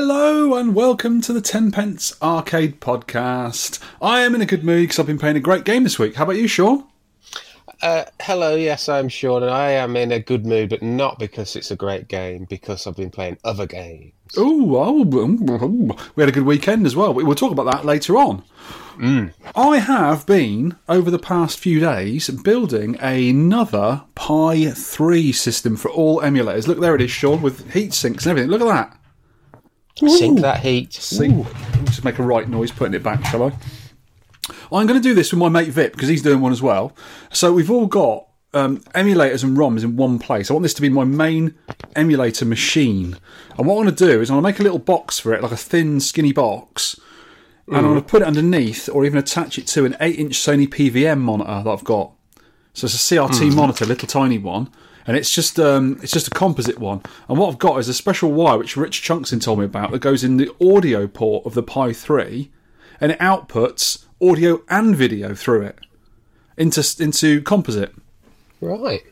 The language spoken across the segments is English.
Hello and welcome to the Tenpence Arcade Podcast. I am in a good mood because I've been playing a great game this week. How about you, Sean? Uh, hello, yes, I'm Sean, and I am in a good mood, but not because it's a great game, because I've been playing other games. Ooh, oh, we had a good weekend as well. We'll talk about that later on. I have been, over the past few days, building another Pi 3 system for all emulators. Look, there it is, Sean, with heat sinks and everything. Look at that. Sink that heat. See, just make a right noise putting it back, shall I? I'm going to do this with my mate Vip because he's doing one as well. So we've all got um, emulators and ROMs in one place. I want this to be my main emulator machine. And what I want to do is I want to make a little box for it, like a thin, skinny box. And I'm going to put it underneath or even attach it to an 8 inch Sony PVM monitor that I've got. So it's a CRT monitor, little tiny one. And it's just um, it's just a composite one. And what I've got is a special wire which Rich Chunkson told me about that goes in the audio port of the Pi 3 and it outputs audio and video through it into into composite. Right.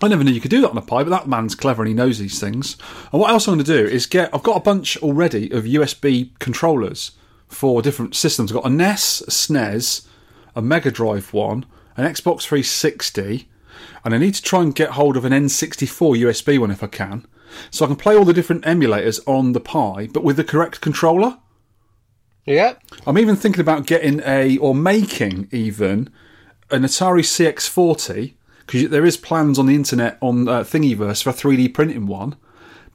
I never knew you could do that on a Pi, but that man's clever and he knows these things. And what else I'm going to do is get I've got a bunch already of USB controllers for different systems. I've got a NES, a SNES, a Mega Drive one, an Xbox 360, and I need to try and get hold of an N64 USB one if I can, so I can play all the different emulators on the Pi, but with the correct controller. Yeah. I'm even thinking about getting a, or making even, an Atari CX40, because there is plans on the internet on uh, Thingiverse for a 3D printing one,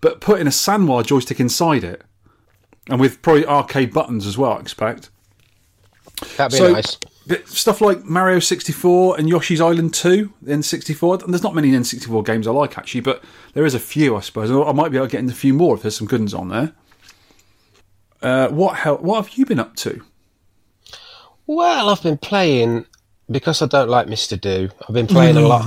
but putting a Sanwa joystick inside it, and with probably arcade buttons as well, I expect. That'd be So- nice. Stuff like Mario 64 and Yoshi's Island 2, the N64. And there's not many N64 games I like actually, but there is a few, I suppose. I might be able to get into a few more if there's some good ones on there. Uh, what hell? What have you been up to? Well, I've been playing, because I don't like Mr. Do, I've been playing a lot.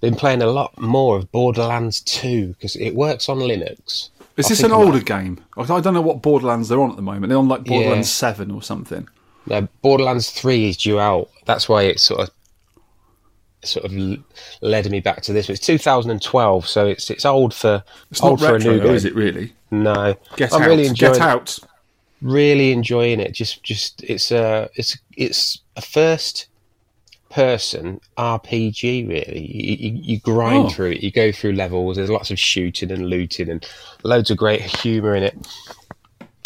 Been playing a lot more of Borderlands 2 because it works on Linux. Is I this an older might- game? I I don't know what Borderlands they're on at the moment. They're on like Borderlands Yeah. 7 or something. No, Borderlands 3 is due out. That's why it sort of sort of led me back to this. It's 2012, so it's it's old for It's old for retro, a new game. is it really? No, Get I'm out. really enjoying Get out. really enjoying it. Just just it's a it's it's a first person RPG really. You, you, you grind Oh. through it. You go through levels. There's lots of shooting and looting and loads of great humour in it.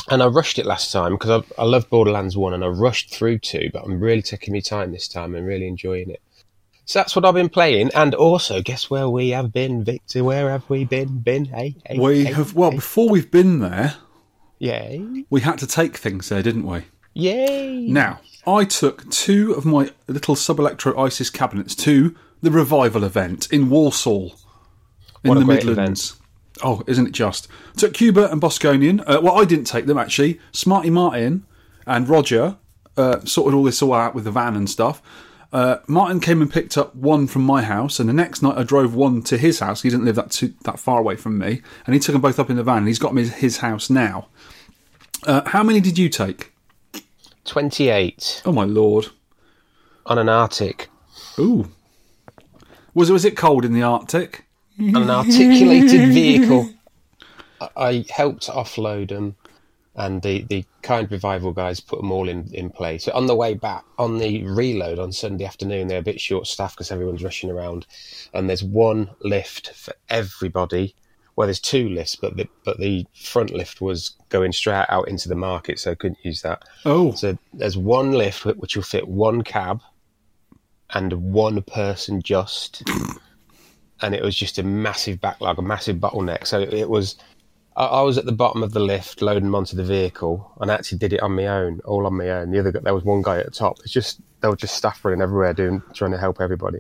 And I rushed it last time because I, I love Borderlands One and I rushed through two, but I'm really taking my time this time and really enjoying it. So that's what I've been playing. And also, guess where we have been, Victor? Where have we been? Been? Hey, hey, We hey, have, well, hey. before we've been there, Yay! we had to take things there, didn't we? Yay! Now, I took two of my little sub electro ISIS cabinets to the revival event in Walsall in the Midlands. Oh, isn't it just? Took Cuba and Bosconian. Uh, well, I didn't take them actually. Smarty Martin and Roger uh, sorted all this all out with the van and stuff. Uh, Martin came and picked up one from my house, and the next night I drove one to his house. He didn't live that too, that far away from me, and he took them both up in the van. And he's got them in his house now. Uh, how many did you take? 28 Oh my lord! on an Arctic. Ooh. Was it was it cold in the Arctic? An articulated vehicle. I- I helped offload them, and the, the kind revival guys put them all in, in place. So on the way back, on the reload on Sunday afternoon, they're a bit short staffed because everyone's rushing around, and there's one lift for everybody. Well, there's two lifts, but the but the front lift was going straight out into the market, so I couldn't use that. Oh, So there's one lift which will fit one cab and one person just. And it was just a massive backlog, a massive bottleneck. So it was. I, was at the bottom of the lift loading them onto the vehicle and I actually did it on my own, all on my own. The other there was one guy at the top. It's just there were just staff running everywhere doing trying to help everybody.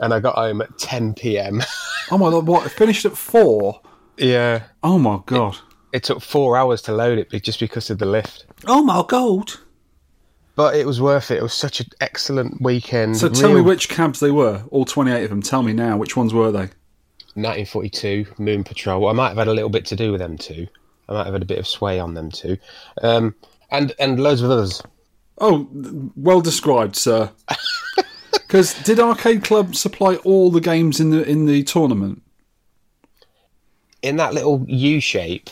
And I got home at 10 p.m. oh my god! What? It finished at four. yeah. Oh my god! It took four hours to load it just because of the lift. Oh my god! But it was worth it. It was such an excellent weekend. So tell me which cabs they were. All twenty-eight of them. Tell me now. Which ones were they? 1942 Moon Patrol. I might have had a little bit to do with them too. I might have had a bit of sway on them too, um, and and loads of others. Oh, well described, sir. Because did Arcade Club supply all the games in the in the tournament? In that little U shape,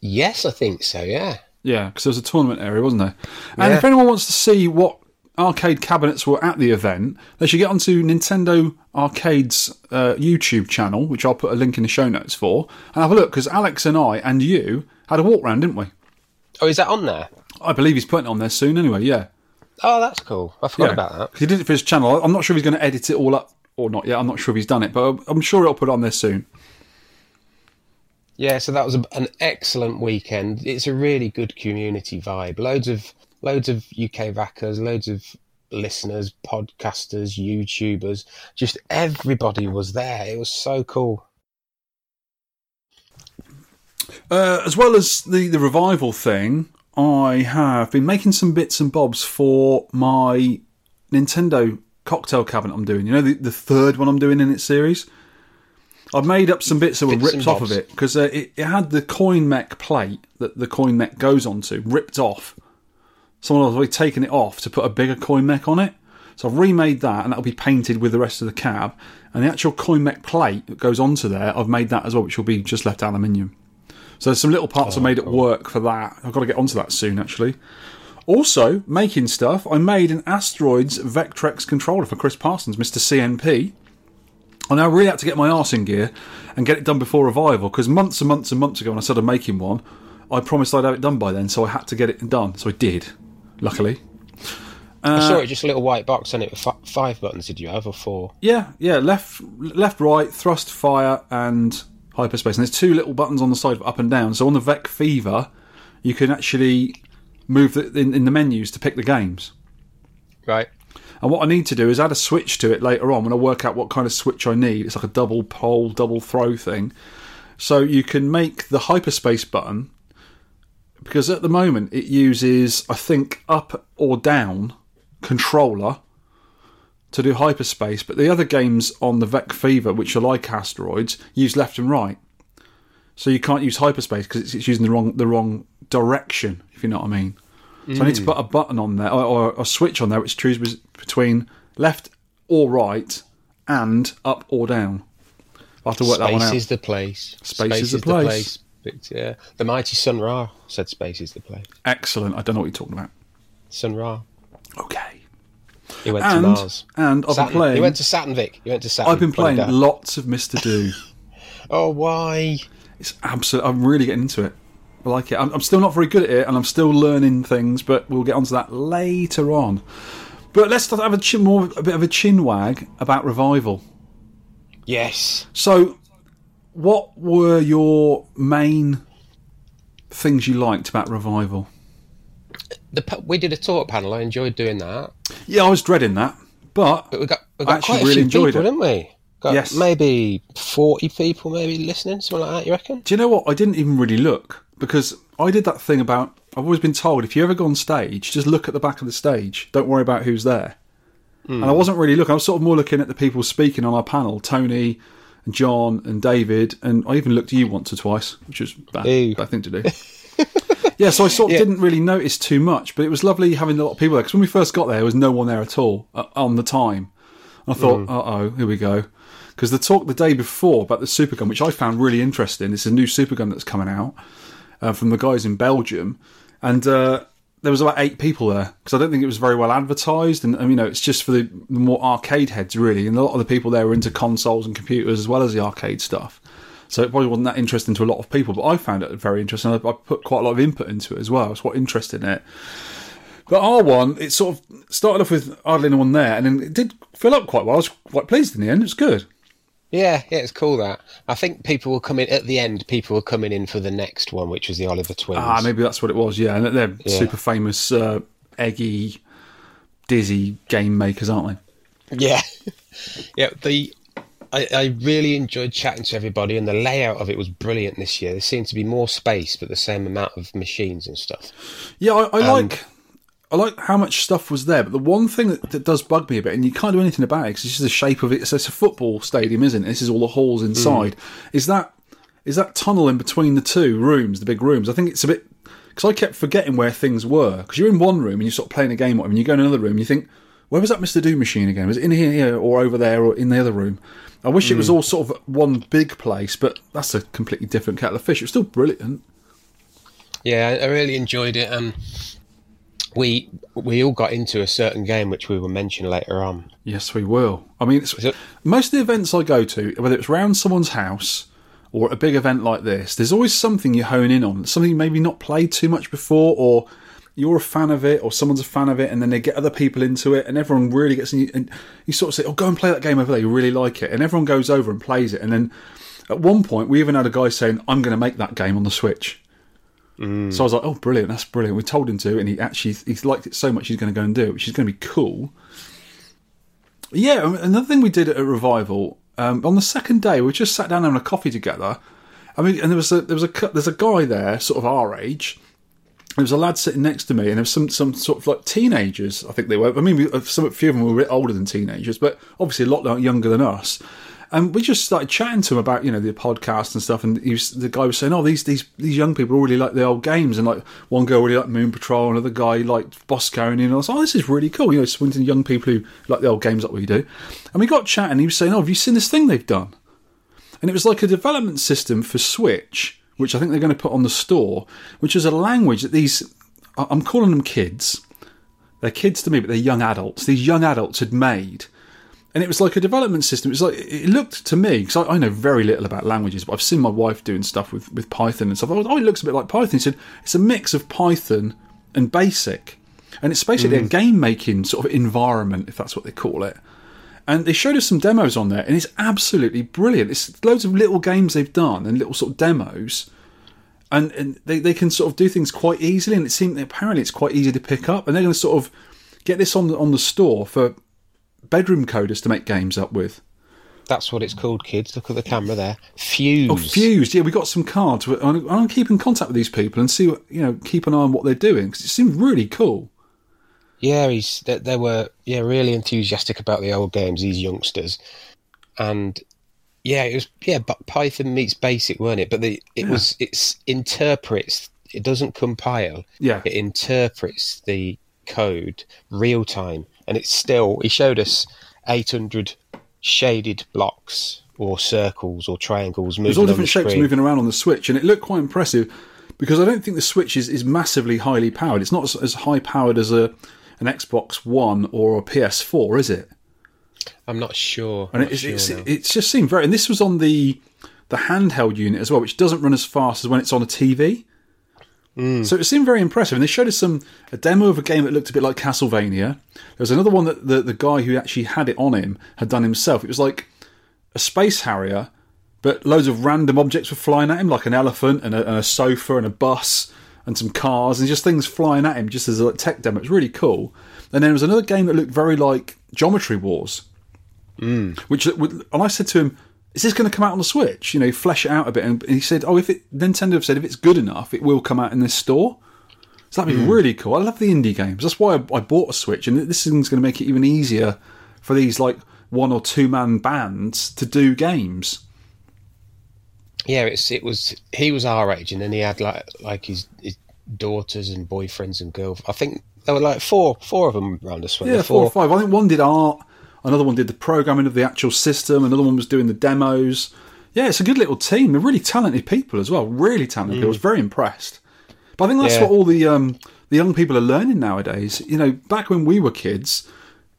Yes, I think so. Yeah. Yeah, because there was a tournament area, wasn't there? And Yeah. if anyone wants to see what arcade cabinets were at the event, they should get onto Nintendo Arcade's uh, YouTube channel, which I'll put a link in the show notes for, and have a look. Because Alex and I and you had a walk round, didn't we? Oh, is that on there? I believe he's putting it on there soon. Anyway, yeah. Oh, that's cool. I forgot about that. he did it for his channel. I'm not sure if he's going to edit it all up or not yet. I'm not sure if he's done it, but I'm sure he'll put it on there soon. Yeah, so that was a, an excellent weekend. It's a really good community vibe. Loads of loads of UK rackers, loads of listeners, podcasters, YouTubers. Just everybody was there. It was so cool. Uh, as well as the, the revival thing, I have been making some bits and bobs for my Nintendo cocktail cabinet I'm doing. You know, the, the third one I'm doing in its series? I've made up some bits that were ripped off of it because uh, it, it had the coin mech plate that the coin mech goes onto ripped off. Someone has already taken it off to put a bigger coin mech on it. So I've remade that and that'll be painted with the rest of the cab. And the actual coin mech plate that goes onto there, I've made that as well, which will be just left aluminium. So there's some little parts I made at work for that. I've got to get onto that soon, actually. Also, making stuff, I made an Asteroids Vectrex controller for Chris Parsons, Mr. CNP. And I really had to get my arse in gear and get it done before revival because months and months and months ago when I started making one, I promised I'd have it done by then, so I had to get it done. So I did, luckily. I saw it uh, just a little white box on it with fi- five buttons. Did you have or four? Yeah, yeah, left, left, right, thrust, fire, and hyperspace. And there's two little buttons on the side up and down. So on the Vec Fever, you can actually move the, in, in the menus to pick the games. Right. And what I need to do is add a switch to it later on when I work out what kind of switch I need. It's like a double pole, double throw thing. So you can make the hyperspace button because at the moment it uses, I think, up or down controller to do hyperspace, but the other games on the Vec Fever, which are like asteroids, use left and right. So you can't use hyperspace because it's, using the wrong the wrong direction, if you know what I mean. So I need to mm. put a button on there or, or a switch on there which chooses between left or right and up or down. I'll have to work that one out. Space is the place. Space is the place. But, yeah. The mighty Sun Ra said space is the place. Excellent. I don't know what you're talking about. Sun Ra. Okay. He went And to Mars. and I've Saturn. been playing. He went to Saturn, Vic. He went to Saturn. I've been playing lots of Mister Do. Oh, why? It's absolute. I'm really getting into it. I like it. I'm, I'm still not very good at it, and I'm still learning things. But we'll get onto that later on. But let's have a chin, more a bit of a chin wag about revival. Yes. So, what were your main things you liked about revival? The, we did a talk panel. I enjoyed doing that. Yeah, I was dreading that, but But we got, we I actually really enjoyed people, it. didn't we? Got Yes. maybe 40 people maybe listening, something like that, you reckon? Do you know what? I didn't even really look because I did that thing about. I've always been told if you ever go on stage, just look at the back of the stage. Don't worry about who's there. And I wasn't really looking. I was sort of more looking at the people speaking on our panel, Tony, and John, and David, and I even looked at you once or twice, which was bad, Ew. bad thing to do. yeah, so I sort of Yeah. didn't really notice too much, but it was lovely having a lot of people there because when we first got there, there was no one there at all uh, on the time. I thought, uh oh, here we go. Because the talk the day before about the supergun, which I found really interesting, it's a new supergun that's coming out uh, from the guys in Belgium, and uh, there was about eight people there because I don't think it was very well advertised, and you know it's just for the more arcade heads really, and a lot of the people there were into consoles and computers as well as the arcade stuff. So it probably wasn't that interesting to a lot of people, but I found it very interesting. I, I put quite a lot of input into it as well. I was quite interested in it. But R one, it sort of started off with hardly anyone there, and then it did fill up quite well. I was quite pleased in the end. It was good. Yeah, yeah, it's cool that. I think people were coming, at the end, people were coming in for the next one, which was the Oliver Twins. Ah, maybe that's what it was. Yeah, and they're Yeah. super famous, uh, eggy, dizzy game makers, aren't they? Yeah, yeah. The I, I really enjoyed chatting to everybody, and the layout of it was brilliant this year. There seemed to be more space, but the same amount of machines and stuff. Yeah, I, I like. I like how much stuff was there, but the one thing that, that does bug me a bit, and you can't do anything about it because it's just the shape of it. It's, it's a football stadium, isn't it? This is all the halls hmm. inside. Is that is that tunnel in between the two rooms, the big rooms? I think it's a bit because I kept forgetting where things were. Because you're in one room and you're sort of playing a game, and you go in another room, and you think, where was that Mister Doom machine again? Was it in here, or over there, or in the other room? I wish it was hmm. all sort of one big place, but that's a completely different kettle of fish. It was still brilliant. Yeah, I I really enjoyed it, and we we all got into a certain game which we will mention later on. Yes, we will. I mean, it's, it- most of the events I go to, whether it's round someone's house or a big event like this, there's always something you hone in on, something maybe not played too much before, or you're a fan of it, or someone's a fan of it, and then they get other people into it, and everyone really gets in. And you sort of say, "Oh, go and play that game over there. You really like it," and everyone goes over and plays it. And then at one point, we even had a guy saying, "I'm going to make that game on the Switch." So I was like, "Oh, brilliant! That's brilliant." We told him to, and he actually he liked it so much he's going to go and do it, which is going to be cool. Yeah, um, another thing we did at revival um, on the second day, we just sat down having a coffee together. I mean, and there was a there was a there's a guy there, sort of our age. There was a lad sitting next to me, and there was some some sort of like teenagers. I think they were. I mean, we, some a few of them were a bit older than teenagers, but obviously a lot younger than us. And we just started chatting to him about you know the podcast and stuff. And was, the guy was saying, "Oh, these these these young people really like the old games." And like one girl really liked Moon Patrol, another guy liked Bosco, and I was like, "Oh, this is really cool." You know, swinging young people who like the old games like we do. And we got chatting. He was saying, "Oh, have you seen this thing they've done?" and it was like a development system for Switch, which I think they're going to put on the store, which is a language that these I'm calling them kids. They're kids to me, but they're young adults. These young adults had made, and it was like a development system. It was like it looked to me because I, I know very little about languages, but I've seen my wife doing stuff with with Python and stuff. I was, oh, it looks a bit like Python. He said it's a mix of Python and Basic, and it's basically a mm. game making sort of environment, if that's what they call it. And they showed us some demos on there, and it's absolutely brilliant. It's loads of little games they've done and little sort of demos, and, and they, they can sort of do things quite easily. And it seems apparently it's quite easy to pick up, and they're going to sort of get this on the, on the store for bedroom coders to make games up with. That's what it's called, kids. Look at the camera there. Fuze. Oh, Fused, yeah, we got some cards. I'm I'm keep in contact with these people and see what you know, keep an eye on what they're doing because it seems really cool. Yeah, he's they, they were yeah really enthusiastic about the old games. These youngsters, and yeah, it was yeah, but Python meets Basic, weren't it? But the it was it's interprets. It doesn't compile. Yeah. it interprets the code real time, and it's still. He showed us eight hundred shaded blocks or circles or triangles moving There's all different shapes moving around on the Switch, and it looked quite impressive because I don't think the Switch is, is massively highly powered. It's not as, as high powered as a an Xbox One or a PS4, is it? I'm not sure. And Not it's, sure it's, now. it's just seemed very. And this was on the the handheld unit as well, which doesn't run as fast as when it's on a TV. Mm. So it seemed very impressive, and they showed us some a demo of a game that looked a bit like Castlevania. There was another one that the the guy who actually had it on him had done himself. It was like a space harrier, but loads of random objects were flying at him, like an elephant and a, and a sofa and a bus and some cars and just things flying at him, just as a tech demo. It was really cool. And then there was another game that looked very like Geometry Wars, mm. which and I said to him, "Is this going to come out on the Switch? You know, flesh it out a bit." And he said, "Oh, if it Nintendo have said if it's good enough, it will come out in this store." So that'd be hmm. really cool. I love the indie games. That's why I, I bought a Switch, and this thing's going to make it even easier for these like one or two man bands to do games. Yeah, it's it was he was our age, and then he had like like his, his daughters and boyfriends and girl. I think there were like four four of them around us. weren't Yeah, there? four or five. I think one did art, another one did the programming of the actual system, another one was doing the demos. Yeah, it's a good little team. They're really talented people as well. Really talented people. I was very impressed. But I think that's Yeah. what all the um, the young people are learning nowadays. You know, back when we were kids,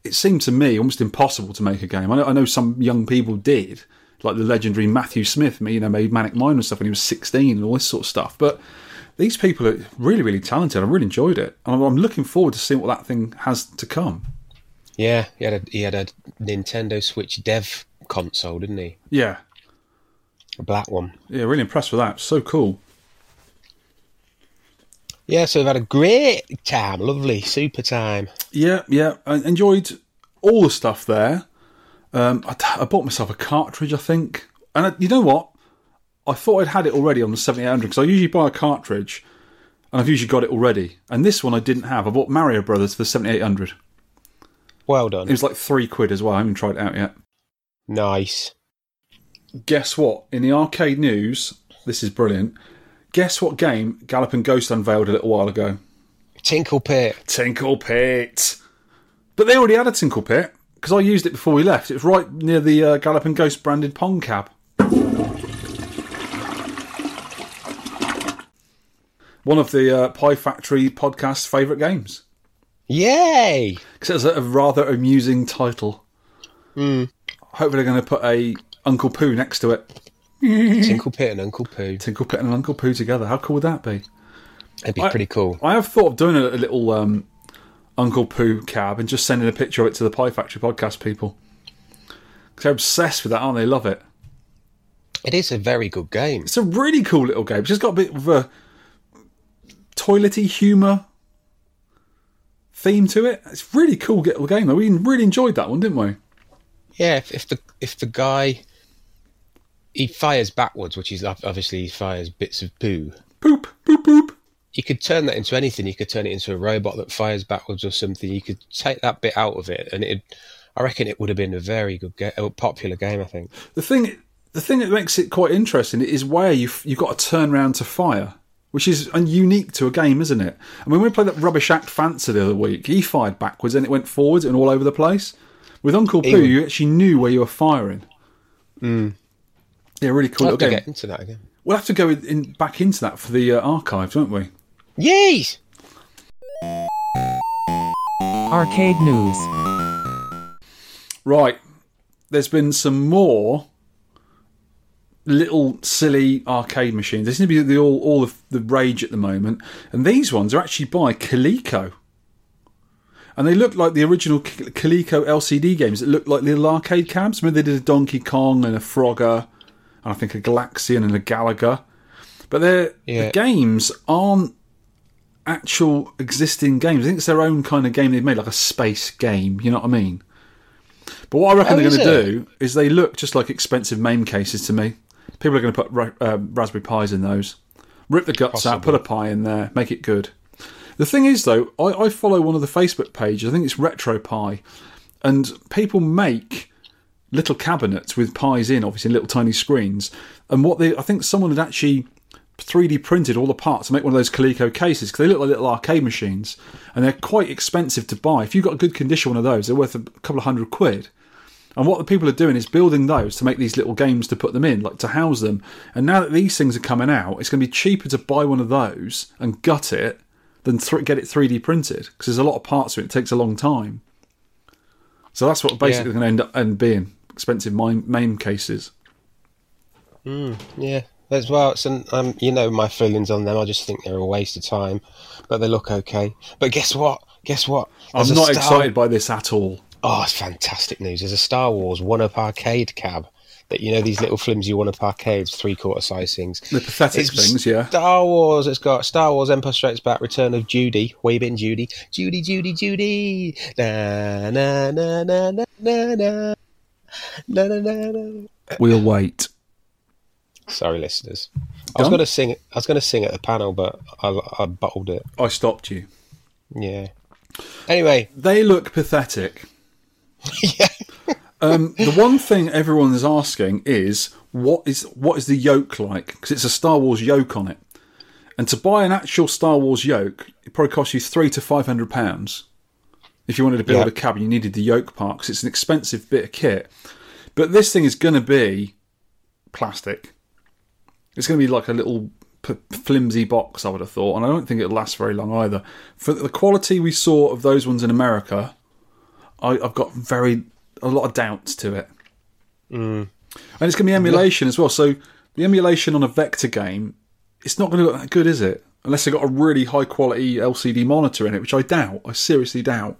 it seemed to me almost impossible to make a game. I know, I know some young people did, like the legendary Matthew Smith. You know, made Manic Miner and stuff when he was sixteen and all this sort of stuff. But these people are really, really talented. I really enjoyed it, and I'm looking forward to seeing what that thing has to come. Yeah, he had a he had a Nintendo Switch Dev console, didn't he? Yeah, A black one. yeah, really impressed with that. So cool. Yeah, so we've had a great time, lovely, super time. Yeah, yeah, I enjoyed all the stuff there. Um, I, I bought myself a cartridge, I think, and I, you know what? I thought I'd had it already on the 7800 because I usually buy a cartridge, and I've usually got it already. And this one I didn't have. I bought Mario Brothers for the 7800. Well done. It was like three quid as well. I haven't tried it out yet. nice. Guess what? In the arcade news, this is brilliant. Guess what game Galloping Ghost unveiled a little while ago? Tinkle Pit. Tinkle Pit. But they already had a Tinkle Pit because I used it before we left. It was right near the uh, Galloping Ghost branded Pong cab. one of the uh, Pie Factory podcast favourite games. Yay! Because it's a, a rather amusing title. Mm. Hopefully, they're going to put a Uncle Poo next to it. Tinkle Pit and Uncle Poo. Tinkle Pit and Uncle Poo together. How cool would that be? It'd be I- pretty cool. I have thought of doing a, a little um, Uncle Poo cab and just sending a picture of it to the Pie Factory podcast people. Because they're obsessed with that, aren't they? Love it. It is a very good game. It's a really cool little game. It's just got a bit of a toilety humour theme to it. It's a really cool little game. though. We really enjoyed that one, didn't we? Yeah, if, if the if the guy he fires backwards, which is obviously he fires bits of poo. Poop, poop, poop. You could turn that into anything. You could turn it into a robot that fires backwards or something. You could take that bit out of it, and it. I reckon it would have been a very good, ga- a popular game. I think. The thing, the thing that makes it quite interesting is where you've you've got to turn around to fire, which is unique to a game, isn't it? I mean, when we played that Rubbish Act Fancy the other week, he fired backwards and it went forwards and all over the place. With Uncle Poo, you actually knew where you were firing. Yeah, really cool I'll have to game. get into that again. We'll have to go in, in, back into that for the uh, archives, won't we? Yes. Arcade news. Right. There's been some more little silly arcade machines. They seem to be the, all, all of the rage at the moment. And these ones are actually by Coleco. And they look like the original Coleco LCD games that looked like little arcade cabs. Remember they did a Donkey Kong and a Frogger, and I think a Galaxian and a Galaga. But they're, the games aren't actual existing games. I think it's their own kind of game they've made, like a space game. You know what I mean? But what I reckon Oh, they're going to do is they look just like expensive MAME cases to me. People are going to put ra- um, Raspberry Pis in those, rip the guts out, put a pie in there, make it good. The thing is, though, I, I follow one of the Facebook pages. I think it's Retro Pie, and people make little cabinets with pies in, obviously little tiny screens. And what they, I think someone had actually 3D printed all the parts to make one of those Coleco cases because they look like little arcade machines and they're quite expensive to buy. If you've got a good condition one of those, they're worth a couple of hundred quid. And what the people are doing is building those to make these little games to put them in, like to house them. And now that these things are coming out, it's going to be cheaper to buy one of those and gut it than th- get it 3D printed because there's a lot of parts to it. It takes a long time. So that's what basically Yeah. going to end up and being expensive MAME MAME cases. Yeah. As well, it's an, um, you know my feelings on them. I just think they're a waste of time, but they look okay. But guess what? Guess what? I'm not Star- excited by this at all. Oh, it's fantastic news! There's a Star Wars one-up arcade cab that you know these little flimsy one-up arcades, three-quarter size things. The pathetic It's things, yeah. Star Wars. It's got Star Wars: Empire Strikes Back, Return of Judy. Where you been, Judy? Judy, Judy, Judy. Na na na na na na na na na na. na. We'll wait. Sorry, listeners. I was going to sing. I was going to sing at the panel, but I, I bottled it. I stopped you. Yeah. Anyway, They look pathetic. yeah. Um, the one thing everyone is asking is what is what is the yoke like? Because it's a Star Wars yoke on it, and to buy an actual Star Wars yoke, it probably costs you three to five hundred pounds. If you wanted to build Yeah. a cabin, you needed the yoke part because it's an expensive bit of kit. But this thing is going to be plastic. It's going to be like a little p- flimsy box, I would have thought, and I don't think it'll last very long either. For the quality we saw of those ones in America, I, I've got very a lot of doubts to it. Mm. And it's going to be emulation as well. So the emulation on a vector game, it's not going to look that good, is it? Unless they've got a really high quality LCD monitor in it, which I doubt. I seriously doubt.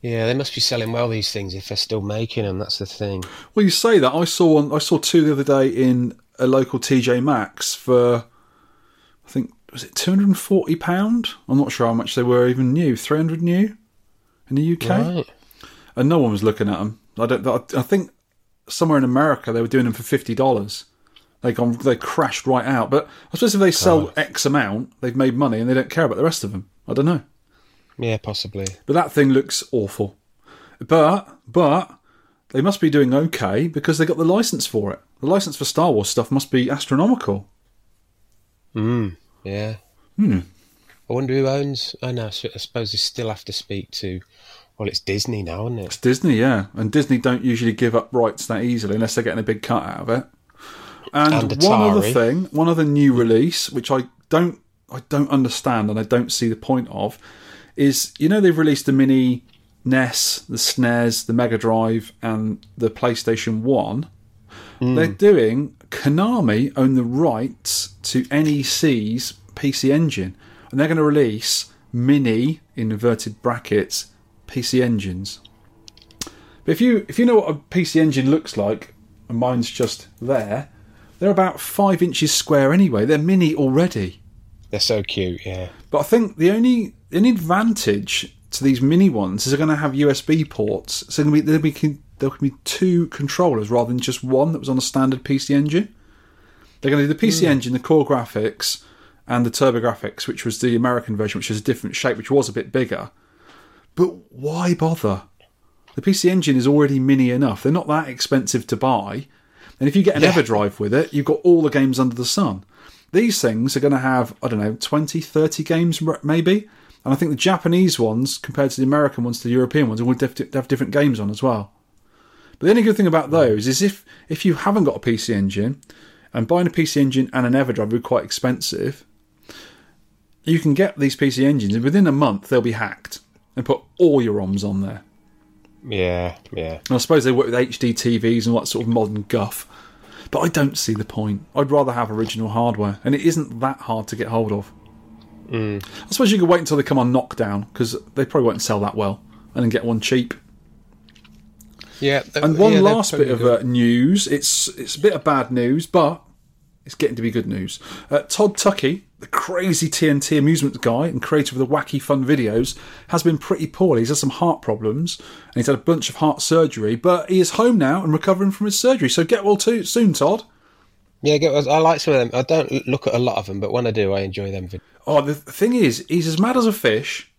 Yeah, they must be selling well these things if they're still making them. That's the thing. Well, you say that. I saw one. I saw two the other day in a local TJ Maxx for, I think was it two hundred and forty pound. I'm not sure how much they were even new. Three hundred new in the UK, Right. and no one was looking at them. I don't. I think somewhere in America they were doing them for fifty dollars. They gone. They crashed right out. But I suppose if they sell X amount, they've made money and they don't care about the rest of them. I don't know. Yeah, possibly. But that thing looks awful. But but they must be doing okay because they got the license for it. The license for Star Wars stuff must be astronomical. Yeah. Hmm. I wonder who owns. I know. I suppose they still have to speak to. Well, it's Disney now, isn't it? It's Disney, yeah, and Disney don't usually give up rights that easily unless they're getting a big cut out of it. And, And one other thing, one other new release, which I don't I don't understand and I don't see the point of is you know they've released the mini NES, the SNES, the Mega Drive, and the PlayStation One. Hmm. They're doing Konami own the rights to NEC's PC Engine, and they're going to release mini in inverted brackets PC engines. But if you if you know what a PC engine looks like, and mine's just there, they're about five inches square anyway. They're mini already. They're so cute, yeah. But I think the only only advantage to these mini ones is they're going to have USB ports. So there'll be there can be two controllers rather than just one that was on a standard PC engine. They're going to do the PC hmm. engine, the CoreGrafx, and the TurboGrafx, which was the American version, which is a different shape, which was a bit bigger. But why bother? The PC engine is already mini enough. They're not that expensive to buy. And if you get an Yeah. EverDrive with it, you've got all the games under the sun. These things are going to have, I don't know, 20, 30 games maybe. And I think the Japanese ones, compared to the American ones, to the European ones, will have different games on as well. But the only good thing about those is if, if you haven't got a PC engine, and buying a PC engine and an EverDrive would be quite expensive, you can get these PC engines, and within a month they'll be hacked and put all your ROMs on there. Yeah, yeah. And I suppose they work with HD TVs and that sort of modern guff. But I don't see the point. I'd rather have original hardware, and it isn't that hard to get hold of. I suppose you could wait until they come on knockdown because they probably won't sell that well, and then get one cheap. Yeah. And one yeah, last bit of uh, news. It's it's a bit of bad news, but it's getting to be good news. Uh, Todd Tuckey, the crazy TNT amusement guy and creator of the wacky fun videos, has been pretty poorly. He's had some heart problems and he's had a bunch of heart surgery, but he is home now and recovering from his surgery. So get well too soon, Todd. Yeah, get- I like some of them. I don't look at a lot of them, but when I do, I enjoy them. Oh, the thing is, he's as mad as a fish,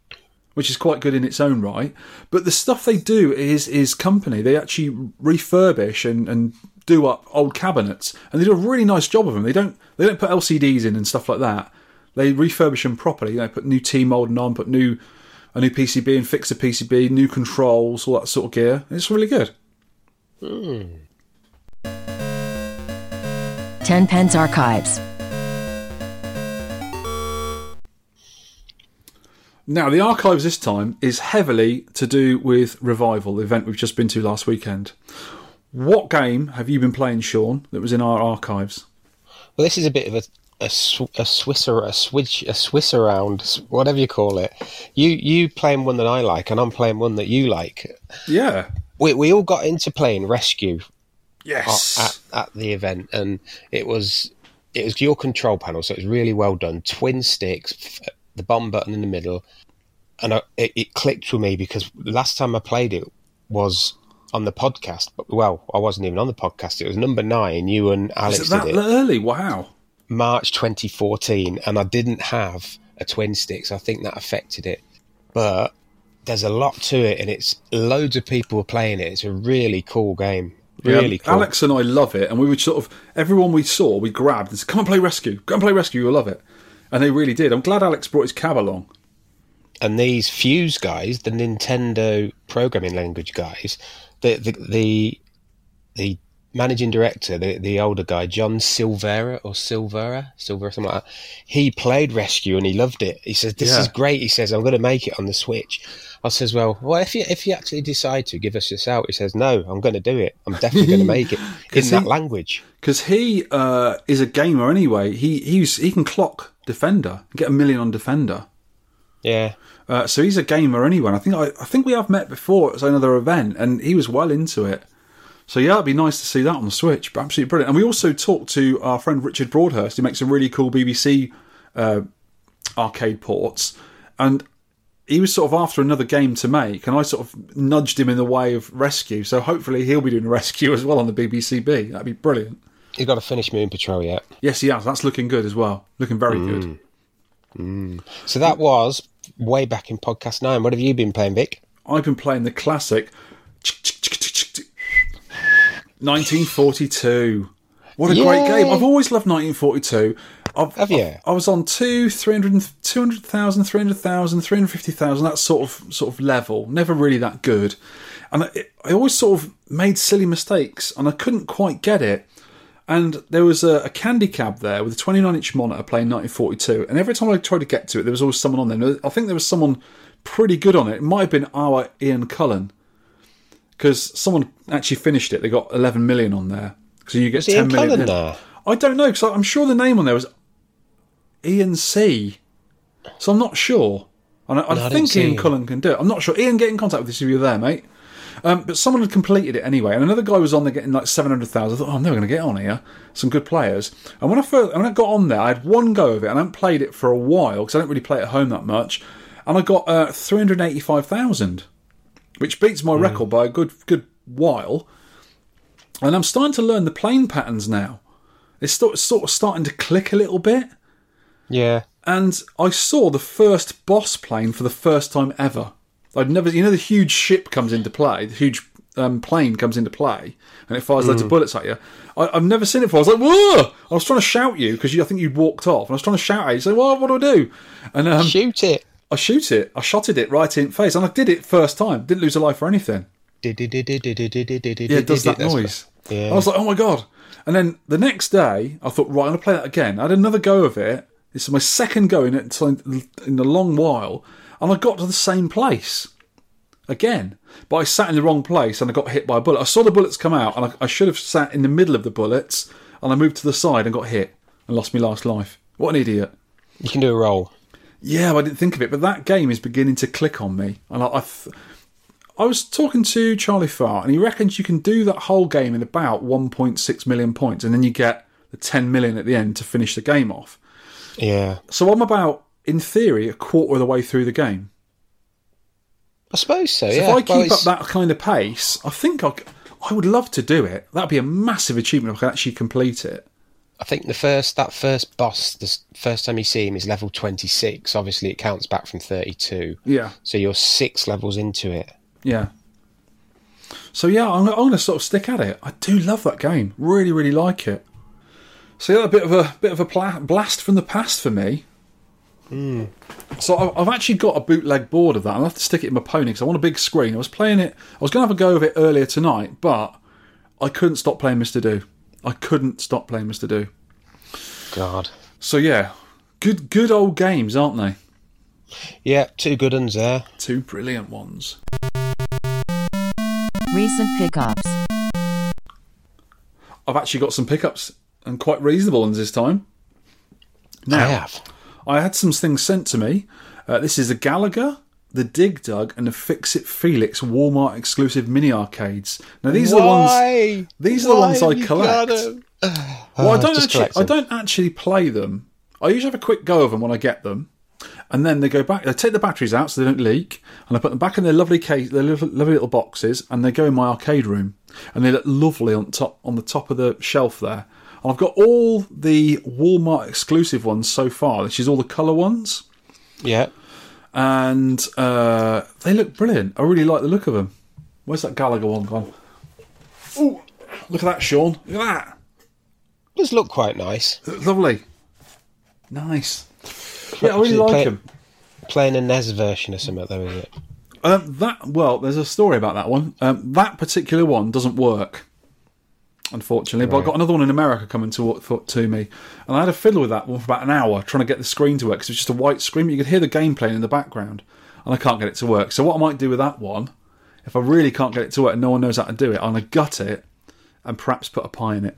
which is quite good in its own right. But the stuff they do is is company. They actually refurbish and, and do up old cabinets, and they do a really nice job of them. They don't they don't put LCDs in and stuff like that. They refurbish them properly. You know, put new T molding on, put new a new PCB and fix the PCB, new controls, all that sort of gear. It's really good. Hmm. Ten Pence Archives. Now, the archives this time is heavily to do with Revival, the event we've just been to last weekend. What game have you been playing, Sean, that was in our archives? Well, this is a bit of a a, sw- a Swisser, a switch, a Swiss around, whatever you call it. You you playing one that I like, and I'm playing one that you like. Yeah. We we all got into playing Rescue Yes. at, at the event, and it was it was your control panel, so it was really well done. Twin sticks, the bomb button in the middle, and I, it, it clicked with me because last time I played it was on the podcast. But well, I wasn't even on the podcast. It was number nine. You and Alex Is it that did it. early? Wow. March 2014, and I didn't have a twin stick, so I think that affected it. But there's a lot to it, and it's loads of people are playing it. It's a really cool game. Really Yeah, cool. Alex and I love it, and we would sort of everyone we saw, we grabbed and said, "Come and play Rescue, come and play Rescue, you'll love it." And they really did. I'm glad Alex brought his cab along. and these Fuze guys, the Nintendo programming language guys, the the the, the managing director, the, the older guy, John Silvera or Silvera, Silvera, something like that. He played Rescue and he loved it. He says, "This Yeah. is great." He says, "I'm going to make it on the Switch." I says, "Well, well, if you if you actually decide to give us this out," he says, "No, I'm going to do it. I'm definitely going to make it in 'Cause that language." because he uh, is a gamer anyway. He he's, he can clock Defender, get a million on Defender. Yeah, Uh, so he's a gamer anyway. I think I, I think we have met before at another event, and he was well into it. So yeah, it'd be nice to see that on the Switch. But absolutely brilliant. And we also talked to our friend Richard Broadhurst, who makes some really cool BBC uh, arcade ports, and he was sort of after another game to make, and I sort of nudged him in the way of Rescue. So hopefully he'll be doing a Rescue as well on the BBCB. That'd be brilliant. he's got to finish Moon Patrol yet. Yes, he has. That's looking good as well. Looking very good. So that was way back in podcast nine. What have you been playing, Vic? I've been playing the classic 1942. What a great game. I've always loved 1942. I've, Have you? I, I was on two, 300, 200,000, 300,000, 350,000, that sort of sort of level. Never really that good. And I, I always sort of made silly mistakes and I couldn't quite get it. And there was a, a candy cab there with a 29 inch monitor playing 1942. And every time I tried to get to it, there was always someone on there. I think there was someone pretty good on it. It might have been our Ian Cullen because someone actually finished it. They got 11 million on there. So you get Was 10 Ian million. Cullen there? I don't know because I'm sure the name on there was Ian C. So I'm not sure. And I, No, I think Ian. Cullen can do it. I'm not sure. Ian, get in contact with us if you're there, mate. Um, but someone had completed it anyway, and another guy was on there getting like 700,000. I thought, oh, I'm never going to get on here. Some good players. And when I first, when I got on there, I had one go of it, and I haven't played it for a while because I don't really play at home that much. And I got uh, 385,000, which beats my record by a good good while. And I'm starting to learn the playing patterns now. It's sort sort of starting to click a little bit. Yeah. And I saw the first boss plane for the first time ever. I'd never, you know, the huge ship comes into play, the huge um, plane comes into play, and it fires loads of bullets at you. I, I've never seen it before. I was like, "Whoa!" I was trying to shout you because I think you'd walked off, and I was trying to shout at you, say, "Well, what do I do?" And um, Shoot it. I shoot it. I shotted it right in the face, and I did it first time. Didn't lose a life or anything. Yeah, it does that noise. Yeah. I was like, oh my god. And then the next day, I thought, right, I'm going to play that again. I had another go of it. Is my second go in it in a long while. And I got to the same place again. But I sat in the wrong place and I got hit by a bullet. I saw the bullets come out and I, I should have sat in the middle of the bullets and I moved to the side and got hit and lost my last life. What an idiot. You can do a roll. Yeah, I didn't think of it, but that game is beginning to click on me. And I, I, th- I was talking to Charlie Farr, and he reckons you can do that whole game in about 1.6 million points, and then you get the 10 million at the end to finish the game off. Yeah. So I'm about, in theory, a quarter of the way through the game. I suppose so, So yeah. if I Well, keep up that kind of pace, I think I, I would love to do it. That'd be a massive achievement if I could actually complete it. I think the first that first boss, the first time you see him, is level twenty six. Obviously, it counts back from thirty two. Yeah. So you're six levels into it. Yeah. So yeah, I'm, I'm going to sort of stick at it. I do love that game. Really, really like it. So yeah, a bit of a bit of a pla- blast from the past for me. Mm. So I- I've actually got a bootleg board of that. I'll have to stick it in my pony because I want a big screen. I was playing it. I was going to have a go of it earlier tonight, but I couldn't stop playing Mr. Do. I couldn't stop playing Mr. Do. God. So yeah, good good old games, aren't they? Yeah, two good ones there. Two brilliant ones. Recent pickups. I've actually got some pickups and quite reasonable ones this time. Now, I have. I had some things sent to me. Uh, this is the Galaga, the Dig Dug, and the Fix It Felix Walmart exclusive mini arcades. Now these are the ones. These are the ones I collect. Well, I don't actually. I don't actually play them. I usually have a quick go of them when I get them, and then they go back. They take the batteries out so they don't leak, and I put them back in their lovely case, their lovely, lovely little boxes, and they go in my arcade room, and they look lovely on top on the top of the shelf there. I've got all the Walmart exclusive ones so far. Which is all the color ones Yeah. and uh, they look brilliant. I really like the look of them. Where's that Galaga one gone? Oh, look at that, Sean. Look at that. Does look quite nice. Lovely. Nice. Yeah, I really like play- them. Playing a NES version or something, though, is it? Um, that well, there's a story about that one. Um, that particular one doesn't work, unfortunately. But I got another one in America coming to to me, and I had a fiddle with that one for about an hour trying to get the screen to work because it was just a white screen. But you could hear the game playing in the background, and I can't get it to work. So what I might do with that one, if I really can't get it to work and no one knows how to do it, I'm gonna gut it and perhaps put a pie in it.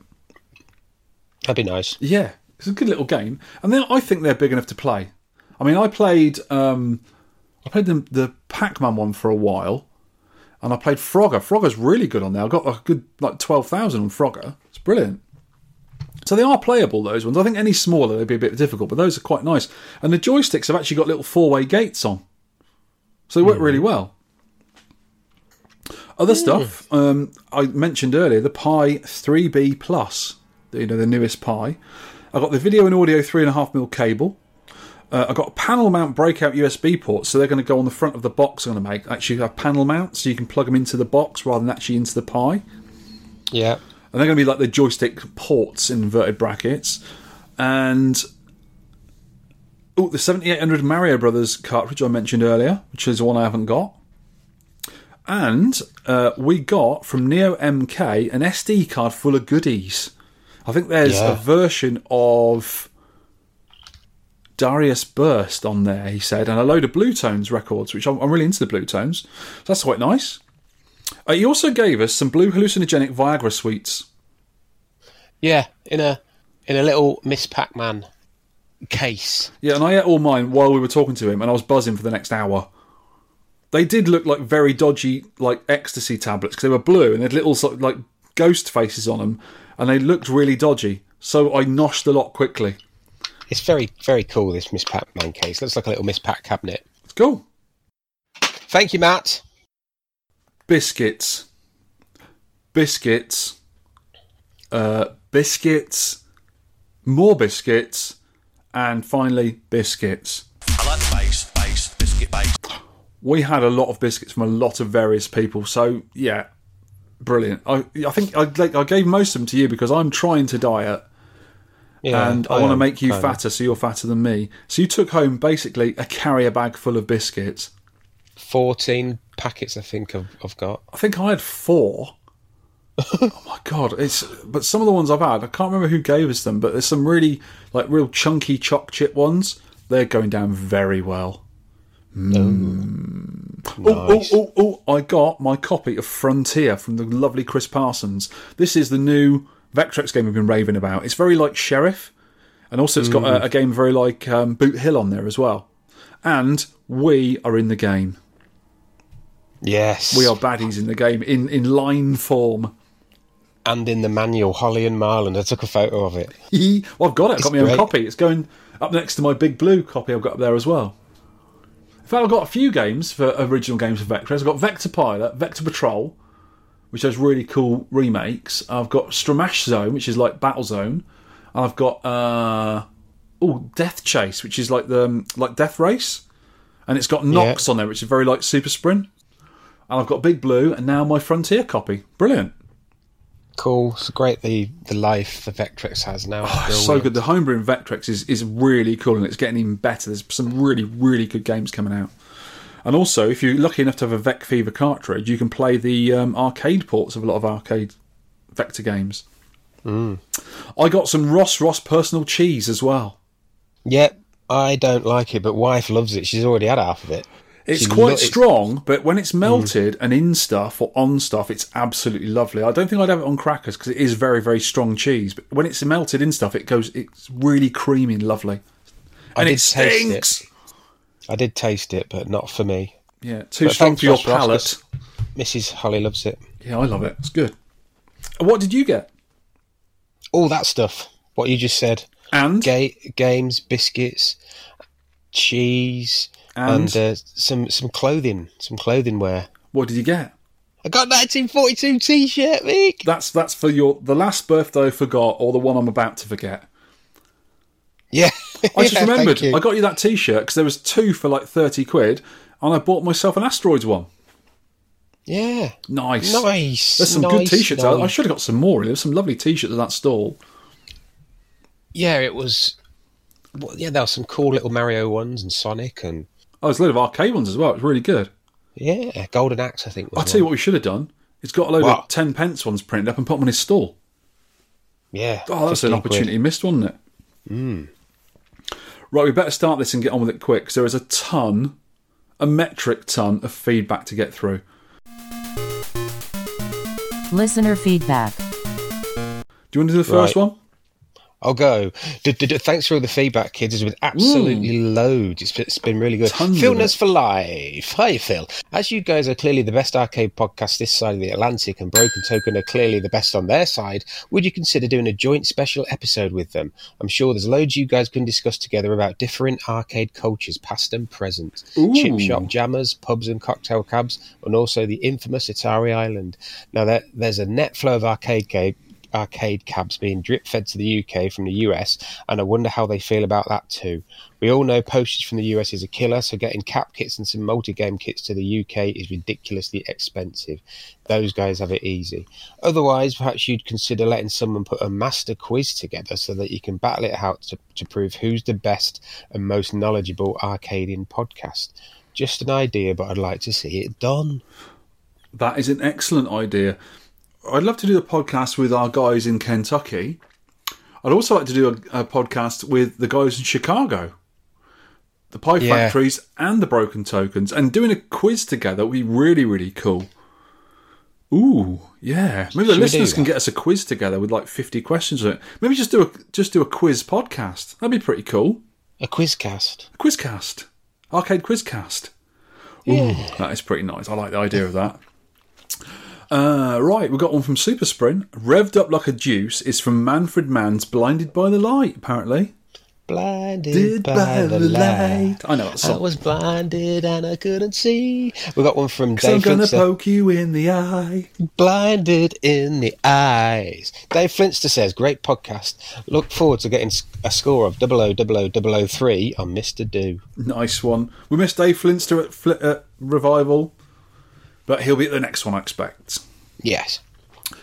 That'd be nice. Yeah, it's a good little game, and then I think they're big enough to play. I mean, I played um, I played the, the Pac-Man one for a while, and I played Frogger. Frogger's really good on there. I got a good like twelve thousand on Frogger. It's brilliant. So they are playable those ones. I think any smaller they'd be a bit difficult, but those are quite nice. And the joysticks have actually got little four-way gates on, so they work really well. Other stuff um, I mentioned earlier, the Pi 3B Plus, you know the newest Pi. I got the video and audio three and a half mil cable. Uh, I got a panel mount breakout USB port, so they're going to go on the front of the box. I'm going to make actually have panel mounts, so you can plug them into the box rather than actually into the Pi. Yeah. And they're going to be like the joystick ports in inverted brackets. And oh, the 7800 Mario Brothers cartridge I mentioned earlier, which is the one I haven't got. And uh, we got from Neo MK an SD card full of goodies. I I think there's Yeah. a version of Darius Burst on there, he said, and a load of Bluetones records, which I'm, I'm really into the Bluetones. So that's quite nice. Uh, he also gave us some blue hallucinogenic Viagra sweets. Yeah, in a in a little Miss Pac-Man case. Yeah, and I ate all mine while we were talking to him, and I was buzzing for the next hour. They did look like very dodgy, like ecstasy tablets because they were blue and they had little sort of, like ghost faces on them, and they looked really dodgy. So I noshed a lot quickly. It's very very cool. This Miss Pac-Man case looks like a little Miss Pac cabinet. It's cool. Thank you, Matt. Biscuits, biscuits, uh, biscuits, more biscuits, and finally biscuits. I like the bass, bass, biscuit bass. we had a lot of biscuits from a lot of various people. So yeah, brilliant. I I think I I gave most of them to you because I'm trying to diet Yeah, and I, want to make you kind of. fatter, so you're fatter than me. So you took home basically a carrier bag full of biscuits. Fourteen packets, I think I've, I've got. I think I had four. oh my god! It's but some of the ones I've had, I can't remember who gave us them, but there's some really like real chunky choc chip ones. They're going down very well. Mm. Oh, Nice. oh, oh, oh, I got my copy of Frontier from the lovely Chris Parsons. This is the new Vectrex game we've been raving about. It's very like Sheriff, and also it's got a, a game very like um, Boot Hill on there as well. And we are in the game. Yes, We are baddies in the game in, in line form. and in the manual, Holly and Marlon. I took a photo of it. well, I've got it. I've got my own copy. It's going up next to my big blue copy I've got up there as well. In fact, I've got a few games for original games for Vectrex. I've got Vector Pilot, Vector Patrol, which has really cool remakes. I've got Stramash Zone, which is like Battlezone. And I've got uh, oh Death Chase, which is like the um, like Death Race, and it's got Nox on there, which is very like Super Sprint. And I've got Big Blue, and now my Frontier copy. Brilliant. Cool. It's great the the life the Vectrex has now. It's Oh, so good. The homebrew in Vectrex is, is really cool and it's getting even better. There's some really, really good games coming out. And also, if you're lucky enough to have a VecFever cartridge, you can play the um, arcade ports of a lot of arcade Vector games. I got some Ross Ross personal cheese as well. Yep, I don't like it, but wife loves it. She's already had half of it. It's She quite lo- strong, but when it's melted and in stuff or on stuff, it's absolutely lovely. I don't think I'd have it on crackers because it is very, very strong cheese. But when it's melted in stuff, it goes. It's really creamy and lovely, and it taste it. I did taste it, but not for me. Yeah, too But strong for your Ross, Mrs. Holly loves it. Yeah, I love it. It's good. What did you get? All that stuff. What you just said. And Ga- games, biscuits, cheese, And? and, uh, some some clothing, some clothing wear. what did you get? I got 1942 t-shirt, Vic. That's that's for your the last birthday I forgot or the one I'm about to forget. Yeah. I just Yeah, remembered. I got you that T-shirt because there was two for like thirty quid, and I bought myself an Asteroids one. Yeah. Nice, Nice. There's some good T-shirts. I, I should have got some more. There's some lovely T-shirts at that stall. Yeah, it was. Well, yeah, there were some cool little Mario ones and Sonic and Oh, there's a load of arcade ones as well. It's really good. yeah, Golden Axe. I think. Was I'll tell you what we should have done. It's got a load of ten pence ones printed up and put them on his stall. Yeah. Oh, that's an opportunity quid. missed, wasn't it? Hmm. Right, we better start this and get on with it quick. 'cause there is a ton, a metric ton of feedback to get through. Listener feedback. Do you want to do the first Right. one? I'll go. D- d- d- thanks for all the feedback, kids. There's been absolutely mm. loads. It's been, it's been really good. Tons of Phil it. For Life. Hi, Phil. As you guys are clearly the best arcade podcast this side of the Atlantic, and Broken Token are clearly the best on their side, would you consider doing a joint special episode with them? I'm sure there's loads you guys can discuss together about different arcade cultures, past and present. Ooh. Chip shop jammers, pubs and cocktail cabs, and also the infamous Atari Island. Now, there, there's a net flow of arcade game arcade cabs being drip fed to the UK from the US, and I wonder how they feel about that too. We all know postage from the US is a killer, so getting cap kits and some multi game kits to the UK is ridiculously expensive. Those guys have it easy. Otherwise, perhaps you'd consider letting someone put a master quiz together so that you can battle it out to, to prove who's the best and most knowledgeable arcadian podcast. Just an idea, but I'd like to see it done. That is an excellent idea. I'd love to do the podcast with our guys in Kentucky I'd also like to do a, a podcast with the guys in Chicago, the Pie Yeah. Factories and the Broken Tokens, and doing a quiz together would be really, really cool. Ooh, yeah. Maybe the Should do listeners can get us a quiz together with like fifty questions on it. Maybe just do a just do a quiz podcast. That'd be pretty cool. A quizcast. Quizcast, arcade quizcast. Ooh, that is pretty nice. I like the idea of that. Uh, right, we've got one from Super Sprint. Revved up like a juice is from Manfred Mann's Blinded by the Light, apparently. Blinded Did by, the light. I know that I was blinded and I couldn't see. We got one from So I'm gonna poke you in the eye. Blinded in the eyes. Dave Flintster says, "Great podcast. Look forward to getting a score of 000003 on Mister Do." Nice one. We missed Dave Flinster at, Fli at Revival, but he'll be at the next one, I expect. Yes.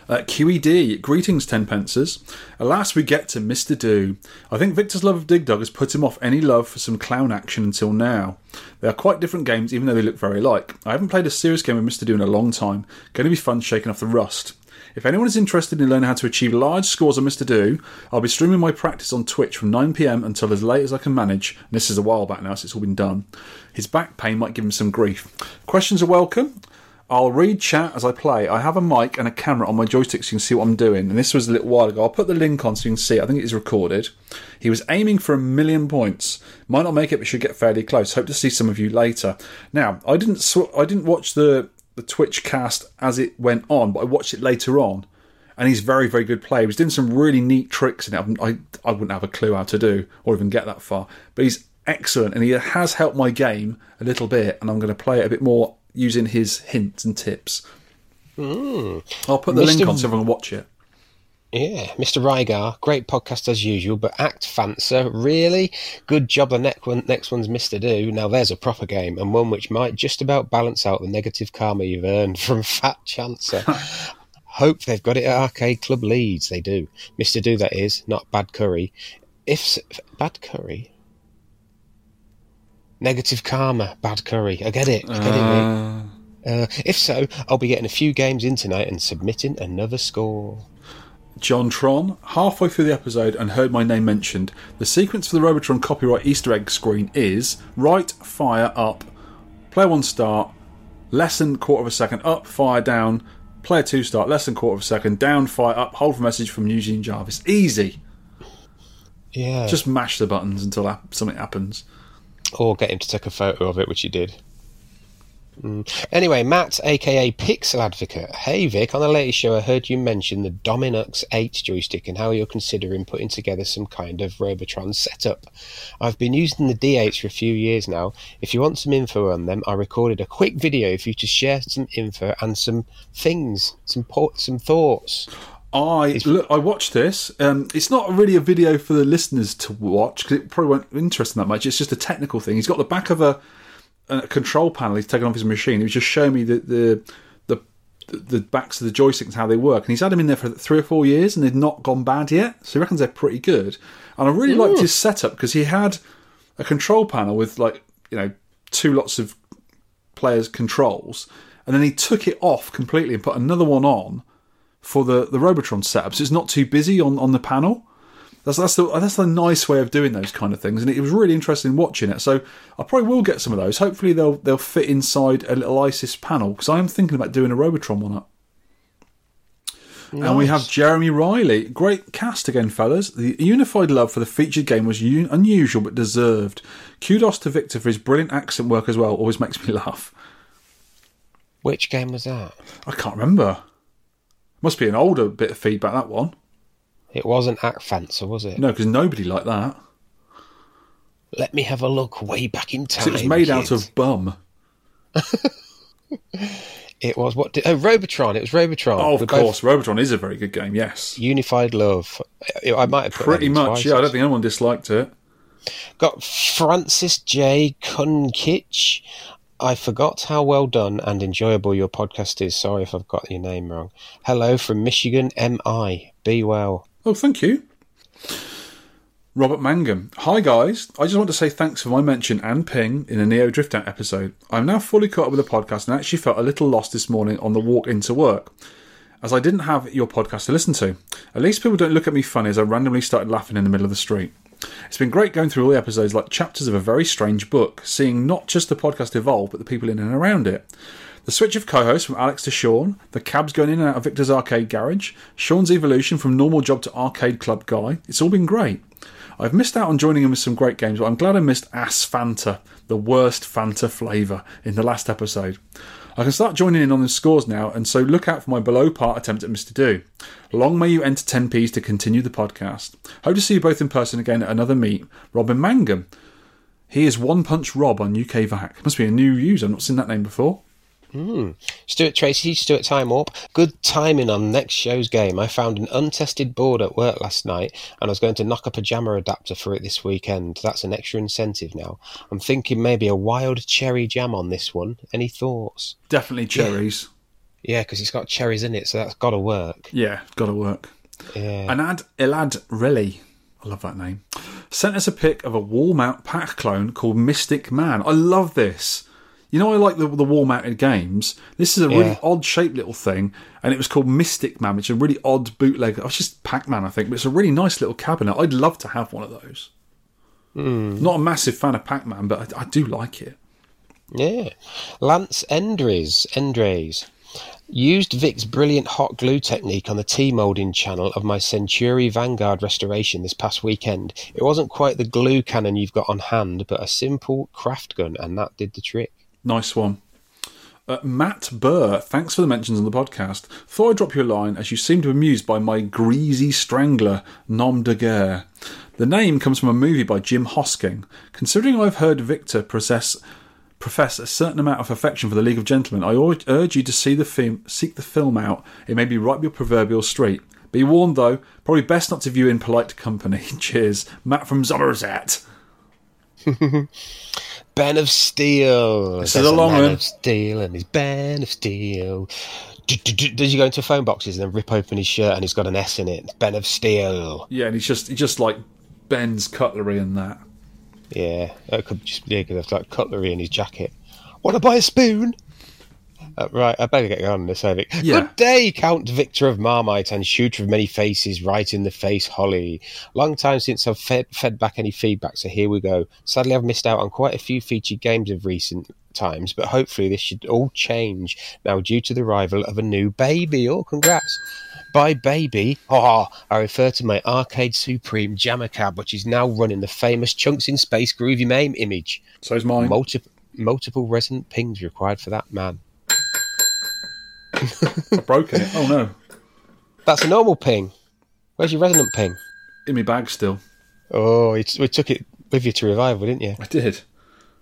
Uh, QED, greetings, tenpences. Alas, we get to Mr. Do. I think Victor's love of Dig Dug has put him off any love for some clown action until now. They are quite different games, even though they look very alike. I haven't played a serious game with Mr. Do in a long time. Going to be fun shaking off the rust. If anyone is interested in learning how to achieve large scores on Mr. Do, I'll be streaming my practice on Twitch from 9pm until as late as I can manage. And this is a while back now, so it's all been done. His back pain might give him some grief. Questions are welcome. I'll read chat as I play. I have a mic and a camera on my joystick so you can see what I'm doing. And this was a little while ago. I'll put the link on so you can see. I think it is recorded. He was aiming for a million points. Might not make it, but should get fairly close. Hope to see some of you later. Now, I didn't sw- I didn't watch the the Twitch cast as it went on, but I watched it later on. And he's very, very good player. He was doing some really neat tricks in it. I, I wouldn't have a clue how to do or even get that far. But he's excellent and he has helped my game a little bit. And I'm going to play it a bit more using his hints and tips. Hmm. I'll put the Mr. link on so everyone can watch it. Yeah, Mr. Rygar, great podcast as usual, but act fancer, really? Good job the next, one, next one's Mr. Do. Now there's a proper game, and one which might just about balance out the negative karma you've earned from Fat Chancer. Hope they've got it at Arcade Club Leeds, they do. Mr. Do, that is, not Bad Curry. If Bad Curry? Negative karma, bad curry. I get it. I get it, mate. Uh, if so, I'll be getting a few games in tonight and submitting another score. John Tron, halfway through the episode and heard my name mentioned. The sequence for the Robotron copyright Easter egg screen is right, fire, up, player one start, less than quarter of a second, up, fire, down, player two start, less than quarter of a second, down, fire, up, hold for message from Eugene Jarvis. Easy. Yeah. Just mash the buttons until something happens. Or get him to take a photo of it, which he did. Mm. Anyway, Matt, aka Pixel Advocate. Hey Vic, on the latest show, I heard you mention the Dominux 8 joystick and how you're considering putting together some kind of Robotron setup. I've been using the D8s for a few years now. If you want some info on them, I recorded a quick video for you to share some info and some things, some some thoughts. I look. I watched this. Um, it's not really a video for the listeners to watch because it probably won't interest them that much. It's just a technical thing. He's got the back of a, a control panel. He's taken off his machine. He was just showing me the the the, the backs of the joysticks and how they work. And he's had them in there for three or four years, and they've not gone bad yet. So he reckons they're pretty good. And I really liked his setup because he had a control panel with like you know two lots of players' controls, and then he took it off completely and put another one on for the the Robotron setup, so it's not too busy on, on the panel. That's that's the that's the nice way of doing those kind of things, and it was really interesting watching it. So I probably will get some of those. Hopefully they'll they'll fit inside a little ISIS panel because I am thinking about doing a Robotron one up. And we have Jeremy Riley. Great cast again, fellas. The unified love for the featured game was un- unusual but deserved. Kudos to Victor for his brilliant accent work as well. Always makes me laugh. Which game was that? I can't remember. Must be an older bit of feedback that one. It wasn't Act Fancer, was it? No, because nobody liked that. Let me have a look way back in time. it was made out of bum. It was what? Did, oh, Robotron. It was Robotron. Oh, of We're both course, Robotron is a very good game. Yes, Unified Love. I I might have put pretty much. twice. Yeah, I don't think anyone disliked it. Got Francis J. Kunkich. I forgot how well done and enjoyable your podcast is. Sorry if I've got your name wrong. Hello from Michigan, MI. Be well. Oh, thank you. Robert Mangum. Hi, guys. I just want to say thanks for my mention and ping in a Neo Drift Out episode. I'm now fully caught up with the podcast and actually felt a little lost this morning on the walk into work. as I didn't have your podcast to listen to. At least people don't look at me funny as I randomly started laughing in the middle of the street. It's been great going through all the episodes like chapters of a very strange book, seeing not just the podcast evolve, but the people in and around it. The switch of co hosts from Alex to Sean, the cabs going in and out of Victor's arcade garage, Sean's evolution from normal job to arcade club guy. It's all been great. I've missed out on joining in with some great games, but I'm glad I missed Ass Fanta, the worst Fanta flavour, in the last episode. I can start joining in on the scores now, and so look out for my below part attempt at Mr. Do. Long may you enter 10p's to continue the podcast. Hope to see you both in person again at another meet. Robin Mangum. He is One Punch Rob on UK VAC. Must be a new user, I've not seen that name before. Hmm. Stuart Tracy, Stuart Time Warp. Good timing on next show's game. I found an untested board at work last night and I was going to knock up a jammer adapter for it this weekend. That's an extra incentive now. I'm thinking maybe a wild cherry jam on this one. Any thoughts? Definitely cherries. Yeah, because it's got cherries in it, so that's got to work. Yeah, gotta work. Yeah. Anad Elad Riley, I love that name, sent us a pic of a wall mount pack clone called Mystic Man. I love this. You know, I like the, the wall mounted games. This is a really Yeah. odd shaped little thing, and it was called Mystic Man, which is a really odd bootleg. Oh, it's just Pac Man, I think, but it's a really nice little cabinet. I'd love to have one of those. Hmm. Not a massive fan of Pac Man, but I, I do like it. Yeah. Lance Endres, Endres. Used Vic's brilliant hot glue technique on the T molding channel of my Centuri Vanguard restoration this past weekend. It wasn't quite the glue cannon you've got on hand, but a simple craft gun, and that did the trick. Nice one. Uh, Matt Burr, thanks for the mentions on the podcast. Thought I'd drop you a line as you seem to be amused by my greasy strangler, nom de guerre. The name comes from a movie by Jim Hosking. Considering I've heard Victor profess, profess a certain amount of affection for the League of Gentlemen, I urge you to see the film, seek the film out. It may be right up your proverbial street. Be warned though, probably best not to view in polite company. Cheers, Matt from Somerset. Ben of Steel. This is a long man one. of Steel and he's Ben of Steel. Does he go into phone boxes and then rip open his shirt and he's got an S in it? Ben of Steel. Yeah, and he's just he just like bends cutlery and that. Yeah, that could just yeah, could have like cutlery in his jacket. Want to buy a spoon? Uh, right, I better get going on this, Vic. Yeah. Good day, Count Victor of Marmite and Shooter of Many Faces, right in the face, Holly. Long time since I've fed, fed back any feedback, so here we go. Sadly, I've missed out on quite a few featured games of recent times, but hopefully this should all change now due to the arrival of a new baby. Oh, congrats. By baby, oh, I refer to my Arcade Supreme Jammer Cab, which is now running the famous Chunks in Space Groovy Mame image. So's mine. Multiple, multiple resident pings required for that man. I've broken it. Oh no, That's a normal ping. Where's your resonant ping? in my bag still. Oh, it's, we took it with you to revival, didn't you? I did.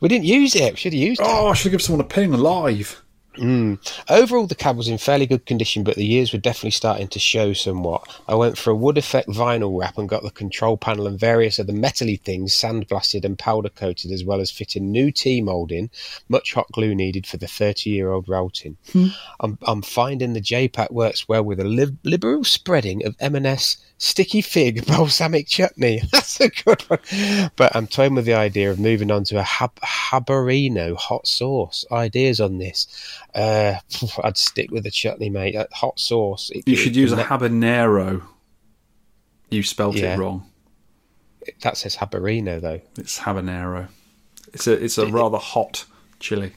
We didn't use it. We oh, should have used it. Oh, I should give someone a ping live. Hmm. Overall, the cab was in fairly good condition, but the years were definitely starting to show somewhat. I went for a wood effect vinyl wrap and got the control panel and various other metally things sandblasted and powder coated, as well as fitting new T moulding, much hot glue needed for the 30 year old routing. Hmm. I'm, I'm finding the JPAC works well with a lib- liberal spreading of M&S sticky fig balsamic chutney. That's a good one. But I'm toying with the idea of moving on to a hab- habanero hot sauce. Ideas on this? Uh, I'd stick with the chutney, mate. Uh, hot sauce. it- You should use a habanero. You spelt Yeah. it wrong. That says habanero, though. It's habanero. It's a it's a rather hot chili.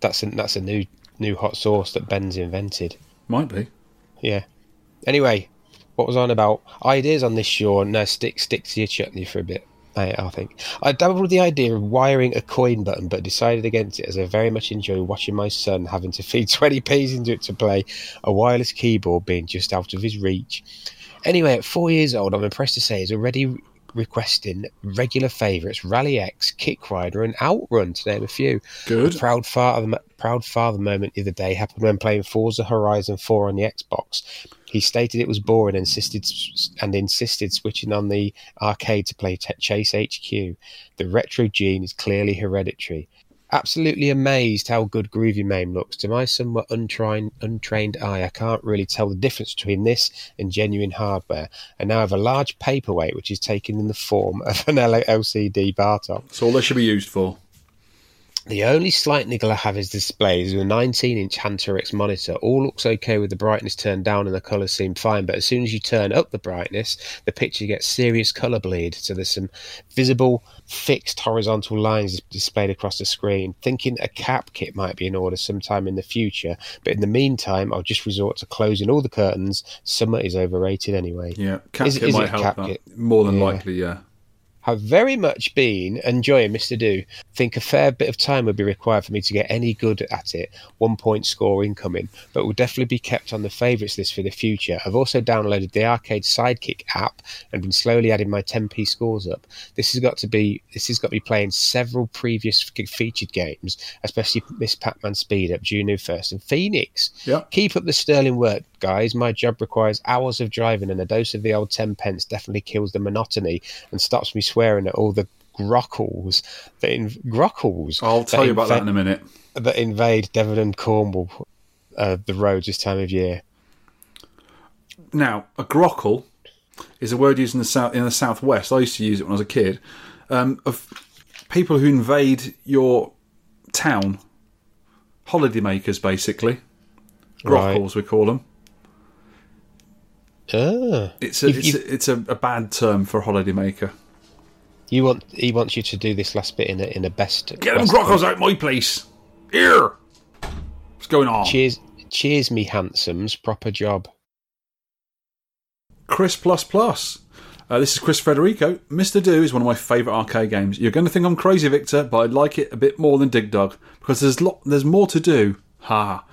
That's a that's a new new hot sauce that Ben's invented. Might be. Yeah. Anyway, what was on about? Ideas on this show. No, stick stick to your chutney for a bit. Mate, I think I dabbled with the idea of wiring a coin button, but decided against it as I very much enjoy watching my son having to feed 20p's into it to play a wireless keyboard being just out of his reach. Anyway, at four years old, I'm impressed to say he's already requesting regular favourites Rally X, Kick Rider, and Outrun, to name a few. Good. A proud father, proud father moment the other day happened when playing Forza Horizon 4 on the Xbox. He stated it was boring and insisted and insisted switching on the arcade to play Chase HQ. The retro gene is clearly hereditary. Absolutely amazed how good Groovy Mame looks. To my somewhat untrained, untrained eye, I can't really tell the difference between this and genuine hardware. I now have a large paperweight which is taken in the form of an LCD bar top. That's all they should be used for. The only slight niggle I have is display is a 19 inch Hantarex monitor. All looks okay with the brightness turned down and the colours seem fine, but as soon as you turn up the brightness, the picture gets serious colour bleed. So there's some visible fixed horizontal lines displayed across the screen. Thinking a cap kit might be in order sometime in the future, but in the meantime, I'll just resort to closing all the curtains. Summer is overrated anyway. Yeah, cap Is- kit is it might a help cap that. kit? More than Yeah. likely, yeah. Have very much been enjoying Mr. Do. Think a fair bit of time would be required for me to get any good at it. One point score incoming, but will definitely be kept on the favourites list for the future. I've also downloaded the Arcade Sidekick app and been slowly adding my 10p scores up. This has got to be this has got to be playing several previous featured games, especially Miss Pac-Man Speed Up, Juno First, and Phoenix. Yep. Keep up the sterling work, guys. My job requires hours of driving, and a dose of the old 10 pence definitely kills the monotony and stops me swearing at all the grockles that in, grockles I'll tell you about that in a minute. that invade Devon and Cornwall, uh, the roads this time of year. Now, a grockle is a word used in the south in the southwest. I used to use it when I was a kid. Um, of people who invade your town, holidaymakers, basically. Right. Grockles, we call them. Ah, It's a, You've- it's, a, it's a, a bad term for a holidaymaker. you want he wants you to do this last bit in a in a best. Get them grockles out my place. Here. What's going on? Cheers, cheers, me handsomes. Proper job. Chris Plus Plus. Uh, this is Chris Federico. Mr. Do is one of my favourite arcade games. You're going to think I'm crazy, Victor, but I like it a bit more than Dig Dug because there's lot, there's more to do. Ha.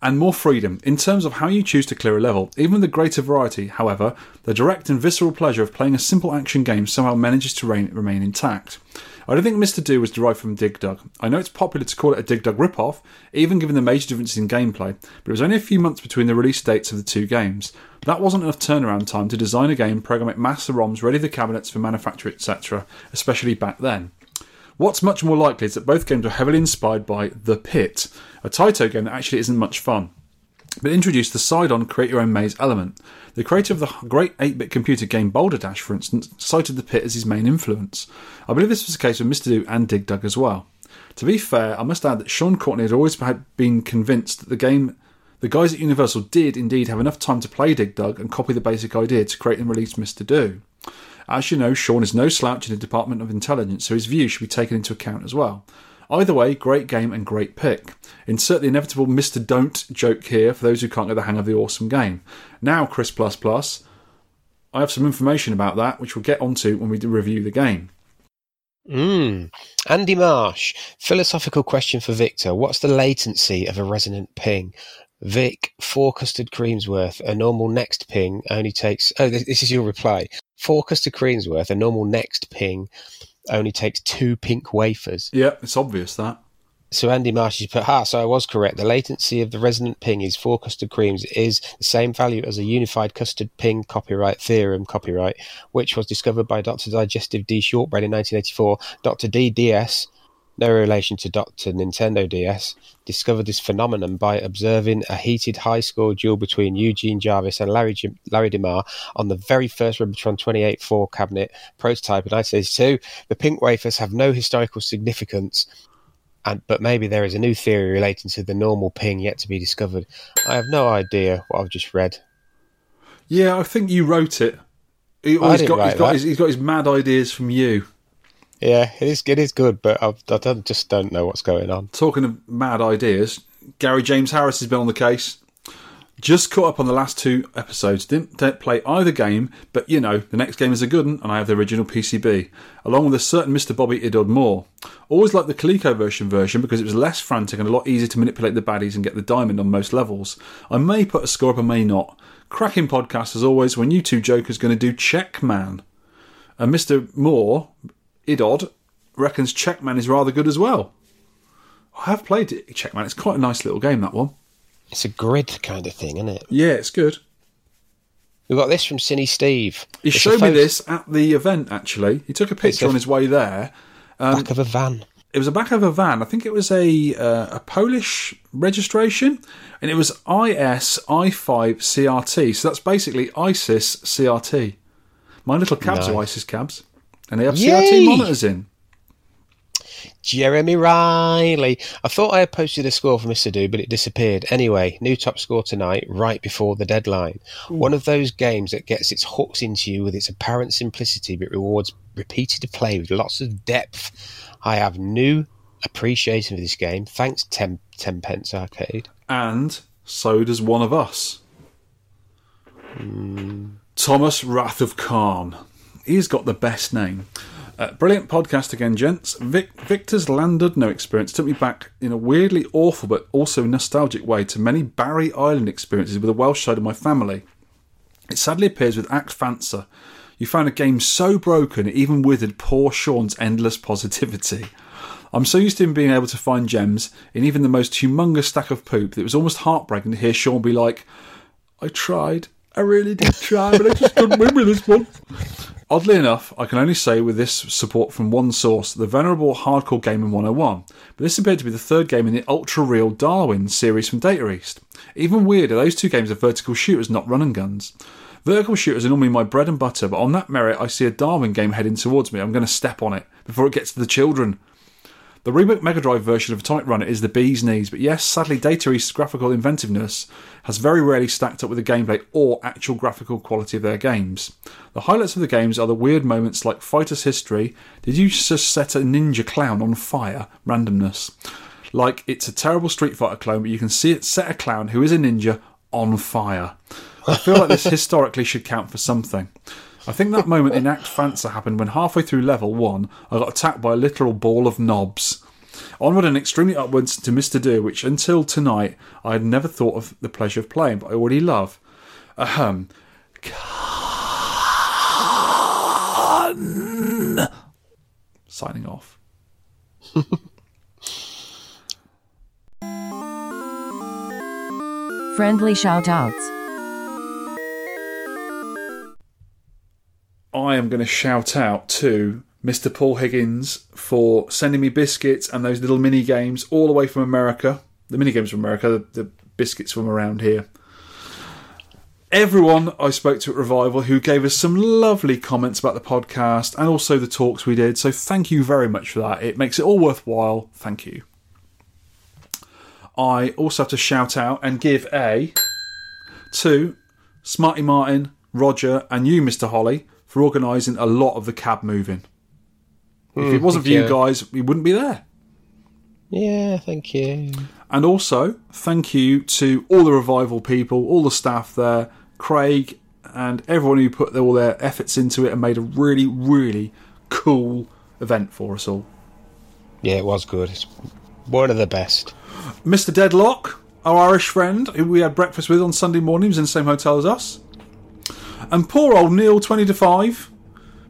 And more freedom in terms of how you choose to clear a level. Even with the greater variety, however, the direct and visceral pleasure of playing a simple action game somehow manages to reign, remain intact. I don't think Mr. Do was derived from Dig Dug. I know it's popular to call it a Dig Dug ripoff, even given the major differences in gameplay, but it was only a few months between the release dates of the two games. That wasn't enough turnaround time to design a game, program it, master ROMs, ready the cabinets for manufacture, etc., especially back then. What's much more likely is that both games were heavily inspired by The Pit, a Taito game that actually isn't much fun but introduced the side-on create your own maze element. The creator of the great 8-bit computer game Boulder Dash, for instance, cited the pit as his main influence. I believe this was the case with Mr. Do and Dig Dug as well. To be fair, I must add that Sean Courtney had always been convinced that the game, the guys at Universal did indeed have enough time to play Dig Dug and copy the basic idea to create and release Mr. Do. As you know, Sean is no slouch in the Department of Intelligence, so his view should be taken into account as well. Either way, great game and great pick. Insert the inevitable Mr. Don't joke here for those who can't get the hang of the awesome game. Now, Chris Plus Plus, I have some information about that, which we'll get onto when we review the game. Mm. Andy Marsh, philosophical question for Victor. What's the latency of a resonant ping? Vic, four custard creams worth. A normal next ping only takes. Oh, this is your reply. Four custard creams worth. A normal next ping only takes two pink wafers. Yeah, it's obvious that. So Andy Marsh has put, ha, so I was correct. The latency of the resonant ping is four custard creams is the same value as a unified custard ping copyright theorem copyright, which was discovered by Dr. Digestive D. Shortbread in 1984. Dr. D. DS, no relation to Dr. Nintendo DS, discovered this phenomenon by observing a heated high score duel between Eugene Jarvis and Larry, J- Larry DeMar on the very first Robotron 2084 cabinet prototype in 1982. The pink wafers have no historical significance and but maybe there is a new theory relating to the normal ping yet to be discovered. I have no idea what I've just read. Yeah, I think you wrote it. He, didn't got, he's, got his, he's got his mad ideas from you. Yeah, it is. It is good, but I've, I don't, just don't know what's going on. Talking of mad ideas, Gary James Harris has been on the case. Just caught up on the last two episodes. Didn't, play either game, but you know, the next game is a good one, and I have the original PCB, along with a certain Mr. Bobby Idod Moore. Always liked the ColecoVision version because it was less frantic and a lot easier to manipulate the baddies and get the diamond on most levels. I may put a score up, I may not. Cracking podcast as always when you two jokers going to do Checkman. And Mr. Moore, Idod, reckons Checkman is rather good as well. I have played Checkman. It's quite a nice little game, that one. It's a grid kind of thing, isn't it? Yeah, it's good. We've got this from Cine Steve. He It's showed me this at the event, actually. He took a picture a- on his way there. back of a van. It was a back of a van. I think it was a uh, a Polish registration, and it was IS I5 CRT. So that's basically ISIS CRT. My little cabs are ISIS cabs, and they have Yay! CRT monitors in. Jeremy Riley. I thought I had posted a score for Mr. Do, but it disappeared. Anyway, new top score tonight, right before the deadline. One of those games that gets its hooks into you with its apparent simplicity, but rewards repeated play with lots of depth. I have new appreciation for this game. Thanks, Ten, ten Pence Arcade. And so does one of us. Hmm. Thomas Wrath of Khan. He's got the best name. Uh, brilliant podcast again, gents. Vic- Victor's Llandudno experience took me back in a weirdly awful but also nostalgic way to many Barry Island experiences with the Welsh side of my family. It sadly appears with Act Fancer. You found a game so broken it even withered poor Sean's endless positivity. I'm so used to him being able to find gems in even the most humongous stack of poop that it was almost heartbreaking to hear Sean be like, I tried. I really did try, but I just couldn't win with this one. Oddly enough, I can only say with this support from one source, the venerable Hardcore Gaming 101, but this appeared to be the third game in the ultra real Darwin series from Data East. Even weirder, those two games are vertical shooters, not run and guns. Vertical shooters are normally my bread and butter, but on that merit, I see a Darwin game heading towards me. I'm going to step on it before it gets to the children. The remake Mega Drive version of Atomic Runner is the bee's knees, but yes, sadly, Data East's graphical inventiveness has very rarely stacked up with the gameplay or actual graphical quality of their games. The highlights of the games are the weird moments like Fighter's History, did you just set a ninja clown on fire? Randomness. Like it's a terrible Street Fighter clone, but you can see it set a clown who is a ninja on fire. I feel like this historically should count for something. I think that moment in Act Fancer happened when halfway through level 1 I got attacked by a literal ball of knobs. Onward and extremely upwards to Mr. Do, which until tonight I had never thought of the pleasure of playing, but I already love. Ahem. Khan. Signing off. Friendly shout I am going to shout out to Mr. Paul Higgins for sending me biscuits and those little mini games all the way from America. The mini games from America, the, the biscuits from around here. Everyone I spoke to at Revival who gave us some lovely comments about the podcast and also the talks we did. So thank you very much for that. It makes it all worthwhile. Thank you. I also have to shout out and give a to Smarty Martin, Roger, and you, Mr. Holly, for organising a lot of the cab moving. If it hmm, wasn't for you you. guys, we wouldn't be there. Yeah, thank you. And also, thank you to all the revival people, all the staff there, Craig, and everyone who put all their efforts into it and made a really, really cool event for us all. Yeah, it was good. It's one of the best. Mr. Deadlock, our Irish friend, who we had breakfast with on Sunday mornings in the same hotel as us. And poor old Neil, 20 to 5,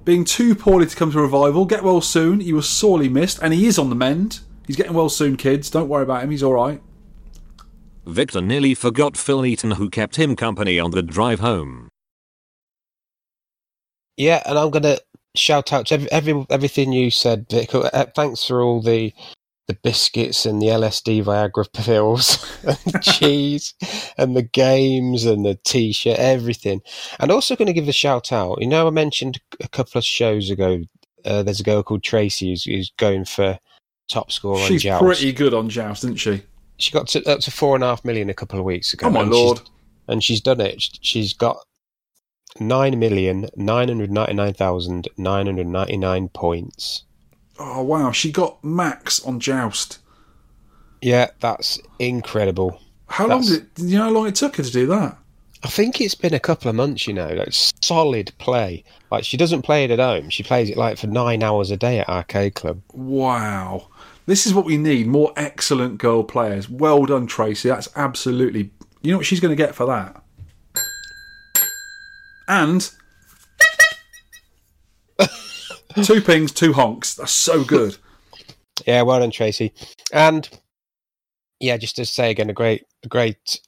being too poorly to come to revival. Get well soon. He was sorely missed, and he is on the mend. He's getting well soon, kids. Don't worry about him. He's all right. Victor nearly forgot Phil Eaton who kept him company on the drive home. Yeah, and I'm gonna shout out to every, every everything you said, Vic. Uh, Thanks for all the the biscuits and the LSD Viagra pills and cheese and the games and the T-shirt, everything. And also going to give a shout out. You know, I mentioned a couple of shows ago. Uh, there's a girl called Tracy who's, who's going for top score on She's Joust. pretty good on Joust, isn't she? She got to, up to four and a half million a couple of weeks ago. Oh, my and she's- lord. and she's done it. She's got nine million nine hundred ninety nine thousand nine hundred ninety nine points. Oh, wow. She got max on Joust. Yeah, that's incredible. How long That's- did you know how long it took her to do that? I think it's been a couple of months, you know, like solid play. Like she doesn't play it at home; she plays it like for nine hours a day at Arcade Club. Wow. This is what we need more excellent girl players. Well done, Tracy. That's absolutely. You know what she's going to get for that? And. two pings, two honks. That's so good. Yeah, well done, Tracy. And yeah, just to say again, a great, a great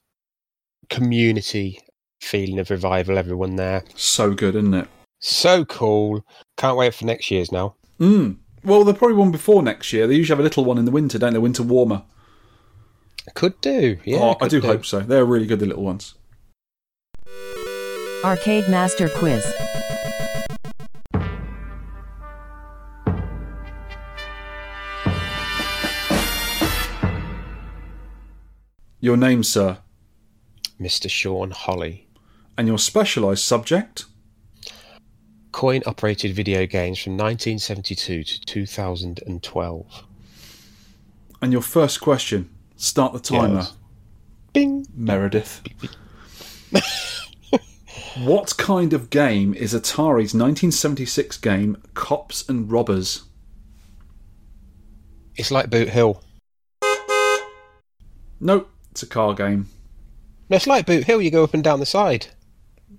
community feeling of revival. Everyone there, So good, isn't it? so cool. Can't wait for next year's now. Mm. Well, they're probably one before next year. They usually have a little one in the winter, don't they? Winter warmer. Could do. Yeah, oh, I could do hope so. They're really good, the little ones. Arcade Master Quiz. Your name, sir, Mr. Sean Holly. and your specialised subject. Coin operated video games from 1972 to 2012. And your first question. Start the timer. Yes. Bing! Meredith. what kind of game is Atari's 1976 game Cops and Robbers? It's like Boot Hill. Nope, it's a car game. No, it's like Boot Hill. You go up and down the side.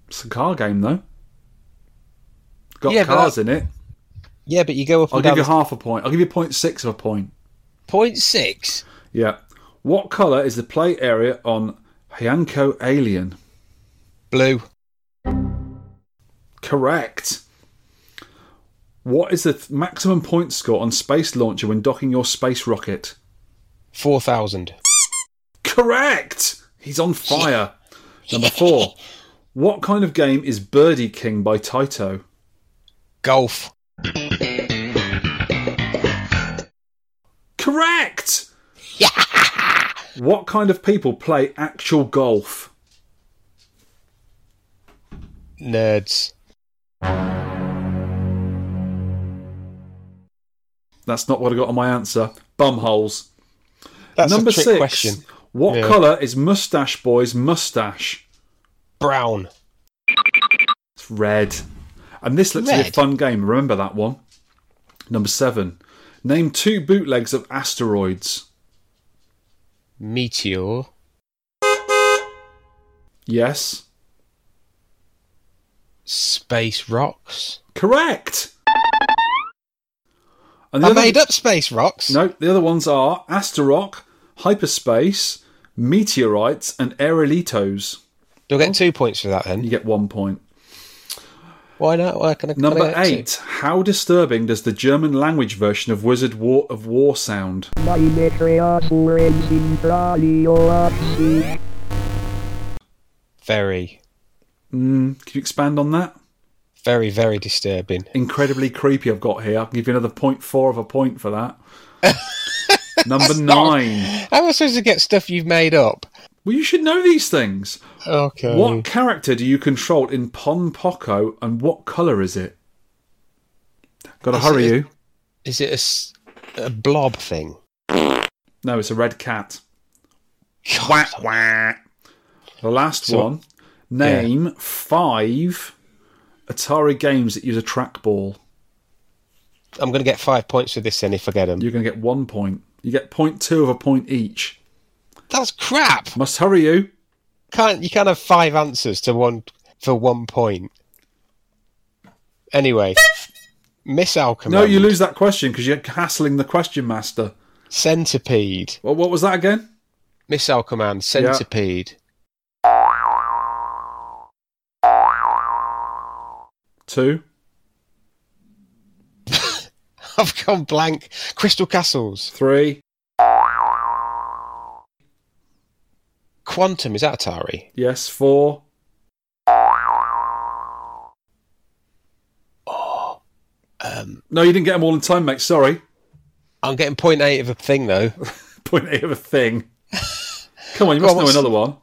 It's a car game though. Got Yeah, cars in it. Yeah, but you go up I'll give you half a point. I'll give you point six of a point. point six. Yeah. What colour is the play area on Heiankyo Alien? Blue. Correct. What is the th- maximum point score on Space Launcher when docking your space rocket? Four thousand. Correct! He's on fire. Number four. What kind of game is Birdie King by Taito? Golf. Correct! what kind of people play actual golf? Nerds. That's not what I got on my answer. Bumholes. That's Number a trick six. question. What Yeah. colour is Mustache Boy's mustache? Brown. It's red. And this looks like a fun game. Remember that one. Number seven. Name two bootlegs of asteroids. Meteor. Yes. Space rocks. Correct. And the I other- made up space rocks. No, the other ones are Asterock, Hyperspace, Meteorites, and Aerolitos. Do I get two points for that then? You get one point. Why not? Why can I, can I Number two? eight. How disturbing does the German language version of Wizard War of Wor sound? Meine Kreaturen sind. Very, hmm, Can you expand on that? very, very disturbing. Incredibly creepy. I've got here. I can give you another point four of a point for that. Number nine. How am I supposed to get stuff you've made up? Well, you should know these things. Okay. What character do you control in Ponpoko, and what colour is it? Got to Is hurry it- you. Is it a blob thing? No, it's a red cat. God, Wah, wah. The last So- one. Name five Atari games that use a trackball. I'm going to get five points for this then if I get them. You're going to get one point. You get point two of a point each. That's crap. Must hurry you. Can't you can't have five answers to one for one point. Anyway, Miss Alchemy. No, you lose that question because you're hassling the question master. Centipede. Well, what was that again? Missile Command. Centipede. Two. I've gone blank. Crystal Castles. Three. Quantum. Is that Atari? Yes. Four. Um, No, you didn't get them all in time, mate. Sorry. I'm getting point eight of a thing though. Point eight of a thing. Come on, you must on, know another one.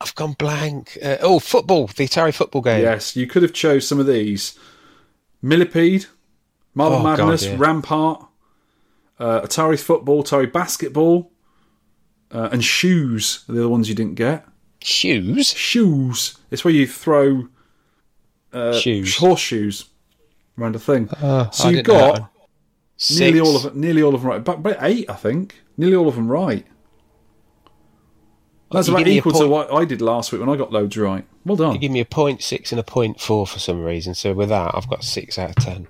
I've gone blank. Uh, oh, football. The Atari football game. Yes, you could have chose some of these. Millipede, Marble Oh, God, Madness, yeah. Rampart, uh, Atari Football, Atari Basketball, uh, and Shoes are the other ones you didn't get. Shoes. Shoes. It's where you throw uh, Shoes. horseshoes around a thing. Uh, so I you've didn't know that got nearly all of nearly all of them right. But, but eight, I think. Nearly all of them right. That's You about equal to what I did last week when I got loads right. Well done. You give me a point six and a point four for some reason. So with that, I've got six out of ten.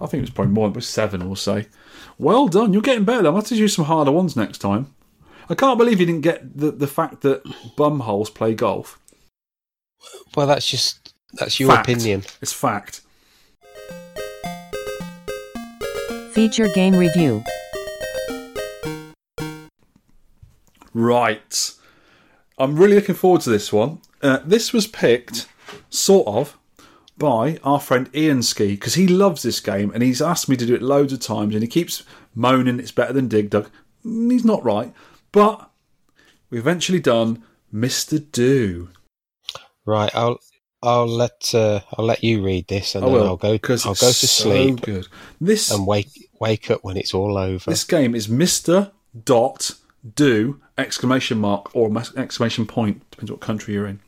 I think it was probably more. It was seven, we'll say. Well done. You're getting better. I'll have to do some harder ones next time. I can't believe you didn't get the, the fact that bumholes play golf. Well, that's just that's your Fact. opinion. It's fact. Feature game review. Right. I'm really looking forward to this one. Uh, this was picked, sort of, by our friend Ian Ski because he loves this game and he's asked me to do it loads of times and he keeps moaning it's better than Dig Dug. Mm, He's not right, but we've eventually done Mr. Do. Right, I'll I'll let uh, I'll let you read this, and I then will I'll go I'll go to so sleep good. This and wake wake up when it's all over. this game is Mr. Dot Do exclamation mark or exclamation point depends what country you're in,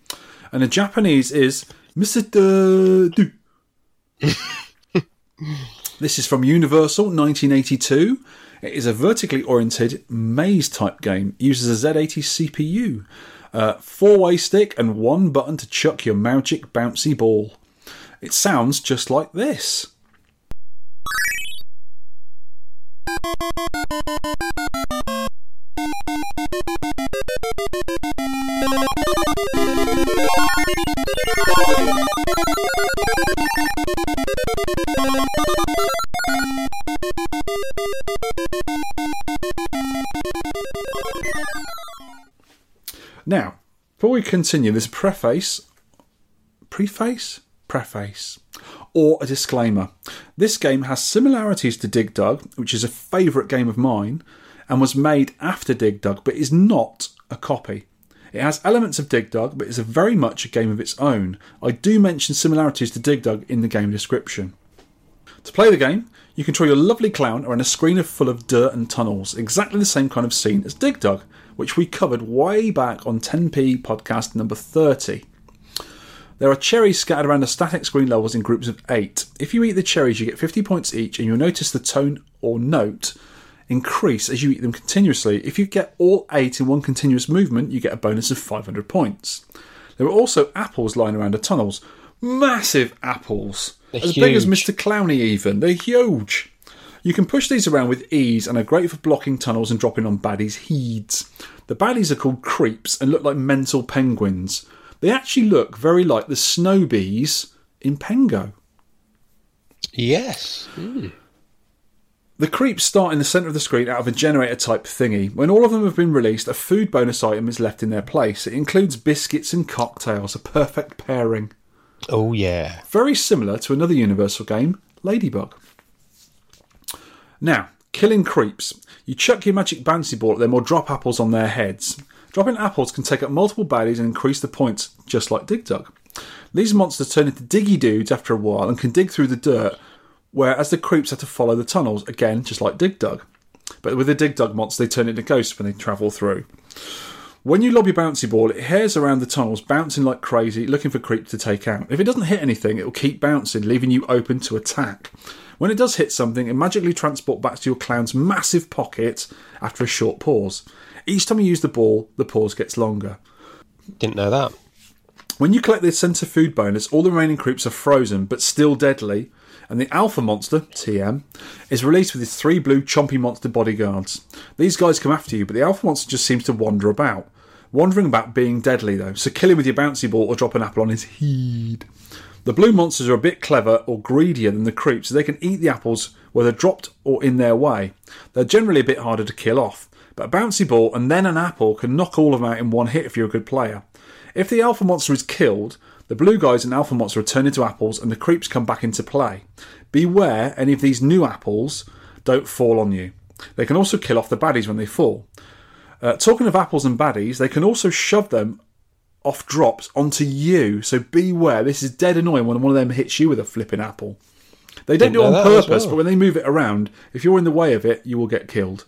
and the Japanese is Mr. Do. this is from Universal 1982. It is a vertically oriented maze type game. Uses a Z80 CPU, uh, four way stick, and one button to chuck your magic bouncy ball. It sounds just like this. Now, before we continue, there's a preface, preface, preface, or a disclaimer. This game has similarities to Dig Dug, which is a favourite game of mine, and was made after Dig Dug, but is not a copy. It has elements of Dig Dug, but is very much a game of its own. I do mention similarities to Dig Dug in the game description. To play the game, you control your lovely clown around a screen full of dirt and tunnels, exactly the same kind of scene as Dig Dug, which we covered way back on 10p podcast number 30. There are cherries scattered around the static screen levels in groups of 8. If you eat the cherries, you get 50 points each, and you'll notice the tone or note increase as you eat them continuously. If you get all 8 in one continuous movement, you get a bonus of 500 points. There are also apples lying around the tunnels. Massive apples! They're as big as. Mr. Clowny, even. They're huge. You can push these around with ease and are great for blocking tunnels and dropping on baddies' heads. The baddies are called creeps and look like mental penguins. They actually look very like the snow bees in Pengo. yes, hmm. The creeps start in the centre of the screen out of a generator type thingy. When all of them have been released, a food bonus item is left in their place. It includes biscuits and cocktails, a perfect pairing. oh yeah, Very similar to another Universal game, Ladybug. Now, killing creeps. You chuck your magic bouncy ball at them or drop apples on their heads. Dropping apples can take up multiple baddies and increase the points, just like Dig Dug. These monsters turn into diggy dudes after a while and can dig through the dirt, whereas the creeps have to follow the tunnels, again, just like Dig Dug. But with the Dig Dug monster, they turn into ghosts when they travel through. When you lob your bouncy ball, it hares around the tunnels, bouncing like crazy, looking for creeps to take out. If it doesn't hit anything, it will keep bouncing, leaving you open to attack. When it does hit something, it magically transports back to your clown's massive pocket after a short pause. Each time you use the ball, the pause gets longer. didn't know that. When you collect the centre food bonus, all the remaining creeps are frozen but still deadly, and the Alpha Monster, TM, is released with his three blue chompy monster bodyguards. These guys come after you, but the Alpha Monster just seems to wander about. Wandering about being deadly though, so kill him with your bouncy ball or drop an apple on his head. The blue monsters are a bit clever or greedier than the creeps, so they can eat the apples whether dropped or in their way. They're generally a bit harder to kill off, but a bouncy ball and then an apple can knock all of them out in one hit if you're a good player. If the alpha monster is killed, the blue guys and alpha monster are turned into apples and the creeps come back into play. Beware any of these new apples don't fall on you. They can also kill off the baddies when they fall. Uh, talking of apples and baddies, they can also shove them off drops onto you. So beware. This is dead annoying when one of them hits you with a flipping apple. They don't Didn't do it on purpose, well. but when they move it around, if you're in the way of it, you will get killed.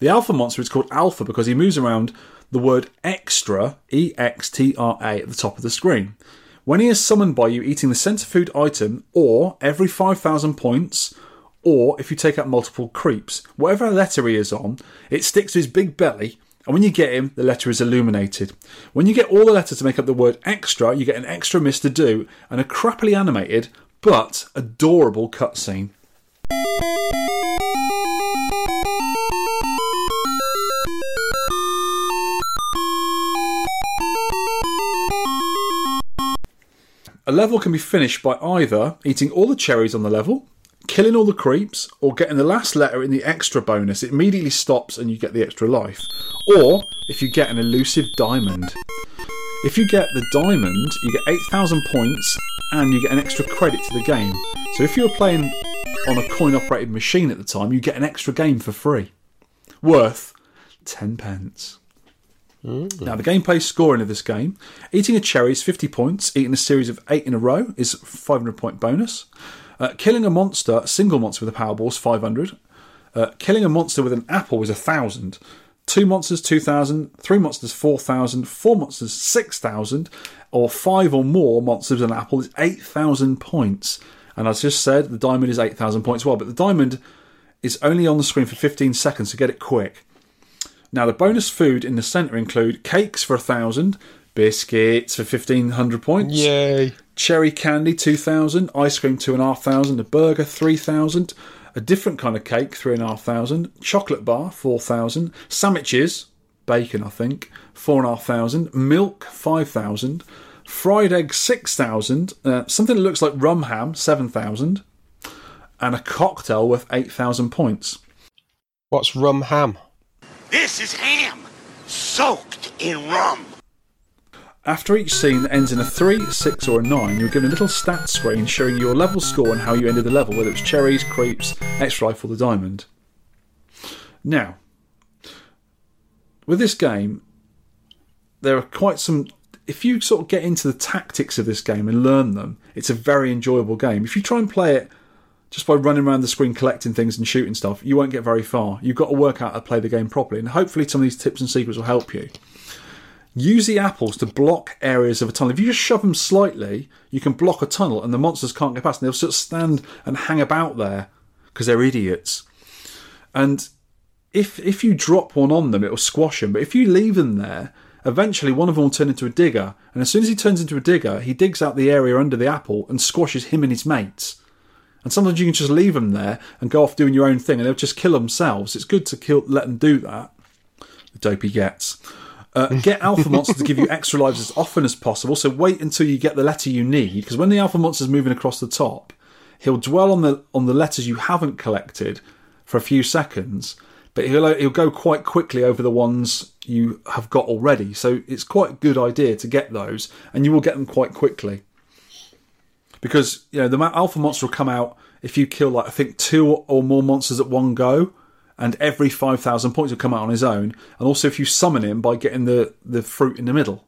The alpha monster is called alpha because he moves around the word extra, E X T R A, at the top of the screen. When he is summoned by you eating the centre food item, or every 5,000 points, or if you take out multiple creeps, whatever letter he is on, it sticks to his big belly, and when you get him, the letter is illuminated. When you get all the letters to make up the word extra, you get an extra Mr. Do and a crappily animated but adorable cutscene. A level can be finished by either eating all the cherries on the level, killing all the creeps, or getting the last letter in the extra bonus. It immediately stops and you get the extra life. Or if you get an elusive diamond. If you get the diamond, you get 8,000 points and you get an extra credit to the game. So if you were playing on a coin operated machine at the time, you get an extra game for free. Worth 10 pence. Now, the gameplay scoring of this game eating a cherry is 50 points, eating a series of eight in a row is 500 point bonus. Uh, killing a monster, single monster with a Powerball is 500. Uh, killing a monster with an apple is 1,000. Two monsters, 2,000. Three monsters, 4,000. Four monsters, 6,000. Or five or more monsters with an apple is 8,000 points. And as I just said, the diamond is 8,000 points well. But the diamond is only on the screen for 15 seconds, so get it quick. Now, the bonus food in the centre include cakes for 1,000, biscuits for 1,500 points, Yay. cherry candy 2,000, ice cream 2,500, a burger 3,000, a different kind of cake 3,500, chocolate bar 4,000, sandwiches, bacon I think, 4,500, milk 5,000, fried egg 6,000, uh, something that looks like rum ham 7,000, and a cocktail worth 8,000 points. What's rum ham? This is ham soaked in rum. After each scene that ends in a 3, 6, or a 9, you're given a little stats screen showing your level score and how you ended the level, whether it's cherries, creeps, extra life, or the diamond. Now, with this game, there are quite some. If you sort of get into the tactics of this game and learn them, it's a very enjoyable game. If you try and play it just by running around the screen collecting things and shooting stuff, you won't get very far. You've got to work out how to play the game properly, and hopefully, some of these tips and secrets will help you. Use the apples to block areas of a tunnel. If you just shove them slightly, you can block a tunnel and the monsters can't get past. And they'll sort of stand and hang about there because they're idiots. And if if you drop one on them, it'll squash them. But if you leave them there, eventually one of them will turn into a digger. And as soon as he turns into a digger, he digs out the area under the apple and squashes him and his mates. And sometimes you can just leave them there and go off doing your own thing, and they'll just kill themselves. It's good to kill, let them do that. The dope he gets. Uh, get alpha monsters to give you extra lives as often as possible. So wait until you get the letter you need, because when the alpha monster's moving across the top, he'll dwell on the on the letters you haven't collected for a few seconds, but he'll he'll go quite quickly over the ones you have got already. So it's quite a good idea to get those, and you will get them quite quickly. Because you know the alpha monster will come out if you kill like I think two or more monsters at one go, and every five thousand points will come out on his own. And also if you summon him by getting the the fruit in the middle,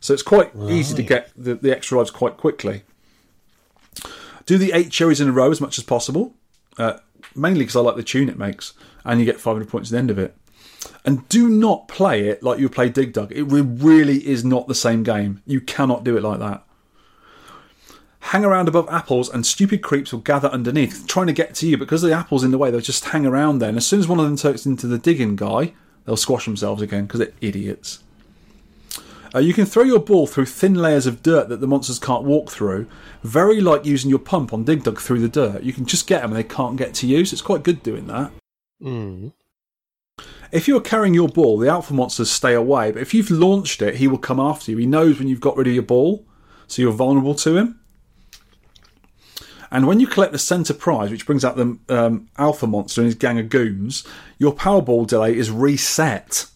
so it's quite easy to get the, the extra lives quite quickly. Do the eight cherries in a row as much as possible, uh, mainly because I like the tune it makes, and you get 500 points at the end of it. And do not play it like you play Dig Dug. It re- really is not the same game. You cannot do it like that. Hang around above apples, and stupid creeps will gather underneath, trying to get to you. Because the apple's in the way, they'll just hang around there. And as soon as one of them turns into the digging guy, they'll squash themselves again because they're idiots. Uh, you can throw your ball through thin layers of dirt that the monsters can't walk through, very like using your pump on Dig Dug through the dirt. You can just get them and they can't get to you, so it's quite good doing that. Mm. If you're carrying your ball, the alpha monsters stay away, but if you've launched it, he will come after you. He knows when you've got rid of your ball, so you're vulnerable to him. And when you collect the centre prize, which brings out the um, alpha monster and his gang of goons, your Powerball delay is reset.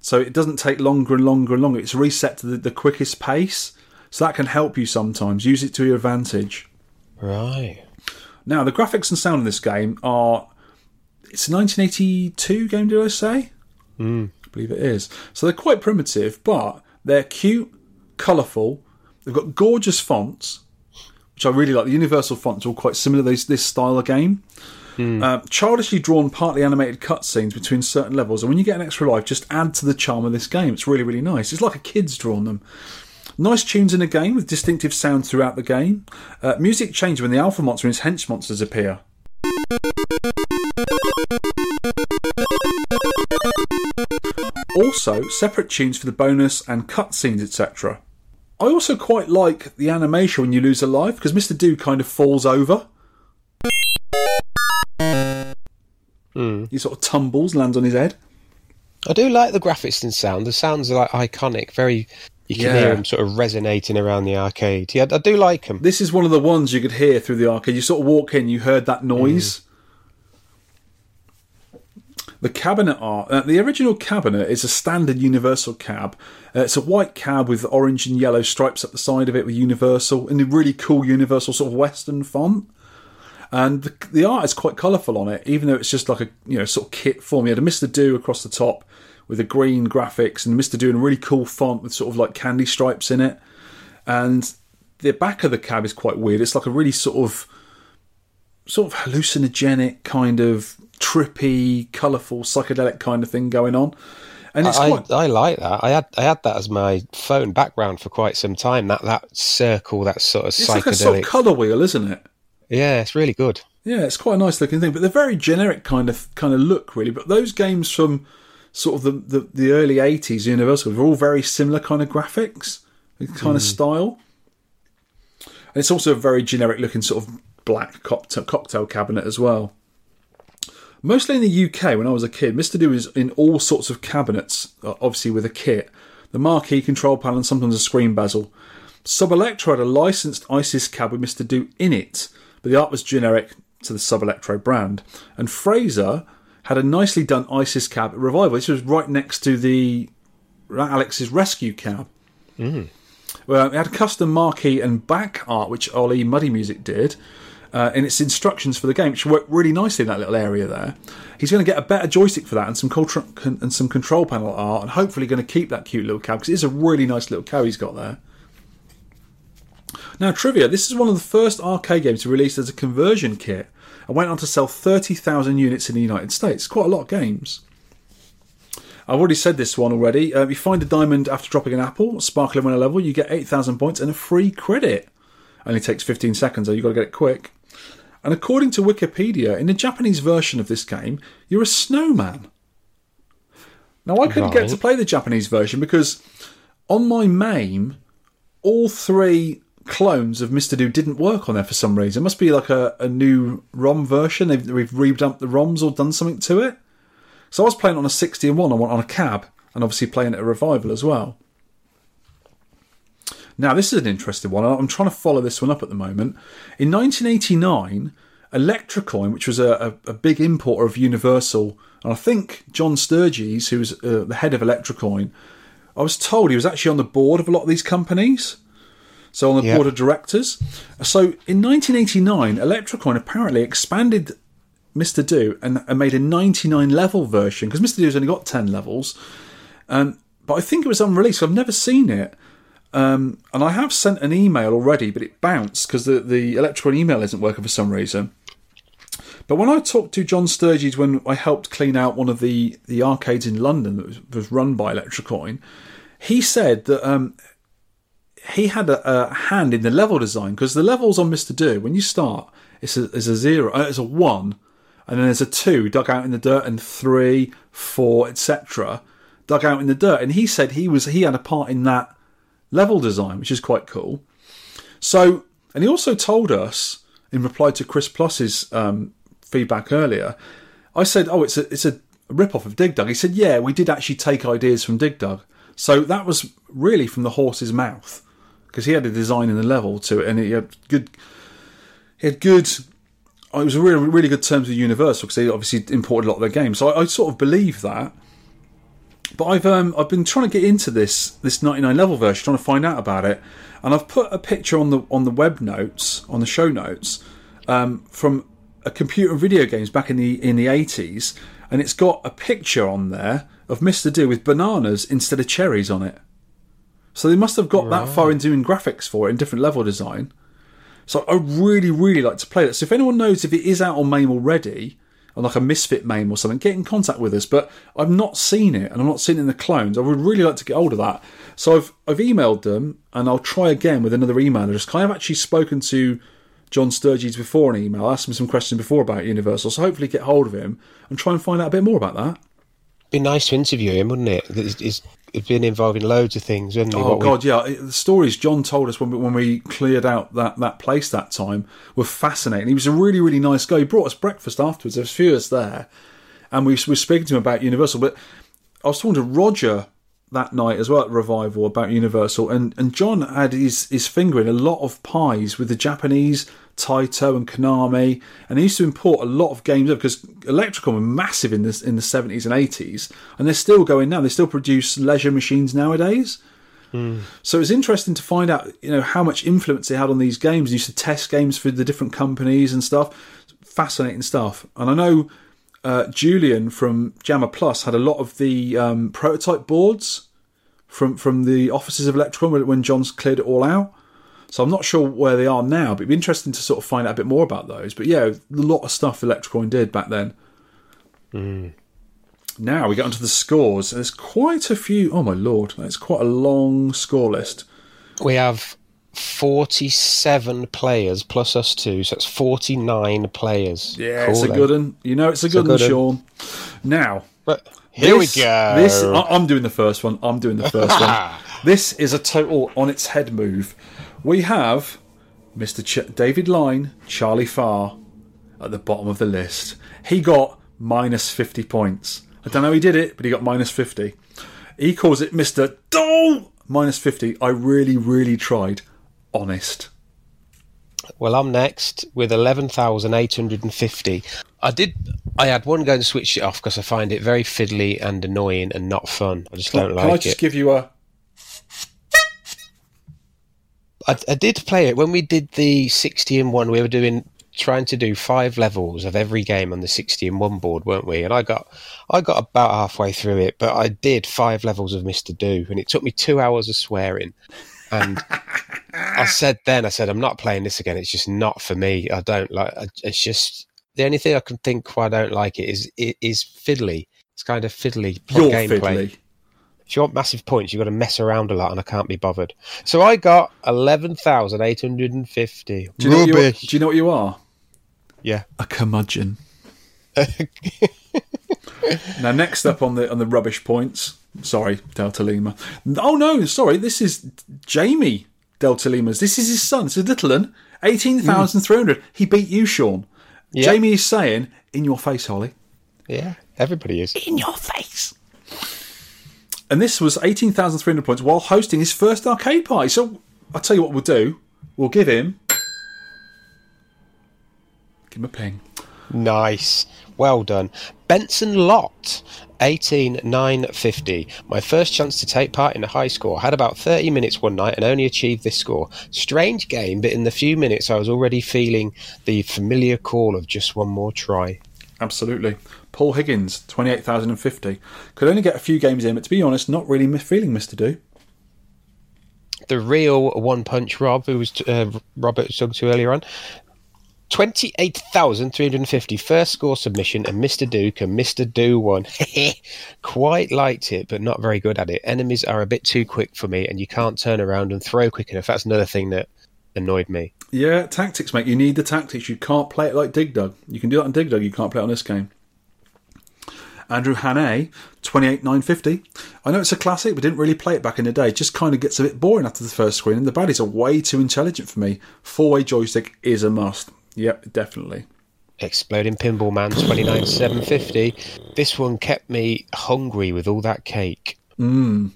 So it doesn't take longer and longer and longer. It's reset to the, the quickest pace. So that can help you sometimes. Use it to your advantage. Right. Now, the graphics and sound in this game are. It's a 1982 game, did I say? I believe it is. So they're quite primitive, but they're cute, colourful. They've got gorgeous fonts, which I really like. The Universal fonts are all quite similar to this, this style of game. Uh, childishly drawn, partly animated cutscenes between certain levels, and when you get an extra life, just add to the charm of this game. It's really, really nice. It's like a kid's drawn them. Nice tunes in the game with distinctive sound throughout the game. Uh, music changes when the alpha monster and his hench monsters appear. Also, separate tunes for the bonus and cutscenes, etc. I also quite like the animation when you lose a life because Mr. Do kind of falls over. Hmm. He sort of tumbles, lands on his head. I do like the graphics and sound. The sounds are like iconic. Very, you can Yeah. hear them sort of resonating around the arcade. Yeah, I do like them. This is one of the ones you could hear through the arcade. You sort of walk in, you heard that hmm. noise. The cabinet art. Uh, the original cabinet is a standard Universal cab. Uh, it's a white cab with orange and yellow stripes up the side of it with Universal in a really cool Universal sort of Western font. And the, the art is quite colourful on it, even though it's just like a you know sort of kit form. You had a Mister Do across the top with the green graphics and Mister doing a really cool font with sort of like candy stripes in it, and the back of the cab is quite weird. It's like a really sort of sort of hallucinogenic kind of trippy, colourful, psychedelic kind of thing going on. And it's I, quite I like that. I had I had that as my phone background for quite some time. That that circle, that sort of it's like sort psychedelic. of colour wheel, isn't it? yeah, it's really good. Yeah, it's quite a nice looking thing, but they're very generic kind of kind of look, really. But those games from sort of the, the, the early '80s, Universal, were all very similar kind of graphics, kind of hmm. style. And it's also a very generic looking sort of black cocktail, cocktail cabinet as well. Mostly in the UK, when I was a kid, Mr. Do was in all sorts of cabinets, uh, obviously with a kit, the marquee control panel, and sometimes a screen bezel. Sub Electro had a licensed ISIS cab with Mr. Do in it, but the art was generic to the Sub Electro brand. And Fraser had a nicely done ISIS cab at Revival. This was right next to the Alex's Rescue cab. Well, it had a custom marquee and back art, which Ollie Muddy Music did, uh, in its instructions for the game, which worked really nicely in that little area there. He's going to get a better joystick for that and some control and some control panel art, and hopefully going to keep that cute little cab because it is a really nice little cab he's got there. Now, trivia: this is one of the first arcade games to release as a conversion kit, and went on to sell thirty thousand units in the United States. Quite a lot of games. I've already said this one already. Uh, you find a diamond after dropping an apple, sparkling when a level, you get 8,000 points and a free credit. Only takes 15 seconds, so you've got to get it quick. And according to Wikipedia, in the Japanese version of this game, you're a snowman. Now, I couldn't get to play the Japanese version because on my MAME, all three clones of Mr. Do didn't work on there for some reason. It must be like a, a new ROM version. They've, they've revamped the ROMs or done something to it. So I was playing on a 60 and 1 on on a cab, and obviously playing at a revival as well. Now, this is an interesting one. I'm trying to follow this one up at the moment. In 1989, Electrocoin, which was a, a, a big importer of Universal, and I think John Sturges, who was uh, the head of Electrocoin, I was told he was actually on the board of a lot of these companies. So on the Yeah. board of directors. So in 1989, Electrocoin apparently expanded Mr. Do and, and made a 99 level version because Mr. Do's only got 10 levels. Um, but I think it was unreleased. I've never seen it. Um, and I have sent an email already, but it bounced because the, the Electrocoin email isn't working for some reason. But when I talked to John Sturges when I helped clean out one of the, the arcades in London that was, was run by Electrocoin, he said that um, he had a, a hand in the level design because the levels on Mr. Do, when you start, it's a, it's a zero, uh, it's a one, and then there's a two dug out in the dirt, and three, four, etc., dug out in the dirt. And he said he was he had a part in that level design, which is quite cool. So, and he also told us in reply to Chris Plus's um, feedback earlier. I said, "Oh, it's a it's a rip off of Dig Dug." He said, "Yeah, we did actually take ideas from Dig Dug." So that was really from the horse's mouth because he had a design in the level to it, and he had good. He had good. It was a really really good terms with Universal because they obviously imported a lot of their games. So I, I sort of believe that. But I've um, I've been trying to get into this this 99 level version, trying to find out about it, and I've put a picture on the on the web notes on the show notes um, from a computer and video games back in the in the 80s, and it's got a picture on there of Mr. Do with bananas instead of cherries on it. So they must have got that far into doing graphics for it in different level design. So I really, really like to play that. So if anyone knows if it is out on MAME already, on like a Misfit MAME or something, get in contact with us. But I've not seen it, and I'm not seeing in the clones. I would really like to get hold of that. So I've I've emailed them, and I'll try again with another email address. I have actually spoken to John Sturges before an email, asked him some questions before about Universal. So hopefully get hold of him and try and find out a bit more about that. Be nice to interview him, wouldn't it? He's, he's he's been involved in loads of things, hasn't he? Oh What we- God, yeah. The stories John told us when we, when we cleared out that, that place that time were fascinating. He was a really really nice guy. He brought us breakfast afterwards. There was a few of us there, and we were speaking to him about Universal. But I was talking to Roger that night as well at Revival about Universal, and, and John had his, his finger in a lot of pies with the Japanese Taito and Konami, and they used to import a lot of games because Electrocoin were massive in this in the seventies and eighties, and they're still going now. They still produce leisure machines nowadays. So it's interesting to find out, you know, how much influence they had on these games. They used to test games for the different companies and stuff. Fascinating stuff. And I know uh, Julian from Jamma Plus had a lot of the um, prototype boards from from the offices of Electron when, when John's cleared it all out. So I'm not sure where they are now, but it'd be interesting to sort of find out a bit more about those. But yeah, a lot of stuff Electrocoin did back then. Hmm. Now we get onto the scores. There's quite a few. Oh my lord, that's quite a long score list. We have 47 players plus us two, so it's 49 players. Yeah, it's a Cool, good one. You know, it's a a good one, good Sean. Now, But here this- we go. This I- I'm doing the first one. I'm doing the first one. This is a total on its head move. We have Mr. Ch- David Line, Charlie Farr at the bottom of the list. He got minus 50 points. I don't know how he did it, but he got minus 50. He calls it Mr. Dole minus 50. I really, really tried. Honest. Well, I'm next with 11,850. I did. I had one go and switch it off because I find it very fiddly and annoying and not fun. I just don't Can like it. Can I just it. give you a. I, I did play it when we did the 60 in one. We were doing trying to do five levels of every game on the 60 in one board, weren't we? And I got I got about halfway through it, but I did five levels of Mister Do, and it took me two hours of swearing. And I said then, I said I'm not playing this again. It's just not for me. I don't like. I- It's just the only thing I can think why I don't like it is it is fiddly. It's kind of fiddly You're gameplay fiddly. If you want massive points, you've got to mess around a lot, and I can't be bothered. So I got eleven thousand eight hundred and fifty. Do you, know what you, are? do you know what you are? Yeah. A curmudgeon. now, next up on the on the rubbish points. Sorry, Delta Lima. Oh no, sorry. This is Jamie Delta Lima's. This is his son. It's a little one. Eighteen thousand three hundred. Hmm. He beat you, Sean. Yeah. Jamie is saying, "In your face, Holley." Yeah, everybody is. In your face. And this was eighteen thousand three hundred points while hosting his first arcade party. So I'll tell you what we'll do. We'll give him. Give him a ping. Nice. Well done. Benson Lott, 18950. My first chance to take part in a high score. Had about 30 minutes one night and only achieved this score. Strange game, but in the few minutes I was already feeling the familiar call of just one more try. Absolutely. Paul Higgins, 28,050. Could only get a few games in, but to be honest, not really feeling Mr. Do. the real One Punch Rob, who was uh, Robert talking to earlier on. 28,350 first score submission, and Mr. Duke and Mr. Do won. Quite liked it, but not very good at it. Enemies are a bit too quick for me, and you can't turn around and throw quick enough. That's another thing that annoyed me. Yeah, tactics, mate. You need the tactics. You can't play it like Dig Dug. You can do that on Dig Dug, you can't play it on this game. Andrew Hannay, 28,950. I know it's a classic, but didn't really play it back in the day. It just kind of gets a bit boring after the first screen, and the baddies are way too intelligent for me. Four way joystick is a must. Yep, definitely. Exploding Pinball Man 29,750. This one kept me hungry with all that cake. Mm.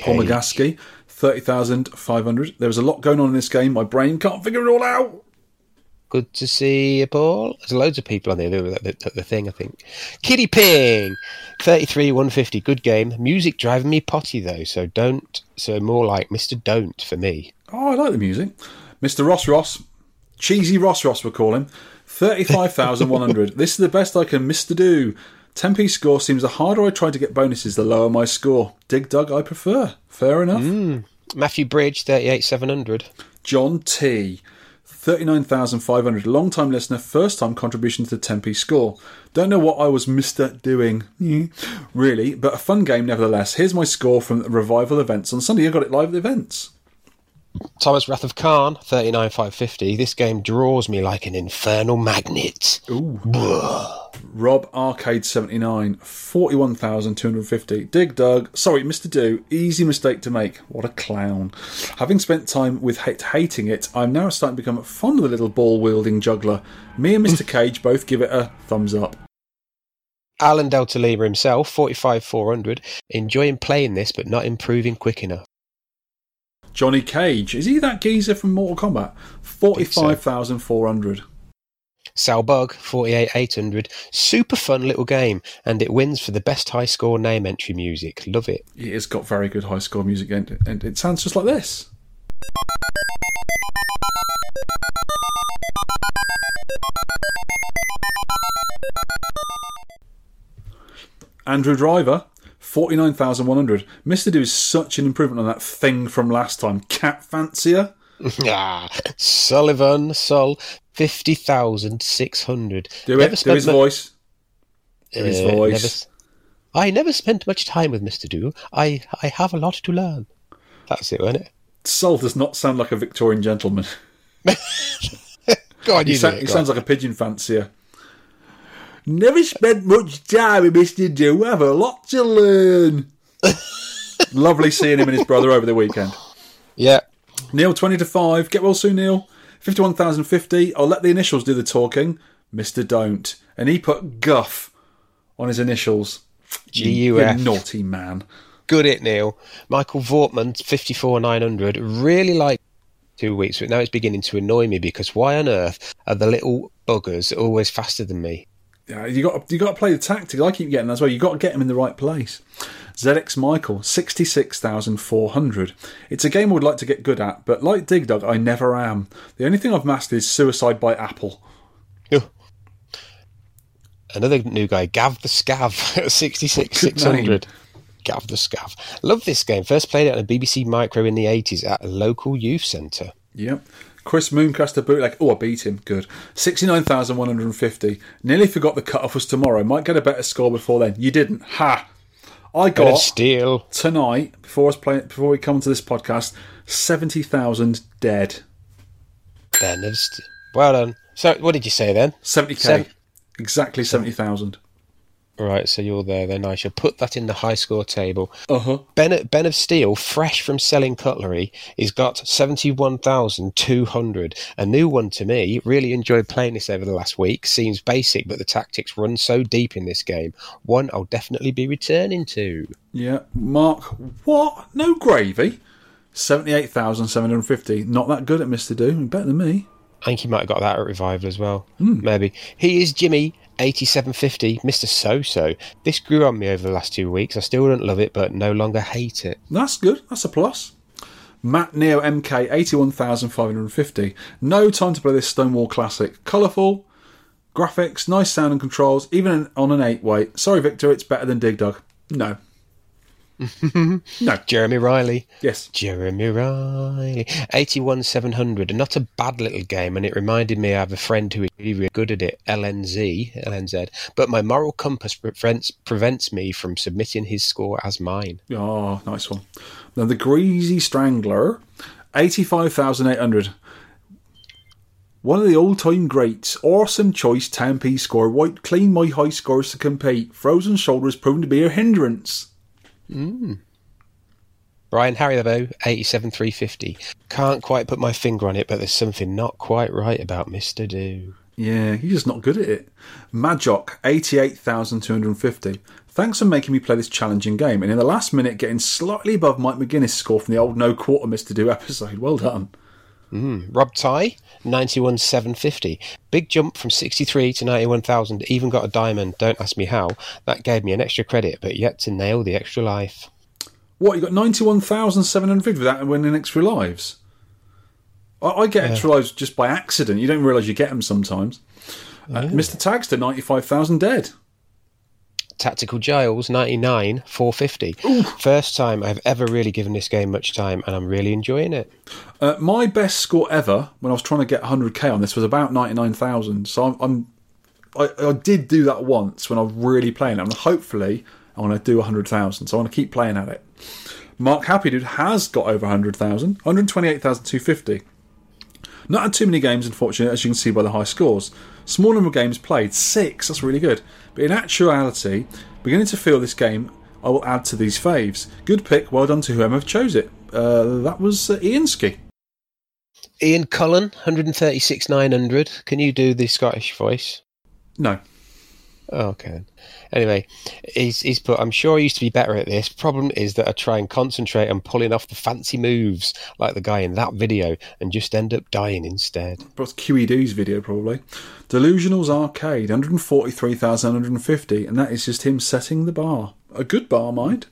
Paul Cake. Magaski, 30,500. There was a lot going on in this game. My brain can't figure it all out. Good to see you, Paul. There's loads of people on there at the, the thing, I think. Kitty Ping, 33, 150. Good game. Music driving me potty, though, so don't. So more like Mr. Don't for me. Oh, I like the music. Mr. Ross Ross, cheesy Ross Ross, we'll call him. Thirty-five thousand one hundred. this is the best I can Mr. Do. 10p score seems the harder I try to get bonuses, the lower my score. Dig Dug, I prefer. Fair enough. Hmm. Matthew Bridge, 38, 700. John T. 39,500. Long time listener, first time contribution to the 10p score. Don't know what I was Mr. doing, really, but a fun game nevertheless. Here's my score from the revival events on Sunday. I got it live at the events. Thomas Wrath of Khan, 39, 550. This game draws me like an infernal magnet. Ooh. Rob Arcade 79, 41,250. Dig Dug, sorry, Mr. Do, easy mistake to make. What a clown. Having spent time with hate, hating it, I'm now starting to become fond of the little ball wielding juggler. Me and Mr. Cage both give it a thumbs up. Alan Delta Lima himself, 45, 400. Enjoying playing this, but not improving quick enough. Johnny Cage, is he that geezer from Mortal Kombat? 45,400. Sal Bug, 48, 800. Super fun little game, and it wins for the best high score name entry music. Love it. It has got very good high score music, and, and it sounds just like this. Andrew Driver, 49,100. Mr. Do is such an improvement on that thing from last time. Cat Fancier. Ah, Sullivan Sol, fifty thousand six hundred. Do it. Do his voice. Do his Uh, voice. never s- I never spent much time with Mister Do. I I have a lot to learn. That's it, wasn't it? Sol does not sound like a Victorian gentleman. God, He, sa- he sounds like a pigeon fancier. Never spent much time with Mr. Do. Have a lot to learn. Lovely seeing him and his brother over the weekend. yeah. Neil, 20 to 5. Get well soon, Neil. 51,050. I'll let the initials do the talking. Mr. Don't. And he put guff on his initials. G You naughty man. Good it, Neil. Michael Vortman, fifty four nine hundred. Really like two weeks, but now it's beginning to annoy me because why on earth are the little buggers always faster than me? Yeah, you got you got to play the tactics. I keep getting that as well. You got to get them in the right place. ZX Michael, sixty six thousand four hundred. It's a game I would like to get good at, but like Dig Dug, I never am. The only thing I've mastered is Suicide by Apple. Oh. Another new guy, Gav the Scav, sixty six six hundred. Gav the Scav. Love this game. First played it on a BBC Micro in the eighties at a local youth centre. Yep. Chris Mooncaster bootleg. Oh, I beat him. Good. Sixty nine thousand one hundred and fifty. Nearly forgot the cut off was tomorrow. Might get a better score before then. You didn't. Ha. I got steel. tonight before us playing before we come to this podcast seventy thousand dead. Of Well done. So, what did you say then? Seventy k. Seven- Exactly seventy thousand. Right, so you're there then. I shall put that in the high score table. Uh huh. Ben, ben of Steel, fresh from selling cutlery, he's got 71,200. A new one to me. Really enjoyed playing this over the last week. Seems basic, but the tactics run so deep in this game. One I'll definitely be returning to. Yeah. Mark. What? No gravy. Seventy eight thousand seven hundred fifty. Not that good at Mister Do. Better than me. I think he might have got that at Revival as well. Maybe. He is Jimmy. 8750, Mr. So So. This grew on me over the last two weeks. I still don't love it, but no longer hate it. That's good. That's a plus. Matt Neo MK, 81,550. No time to play this Stonewall classic. Colourful, graphics, nice sound and controls, even on an 8 weight. Sorry, Victor, it's better than Dig Dug. No. Mm-hmm. no. Jeremy Riley. Yes. Jeremy Riley. 81700. Not a bad little game, and it reminded me I have a friend who is really, really good at it, LNZ, LNZ. But my moral compass prevents, prevents me from submitting his score as mine. Oh, nice one. Now, the Greasy Strangler, 85,800. One of the all time greats. Awesome choice, 10 p score. Wiped clean my high scores to compete. Frozen shoulders proven to be a hindrance. Mm. Brian Harry, Haribo, 87350. Can't quite put my finger on it, but there's something not quite right about Mr. Do. Yeah, he's just not good at it. Majok, 88,250. Thanks for making me play this challenging game, and in the last minute getting slightly above Mike McGuinness' score from the old No Quarter Mr. Do episode. Well done. Rob Ty, 91750. Big jump from 63 to 91,000. Even got a diamond. Don't ask me how. That gave me an extra credit, but yet to nail the extra life. What, you got 91,750 without winning extra lives? I, I get extra lives just by accident. You don't realise you get them sometimes. Uh, Mr. Tagster, 95,000 dead. Tactical Giles, 99, 450. First time I've ever really given this game much time, and I'm really enjoying it. Uh, my best score ever when I was trying to get 100k on this was about 99,000. So I'm, I'm I, I did do that once when I was really playing it, and hopefully I want to do 100,000. So I want to keep playing at it. Mark Happy Dude has got over 100,000, 128,250. Not had too many games, unfortunately, as you can see by the high scores. Small number of games played, six, that's really good. But in actuality, beginning to feel this game, I will add to these faves. Good pick, well done to whoever chose it. Uh, that was uh, Ianski. Ian Cullen, 136, 900. Can you do the Scottish voice? No. Oh, okay. Anyway, he's, he's put, I'm sure I used to be better at this. Problem is that I try and concentrate on pulling off the fancy moves like the guy in that video and just end up dying instead. That's QED's video, probably. Delusionals Arcade, 143,150, and that is just him setting the bar. A good bar, mind.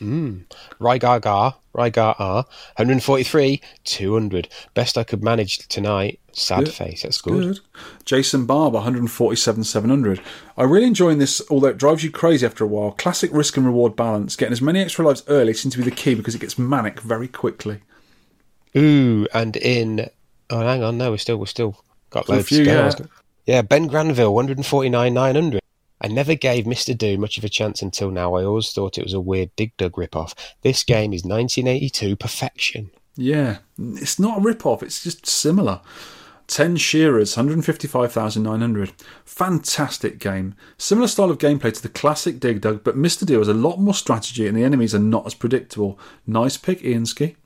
Mm. Rygar Gar, Rygar R, 143, 200. Best I could manage tonight. Sad Good. face. That's good. Good. Jason Barber, 147 700. I really enjoying this, although it drives you crazy after a while. Classic risk and reward balance. Getting as many extra lives early seems to be the key because it gets manic very quickly. Ooh, and in. Oh, hang on. No, we're still, we're still got Got a few, to go. yeah. I was go- yeah, Ben Granville, 149, 900. I never gave Mr. Do much of a chance until now. I always thought it was a weird Dig Dug rip-off. This game is 1982 perfection. Yeah, it's not a rip-off. It's just similar. 10 Shearers, 155,900. Fantastic game. Similar style of gameplay to the classic Dig Dug, but Mr. Do has a lot more strategy and the enemies are not as predictable. Nice pick, Ianski.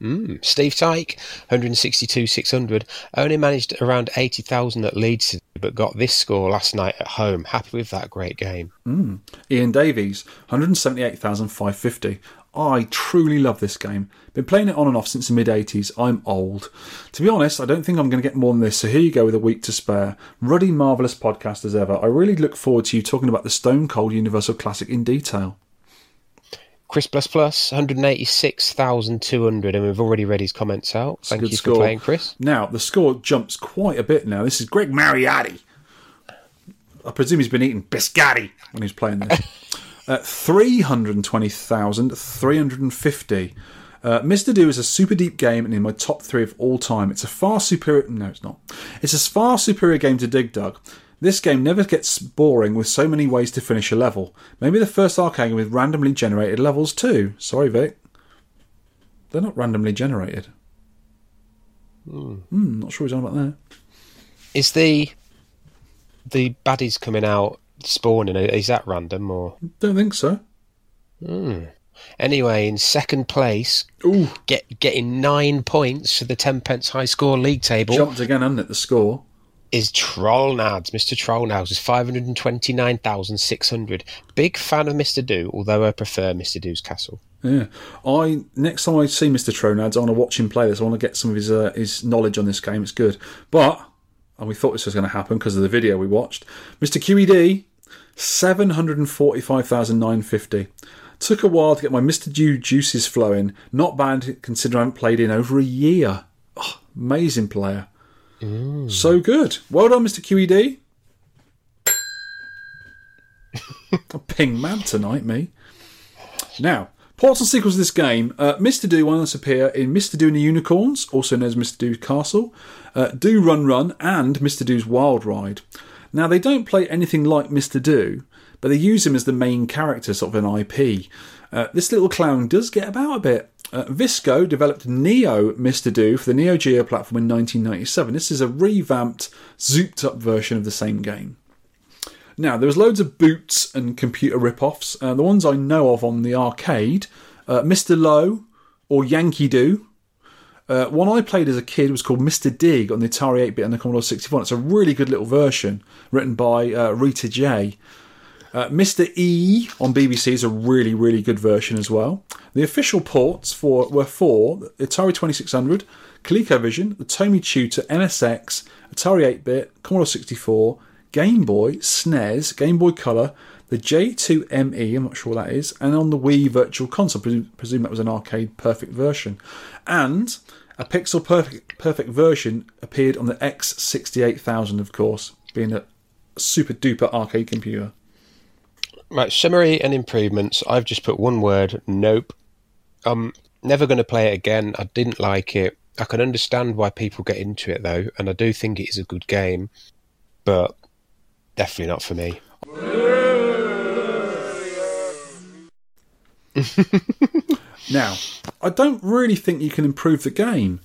Mm. Steve Tyke, 162, 600. Only managed around 80,000 at Leeds, but got this score last night at home. Happy with that great game. Mm. Ian Davies, 178,550. I truly love this game. Been playing it on and off since the mid 80s. I'm old. To be honest, I don't think I'm going to get more than this, so here you go with a week to spare. Ruddy, marvellous podcast as ever. I really look forward to you talking about the Stone Cold Universal Classic in detail. Chris Plus Plus, 186,200, and we've already read his comments out. Thank good you score. for playing, Chris. Now, the score jumps quite a bit now. This is Greg Mariotti. I presume he's been eating biscotti when he's playing this. uh, 320,350. Uh, Mr. Do is a super deep game and in my top three of all time. It's a far superior. No, it's not. It's a far superior game to Dig Dug. This game never gets boring with so many ways to finish a level. Maybe the first arcade game with randomly generated levels too. Sorry, Vic. They're not randomly generated. Hmm, not sure he's on about there. Is the the baddies coming out spawning, is that random or. Don't think so. Anyway, in second place, Ooh, get getting nine points for the 10 pence high score league table. jumped again, hasn't it? The score. Is Trollnads. Mr. Trollnads is 529,600. Big fan of Mr. Do, although I prefer Mr. Do's Castle. Yeah, I next time I see Mr. Tronads, I want to watch him play this. I want to get some of his uh, his knowledge on this game. It's good, but and we thought this was going to happen because of the video we watched. Mr. QED, seven hundred and forty-five thousand nine fifty. Took a while to get my Mr. Dew juices flowing. Not bad considering I haven't played in over a year. Oh, amazing player. So good. Well done, Mr. QED. A ping mad tonight, me. Now, ports and sequels of this game. Uh, Mr. Do once appear in Mr. Do and the Unicorns, also known as Mr. Do's Castle, uh, Do Run Run, and Mr. Do's Wild Ride. Now, they don't play anything like Mr. Do, but they use him as the main character, sort of an IP. Uh, this little clown does get about a bit. Uh, Visco developed Neo Mr. Do for the Neo Geo platform in 1997. This is a revamped, zooped up version of the same game. Now, there was loads of boots and computer rip-offs. Uh, the ones I know of on the arcade, uh, Mr. Low or Yankee Do. Uh, one I played as a kid was called Mr. Dig on the Atari 8-bit and the Commodore 64. It's a really good little version written by uh, Rita J. Uh, Mr. E on BBC is a really, really good version as well. The official ports for were for Atari 2600, ColecoVision, the Tomy Tutor, MSX, Atari 8-bit, Commodore 64, Game Boy, SNES, Game Boy Color, the J2ME, I'm not sure what that is, and on the Wii Virtual Console. Presume, presume that was an arcade perfect version. And a pixel perfect, perfect version appeared on the X68000, of course, being a super duper arcade computer. Right, summary and improvements. I've just put one word nope. I'm never going to play it again. I didn't like it. I can understand why people get into it, though, and I do think it is a good game, but definitely not for me. Now, I don't really think you can improve the game.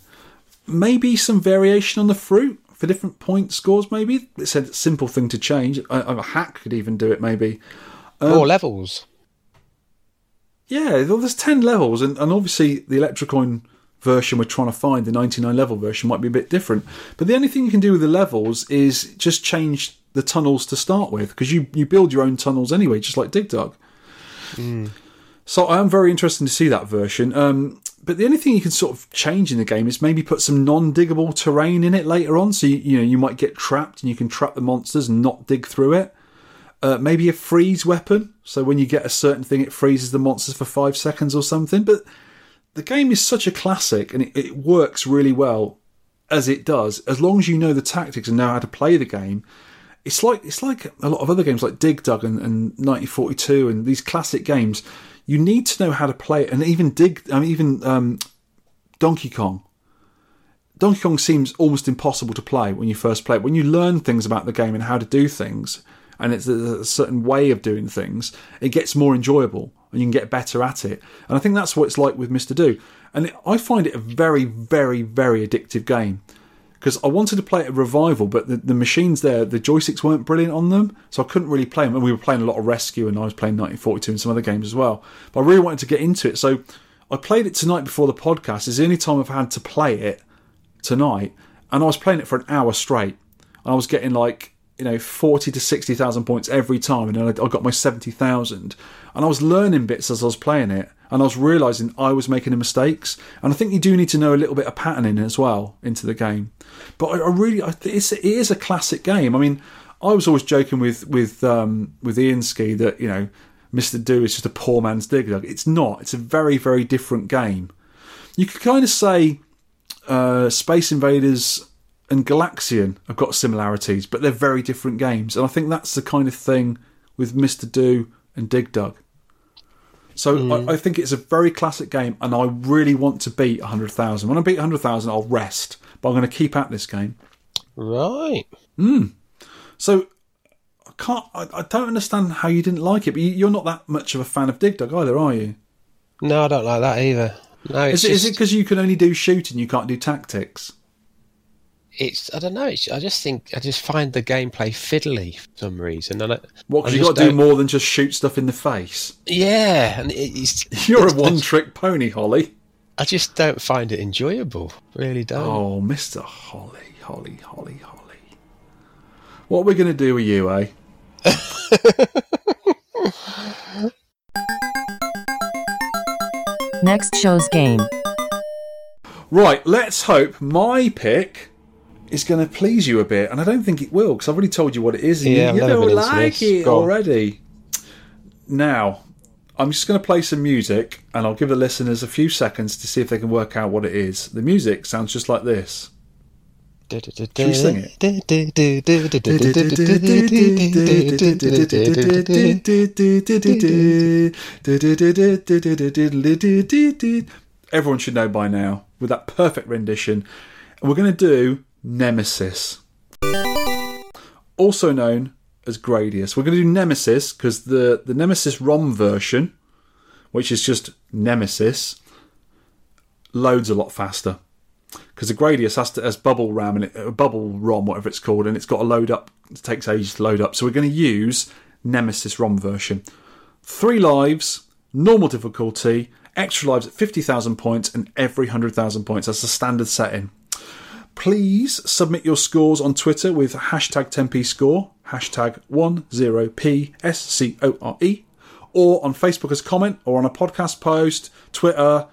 Maybe some variation on the fruit for different point scores, maybe? It's a simple thing to change. A, a hack could even do it, maybe. More levels. Yeah, well, there's 10 levels, and, and obviously the Electrocoin version we're trying to find, the 99 level version, might be a bit different. But the only thing you can do with the levels is just change the tunnels to start with, because you, you build your own tunnels anyway, just like Dig Dug. So I am very interested to see that version. Um, but the only thing you can sort of change in the game is maybe put some non-diggable terrain in it later on. So you, you know you might get trapped and you can trap the monsters and not dig through it. Uh, maybe a freeze weapon. So when you get a certain thing, it freezes the monsters for five seconds or something. But the game is such a classic and it, it works really well as it does. As long as you know the tactics and know how to play the game, it's like it's like a lot of other games like Dig Dug and, and 1942 and these classic games. You need to know how to play it, and even Dig, I mean, even um, Donkey Kong. Donkey Kong seems almost impossible to play when you first play it. When you learn things about the game and how to do things, and it's a, certain way of doing things, it gets more enjoyable and you can get better at it. And I think that's what it's like with Mr. Do. And I find it a very, very, very addictive game because I wanted to play it at revival, but the, the machines there, the joysticks weren't brilliant on them, so I couldn't really play them. And we were playing a lot of Rescue, and I was playing 1942 and some other games as well. But I really wanted to get into it, so I played it tonight before the podcast. It's the only time I've had to play it tonight, and I was playing it for an hour straight, and I was getting like you know forty to sixty thousand points every time, and I, I got my seventy thousand, and I was learning bits as I was playing it, and I was realizing I was making the mistakes, and I think you do need to know a little bit of patterning as well into the game. But I, I really, I, it's, it is a classic game. I mean, I was always joking with with um, with Ian Ski that you know. Mr. Do is just a poor man's Dig Dug. It's not. It's a very, very different game. You could kind of say uh, Space Invaders and Galaxian have got similarities, but they're very different games. And I think that's the kind of thing with Mr. Do and Dig Dug. So I, I think it's a very classic game, and I really want to beat 100,000. When I beat 100,000, I'll rest, but I'm going to keep at this game. Right. Hmm. So I can't. I, I don't understand how you didn't like it, but you, you're not that much of a fan of Dig Dug either, are you? No, I don't like that either. No, Is it, is it just- because you can only do shooting, you can't do tactics? It's I don't know. It's, I just think I just find the gameplay fiddly for some reason. And I, What? Because you got to do more than just shoot stuff in the face. Yeah, and it's You're a one-trick pony, Holley. I just don't find it enjoyable. Really don't. Oh, Mister Holley, Holley, Holley, Holley. What are we going to do with you, eh? Next show's game. Right. Let's hope my pick is going to please you a bit, and I don't think it will because I've already told you what it is, and Yeah, you, you don't like it already. Now, I'm just going to play some music, and I'll give the listeners a few seconds to see if they can work out what it is. The music sounds just like this. Should we sing it? Everyone should know by now with that perfect rendition. And we're going to do Nemesis, also known as Gradius. We're going to do Nemesis because the, the Nemesis ROM version, which is just Nemesis, loads a lot faster because the Gradius has to has bubble RAM and it, uh, bubble ROM, whatever it's called, and it's got to load up. It takes ages to load up. So we're going to use Nemesis ROM version. Three lives, normal difficulty, extra lives at fifty thousand points, and every hundred thousand points. That's the standard setting. Please submit your scores on Twitter with hashtag 10p score, hashtag 10pscore, E, or on Facebook as comment, or on a podcast post, Twitter,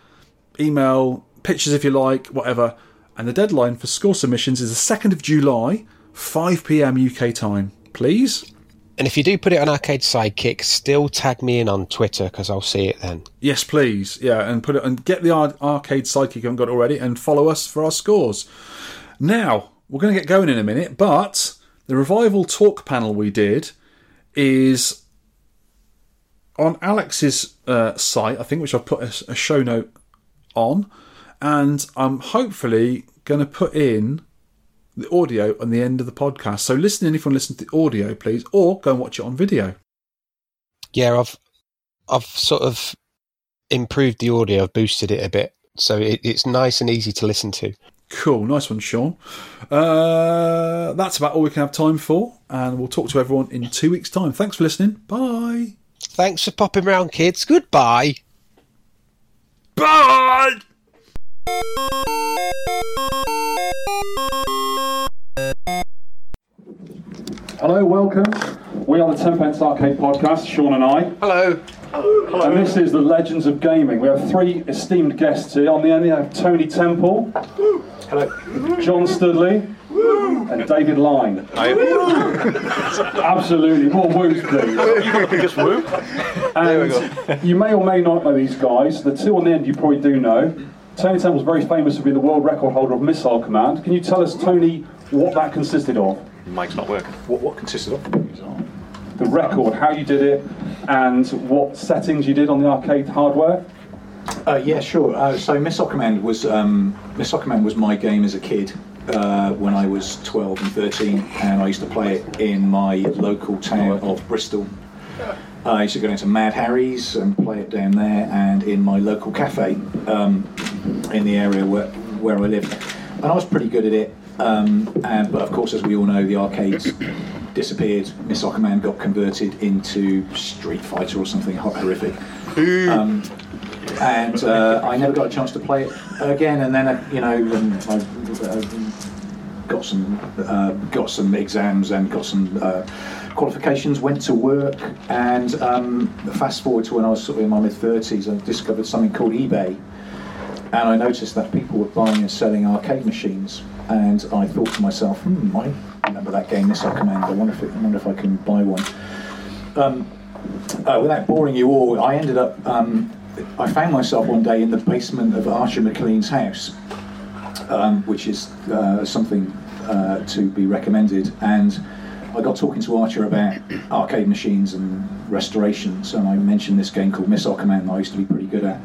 email, pictures if you like, whatever. And the deadline for score submissions is the 2nd of July, 5 pm UK time. Please? And if you do put it on Arcade Sidekick, still tag me in on Twitter because I'll see it then. Yes, please. Yeah, and put it and get the ar- arcade Sidekick haven't got already, and follow us for our scores. Now we're going to get going in a minute, but the revival talk panel we did is on Alex's uh, site, I think, which I've put a, a show note on, and I'm hopefully going to put in the audio on the end of the podcast. So listen in if you want to listen to the audio, please, or go and watch it on video. Yeah, I've I've sort of improved the audio. I've boosted it a bit, so it, it's nice and easy to listen to. Cool, nice one, Sean. Uh, that's about all we can have time for, and we'll talk to everyone in two weeks' time. Thanks for listening. Bye. Thanks for popping round, kids. Goodbye. Bye. Hello, welcome. We are the Tenpence Arcade Podcast, Sean and I. Hello. Hello. And this is the Legends of Gaming. We have three esteemed guests here. On the end, we have Tony Temple. Hello. John Stoodley. and David Line. Absolutely. More woos, please. Just woo. And you may or may not know these guys. The two on the end you probably do know. Tony Temple's very famous for being the world record holder of missile command. Can you tell us, Tony, what that consisted of? Mike's not working. What, what consisted of? The record, how you did it, and what settings you did on the arcade hardware? Uh, yeah, sure. Uh, so Missile Command was um, Missile Command was my game as a kid uh, when I was 12 and 13, and I used to play it in my local town of Bristol. I used to go into Mad Harry's and play it down there, and in my local cafe um, in the area where where I lived, and I was pretty good at it. Um, and but of course, as we all know, the arcades disappeared. Missile Command got converted into Street Fighter or something horrific. Um, and uh, I never got a chance to play it again. And then, uh, you know, um, I uh, got some uh, got some exams and got some uh, qualifications. Went to work, and um, fast forward to when I was sort of in my mid thirties, I discovered something called eBay, and I noticed that people were buying and selling arcade machines. And I thought to myself, hmm, I remember that game, Missile Command. I wonder if it, I wonder if I can buy one. Um, uh, without boring you all, I ended up. Um, I found myself one day in the basement of Archer McLean's house, um, which is uh, something uh, to be recommended. And I got talking to Archer about arcade machines and restorations, and I mentioned this game called Missile Command that I used to be pretty good at.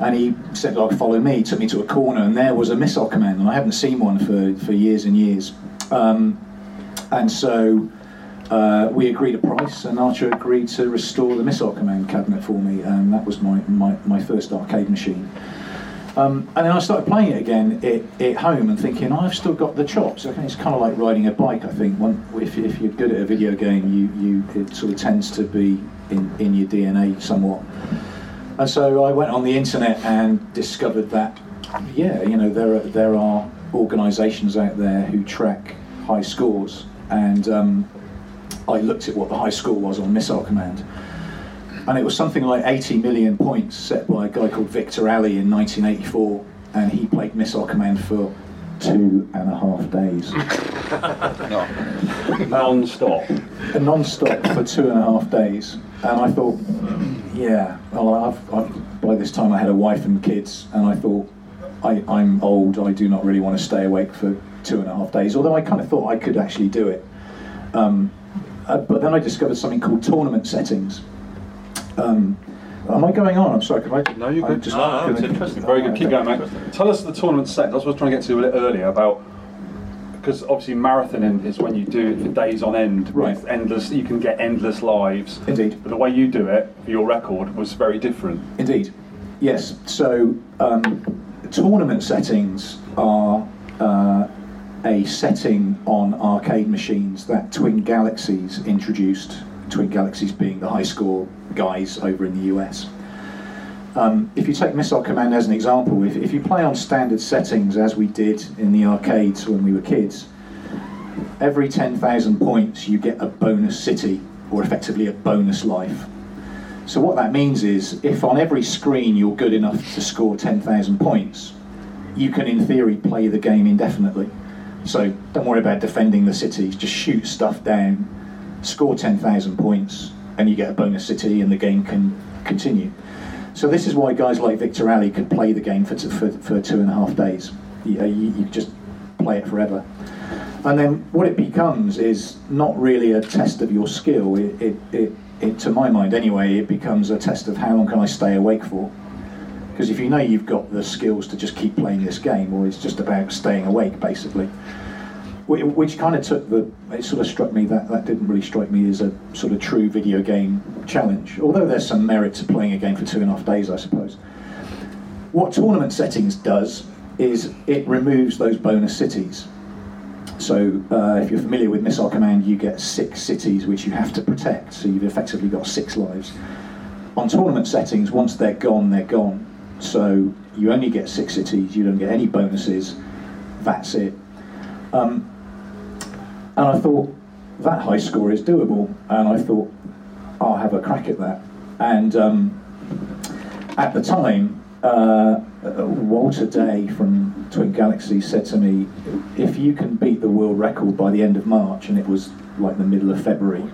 And he said, like, follow me, took me to a corner, and there was a Missile Command, and I haven't seen one for, for years and years. Um, and so uh, we agreed a price, and Archer agreed to restore the Missile Command cabinet for me, and that was my, my, my first arcade machine. Um, and then I started playing it again at, at home and thinking, I've still got the chops. Okay, it's kind of like riding a bike, I think. If, if you're good at a video game, you, you, it sort of tends to be in, in your DNA somewhat. And so I went on the internet and discovered that, yeah, you know, there are, there are organisations out there who track high scores. And um, I looked at what the high score was on Missile Command. And it was something like 80 million points set by a guy called Victor Ali in 1984. And he played Missile Command for two and a half days. Non-stop. Non-stop for two and a half days. And I thought, yeah, well, I've, I've, by this time I had a wife and kids, and I thought, I, I'm old, I do not really want to stay awake for two and a half days, although I kind of thought I could actually do it. Um, uh, but then I discovered something called tournament settings. Um, am I going on? I'm sorry, can I? No, you're good. just No, no, gonna- it's interesting. Very good. Keep going, mate. Tell us the tournament set. That's what I was trying to get to a little earlier about. Because obviously marathoning is when you do it for days on end Right. with endless. You can get endless lives. Indeed. But the way you do it for your record was very different. Indeed. Yes. So um, tournament settings are uh, a setting on arcade machines that Twin Galaxies introduced. Twin Galaxies being the high score guys over in the US. Um, if you take Missile Command as an example, if, if you play on standard settings as we did in the arcades when we were kids, every 10,000 points you get a bonus city, or effectively a bonus life. So what that means is, if on every screen you're good enough to score 10,000 points, you can in theory play the game indefinitely. So don't worry about defending the cities, just shoot stuff down, score 10,000 points, and you get a bonus city and the game can continue. So this is why guys like Victor Ali could play the game for, t- for, for two and a half days. You, uh, you, you just play it forever. And then what it becomes is not really a test of your skill. It, it, it, it, to my mind anyway, it becomes a test of how long can I stay awake for. Because if you know you've got the skills to just keep playing this game, or it's just about staying awake basically. Wh- Which kind of took the, it sort of struck me that that didn't really strike me as a sort of true video game challenge. Although there's some merit to playing a game for two and a half days, I suppose. What tournament settings does is it removes those bonus cities. So uh, if you're familiar with Missile Command, you get six cities which you have to protect. So you've effectively got six lives. On tournament settings, once they're gone, they're gone. So you only get six cities. You don't get any bonuses. That's it. Um, and I thought that high score is doable. And I thought I'll have a crack at that. And um, at the time, uh, Walter Day from Twin Galaxies said to me, if you can beat the world record by the end of March, and it was like the middle of February,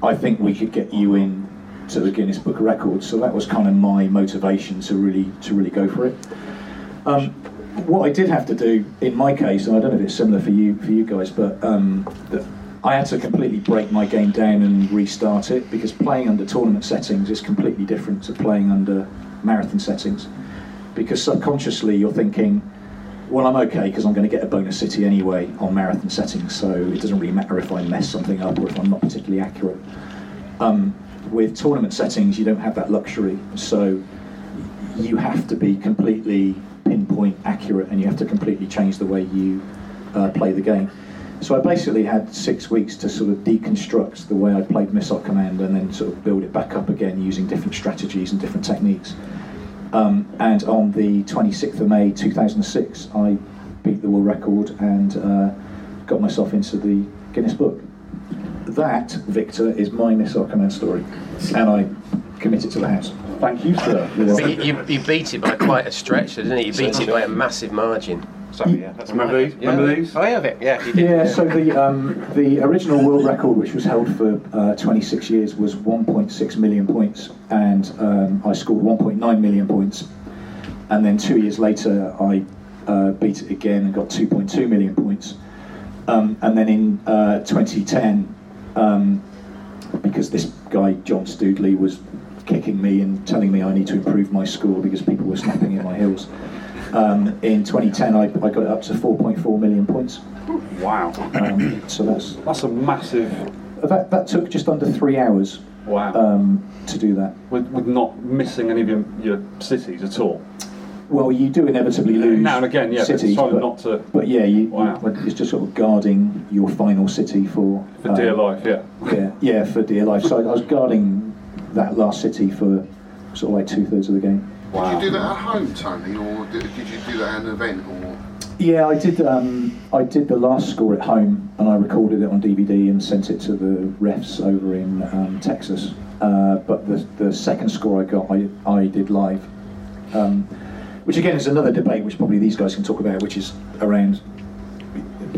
I think we could get you in to the Guinness Book of Records. So that was kind of my motivation to really to really go for it. Um, what I did have to do in my case, and I don't know if it's similar for you for you guys, but um, the, I had to completely break my game down and restart it because playing under tournament settings is completely different to playing under marathon settings. Because subconsciously you're thinking, well, I'm okay because I'm going to get a bonus city anyway on marathon settings, so it doesn't really matter if I mess something up or if I'm not particularly accurate. Um, with tournament settings, you don't have that luxury, so you have to be completely pinpoint accurate and you have to completely change the way you uh, play the game. So I basically had six weeks to sort of deconstruct the way I played Missile Command and then sort of build it back up again using different strategies and different techniques. Um, and on the 26th of May 2006, I beat the world record and uh, got myself into the Guinness Book. That, Victor, is my Missile Command story, and I commit it to the house. Thank you, sir. You're But you, you, you beat it by quite a stretch, didn't you? You beat it by a massive margin. Sorry, yeah, that's remember these? Remember these? Oh, I have it. Yeah, you did. Yeah, so the um, the original world record, which was held for uh, 26 years, was 1.6 million points, and um, I scored 1.9 million points. And then two years later, I uh, beat it again and got 2.2 million points. Um, and then in uh, 2010, um, because this guy John Stoodley was kicking me and telling me I need to improve my score because people were snapping at my heels. Um, in 2010, I, I got it up to 4.4 million points. Wow. Um, so that's That's a massive. that, that took just under three hours Wow. um, to do that. with, with not missing any of your, your cities at all. Well, you do inevitably lose Now and again, yeah, cities, but, not to. but yeah, you, Wow. you, it's just sort of guarding your final city for For dear um, life, yeah. Yeah, yeah, for dear life. So I was guarding that last city for sort of like two thirds of the game. Wow. Did you do that at home, Tony, or did, did you do that at an event? Or Yeah, I did. Um, I did the last score at home, and I recorded it on DVD and sent it to the refs over in um, Texas. Uh, but the, the second score I got, I, I did live, um, which again is another debate, which probably these guys can talk about, which is around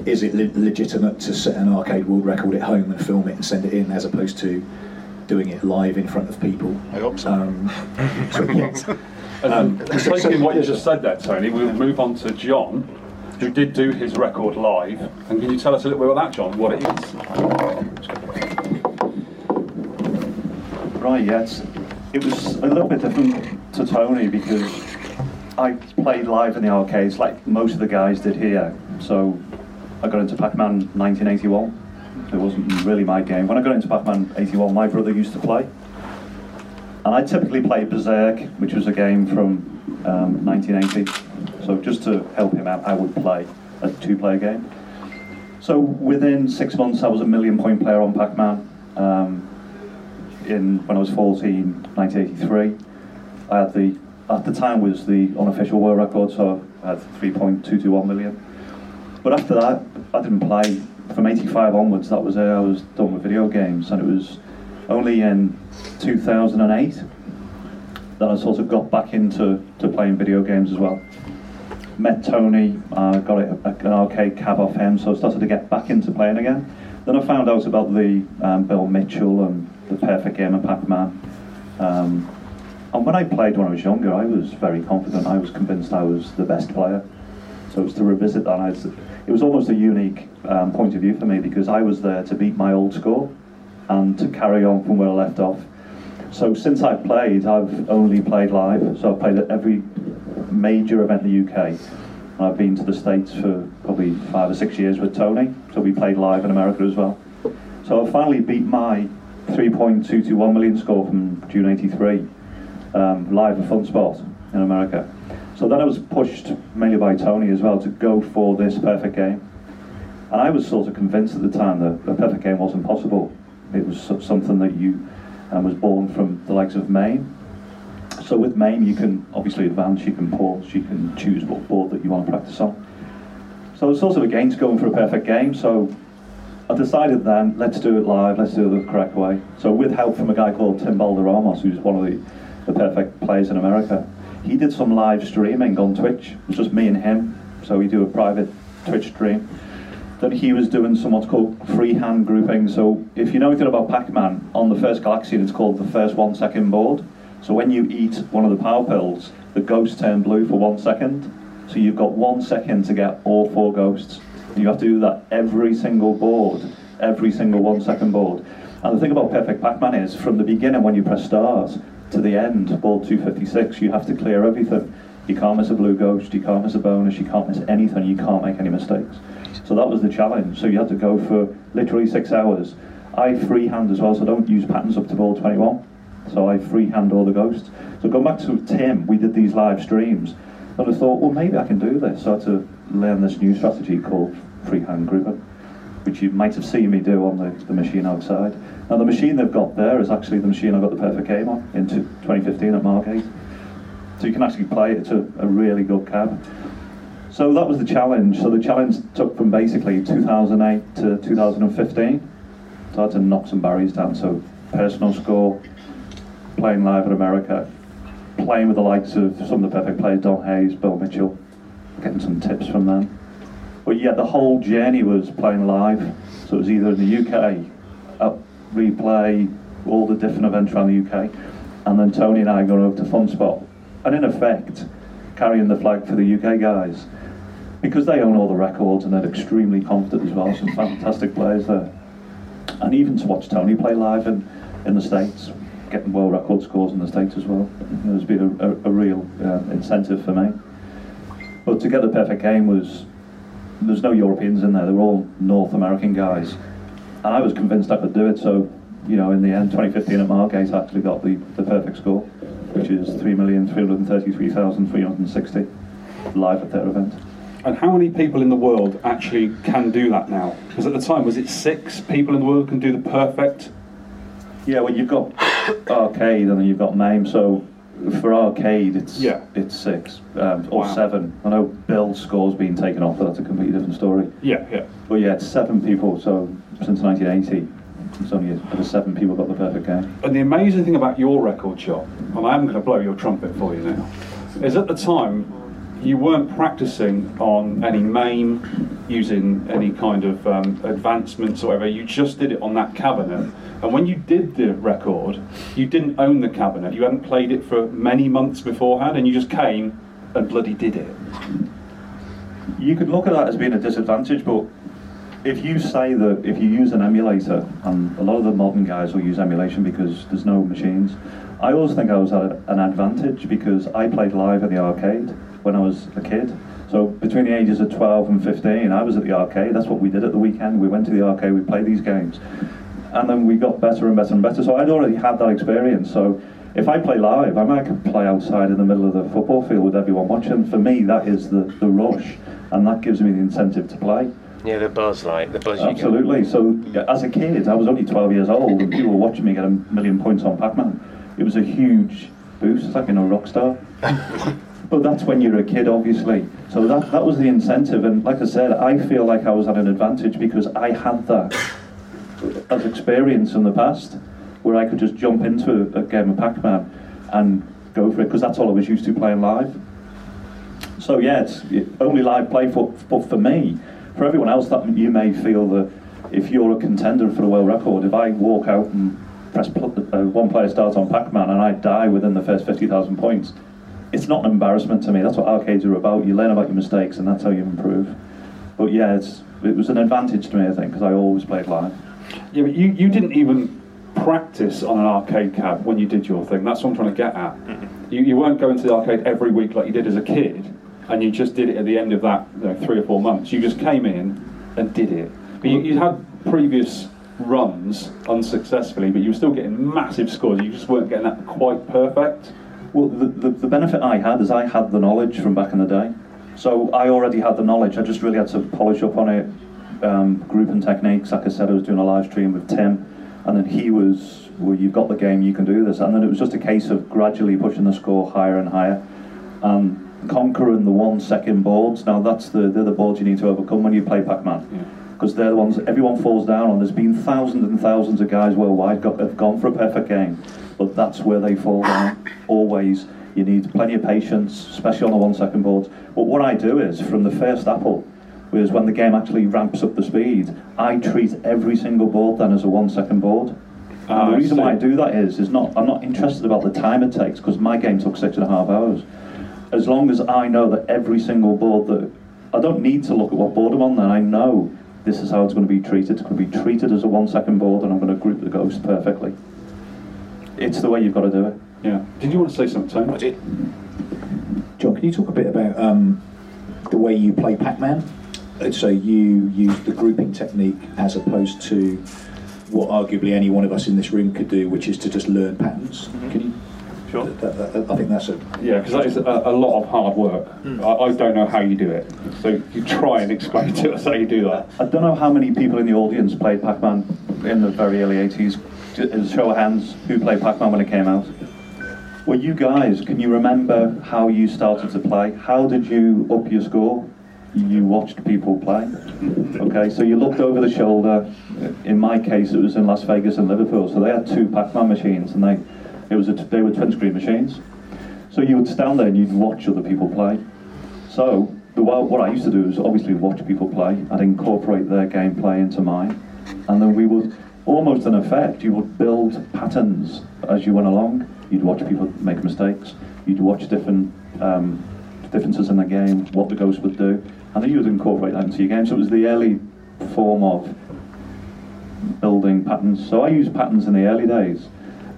is it le- legitimate to set an arcade world record at home and film it and send it in, as opposed to doing it live in front of people. I hope so. Um, so, yeah. And, Um, and so- taking what you just said there, Tony, we'll move on to John, who did do his record live. And can you tell us a little bit about that, John? What it is? Right, yes. It was a little bit different to Tony because I played live in the arcades like most of the guys did here. So I got into Pac-Man 1981. It wasn't really my game. When I got into Pac-Man 81, my brother used to play. And I typically play Berserk, which was a game from um, 1980. So just to help him out, I would play a two-player game. So within six months, I was a million point player on Pac-Man. Um, in when I was 14, 1983. I had the at the time was the unofficial world record, so I had 3.221 million. But after that, I didn't play from 85 onwards. That was it. I was done with video games, and it was only in 2008 that I sort of got back into to playing video games as well. Met Tony, uh, got it, an arcade cab off him, so I started to get back into playing again. Then I found out about the um, Bill Mitchell and the Perfect Game of Pac-Man. Um, and when I played when I was younger, I was very confident. I was convinced I was the best player. So it was to revisit that. I it was almost a unique um, point of view for me because I was there to beat my old score and to carry on from where I left off. So since I've played, I've only played live. So I've played at every major event in the UK. I've been to the States for probably five or six years with Tony. So we played live in America as well. So I finally beat my 3.221 million score from June 83 um, live at Funspot in America. So then I was pushed mainly by Tony as well to go for this perfect game. And I was sort of convinced at the time that a perfect game wasn't possible. It was something that you um, was born from the likes of MAME. So with MAME, you can obviously advance, you can pause, you can choose what board that you want to practice on. So I was sort of against going for a perfect game. So I decided then, let's do it live, let's do it the correct way. So with help from a guy called Tim Balderramos, who's one of the, the perfect players in America, he did some live streaming on Twitch. It was just me and him So we do a private Twitch stream. Then he was doing some what's called freehand grouping. So if you know anything about Pac-Man, on the first Galaxian it's called the first one second board. So when you eat one of the power pills, the ghosts turn blue for one second. So you've got one second to get all four ghosts. You have to do that every single board, every single one second board. And the thing about Perfect Pac-Man is, from the beginning when you press start to the end, board 256, you have to clear everything. You can't miss a blue ghost, you can't miss a bonus, you can't miss anything, you can't make any mistakes. So that was the challenge. So you had to go for literally six hours. I freehand as well, so I don't use patterns up to board 21. So I freehand all the ghosts. So going back to Tim, we did these live streams, and I thought, well, maybe I can do this. So I had to learn this new strategy called freehand grouping, which you might have seen me do on the, the machine outside. Now the machine they've got there is actually the machine I got the perfect game on in 2015 at Margate. So you can actually play it. It's a, a really good cab. So that was the challenge. So the challenge took from basically 2008 to 2015. So I had to knock some barriers down. So personal score, playing live in America, playing with the likes of some of the perfect players, Don Hayes, Bill Mitchell, getting some tips from them. But yeah, the whole journey was playing live. So it was either in the UK, up replay, all the different events around the UK, and then Tony and I going over to Funspot, and in effect, carrying the flag for the UK guys. Because they own all the records and they're extremely confident as well, some fantastic players there. And even to watch Tony play live in, in the States, getting world record scores in the States as well, has been a, a, a real uh, incentive for me. But to get the perfect game was, there's no Europeans in there, they were all North American guys. And I was convinced I could do it, so, you know, in the end, 2015 at Margate, I actually got the, the perfect score, which is 3,333,360 live at their event. And how many people in the world actually can do that now? Because at the time, was it six people in the world can do the perfect? Yeah, well, you've got arcade and then you've got MAME. So for arcade, it's Yeah. it's six um, or Wow. seven. I know Bill's score's been taken off, but that's a completely different story. Yeah, yeah. But yeah, it's seven people. So since 1980, it's only seven people got the perfect game. And the amazing thing about your record shop, and I am going to blow your trumpet for you now, is at the time you weren't practicing on any MAME, using any kind of um, advancements or whatever. You just did it on that cabinet. And when you did the record, you didn't own the cabinet. You hadn't played it for many months beforehand, and you just came and bloody did it. You could look at that as being a disadvantage, but if you say that if you use an emulator, and a lot of the modern guys will use emulation because there's no machines, I always think I was at an advantage because I played live at the arcade when I was a kid. So between the ages of 12 and 15, I was at the arcade. That's what we did at the weekend. We went to the arcade, we played these games. And then we got better and better and better. So I'd already had that experience. So if I play live, I might play outside in the middle of the football field with everyone watching. For me, that is the, the rush, and that gives me the incentive to play. Yeah, the buzz, like the buzz you get. Absolutely. So as a kid, I was only 12 years old, and people were watching me get a million points on Pac-Man. It was a huge boost. It's like being a rock star. but that's when you're a kid, obviously. So that that was the incentive, and like I said, I feel like I was at an advantage because I had that as experience in the past, where I could just jump into a, game of Pac-Man and go for it because that's all I was used to playing live. So yeah, it's it- only live play for, but for me, for everyone else, that you may feel that if you're a contender for a world record, if I walk out and press pl- uh, one player starts on Pac-Man and I die within the first fifty thousand points, it's not an embarrassment to me. That's what arcades are about. You learn about your mistakes, and that's how you improve. But yeah, it's it was an advantage to me, I think, because I always played live. Yeah, but you, you didn't even practice on an arcade cab when you did your thing. That's what I'm trying to get at. You, you weren't going to the arcade every week like you did as a kid, and you just did it at the end of that you know, three or four months. You just came in and did it. But you, you had previous runs unsuccessfully, but you were still getting massive scores. You just weren't getting that quite perfect. Well, the, the, the benefit I had is I had the knowledge from back in the day. So I already had the knowledge. I just really had to polish up on it, um, grouping techniques. Like I said, I was doing a live stream with Tim, and then he was, well, you've got the game, you can do this. And then it was just a case of gradually pushing the score higher and higher, and conquering the one second boards. Now that's the they're the boards you need to overcome when you play Pac-Man. Because they're the ones everyone falls down on. There's been thousands and thousands of guys worldwide got, have gone for a perfect game, but that's where they fall down always. You need plenty of patience, especially on the one second boards. But what I do is, from the first apple, is when the game actually ramps up the speed, I treat every single board then as a one second board. Ah, and the I reason why I do that is, is not I'm not interested about the time it takes because my game took six and a half hours. As long as I know that every single board that I don't need to look at what board I'm on, then I know this is how it's going to be treated. It's going to be treated as a one second board, and I'm going to group the ghost perfectly. It's the way you've got to do it. Yeah. Did you want to say something, Tony? I did. John, can you talk a bit about um, the way you play Pac-Man? So you use the grouping technique as opposed to what arguably any one of us in this room could do, which is to just learn patterns. Can you? Sure. That, that, that- I think that's a. Yeah, because that is a, a lot of hard work. I, I don't know how you do it. So you try and explain to us how you do that. I don't know how many people in the audience played Pac-Man in the very early 80s. J- Show of hands, who played Pac-Man when it came out? Well, you guys, can you remember how you started to play? How did you up your score? You watched people play. Okay, so you looked over the shoulder. In my case, it was in Las Vegas and Liverpool. So they had two Pac-Man machines, and they it was a, they were twin screen machines. So you would stand there and you'd watch other people play. So the, what I used to do is obviously watch people play. I'd incorporate their gameplay into mine, and then we would almost an effect you would build patterns as you went along. You'd watch people make mistakes. You'd watch different um, differences in the game, what the ghost would do, and then you would incorporate that into your game. So it was the early form of building patterns. So I used patterns in the early days,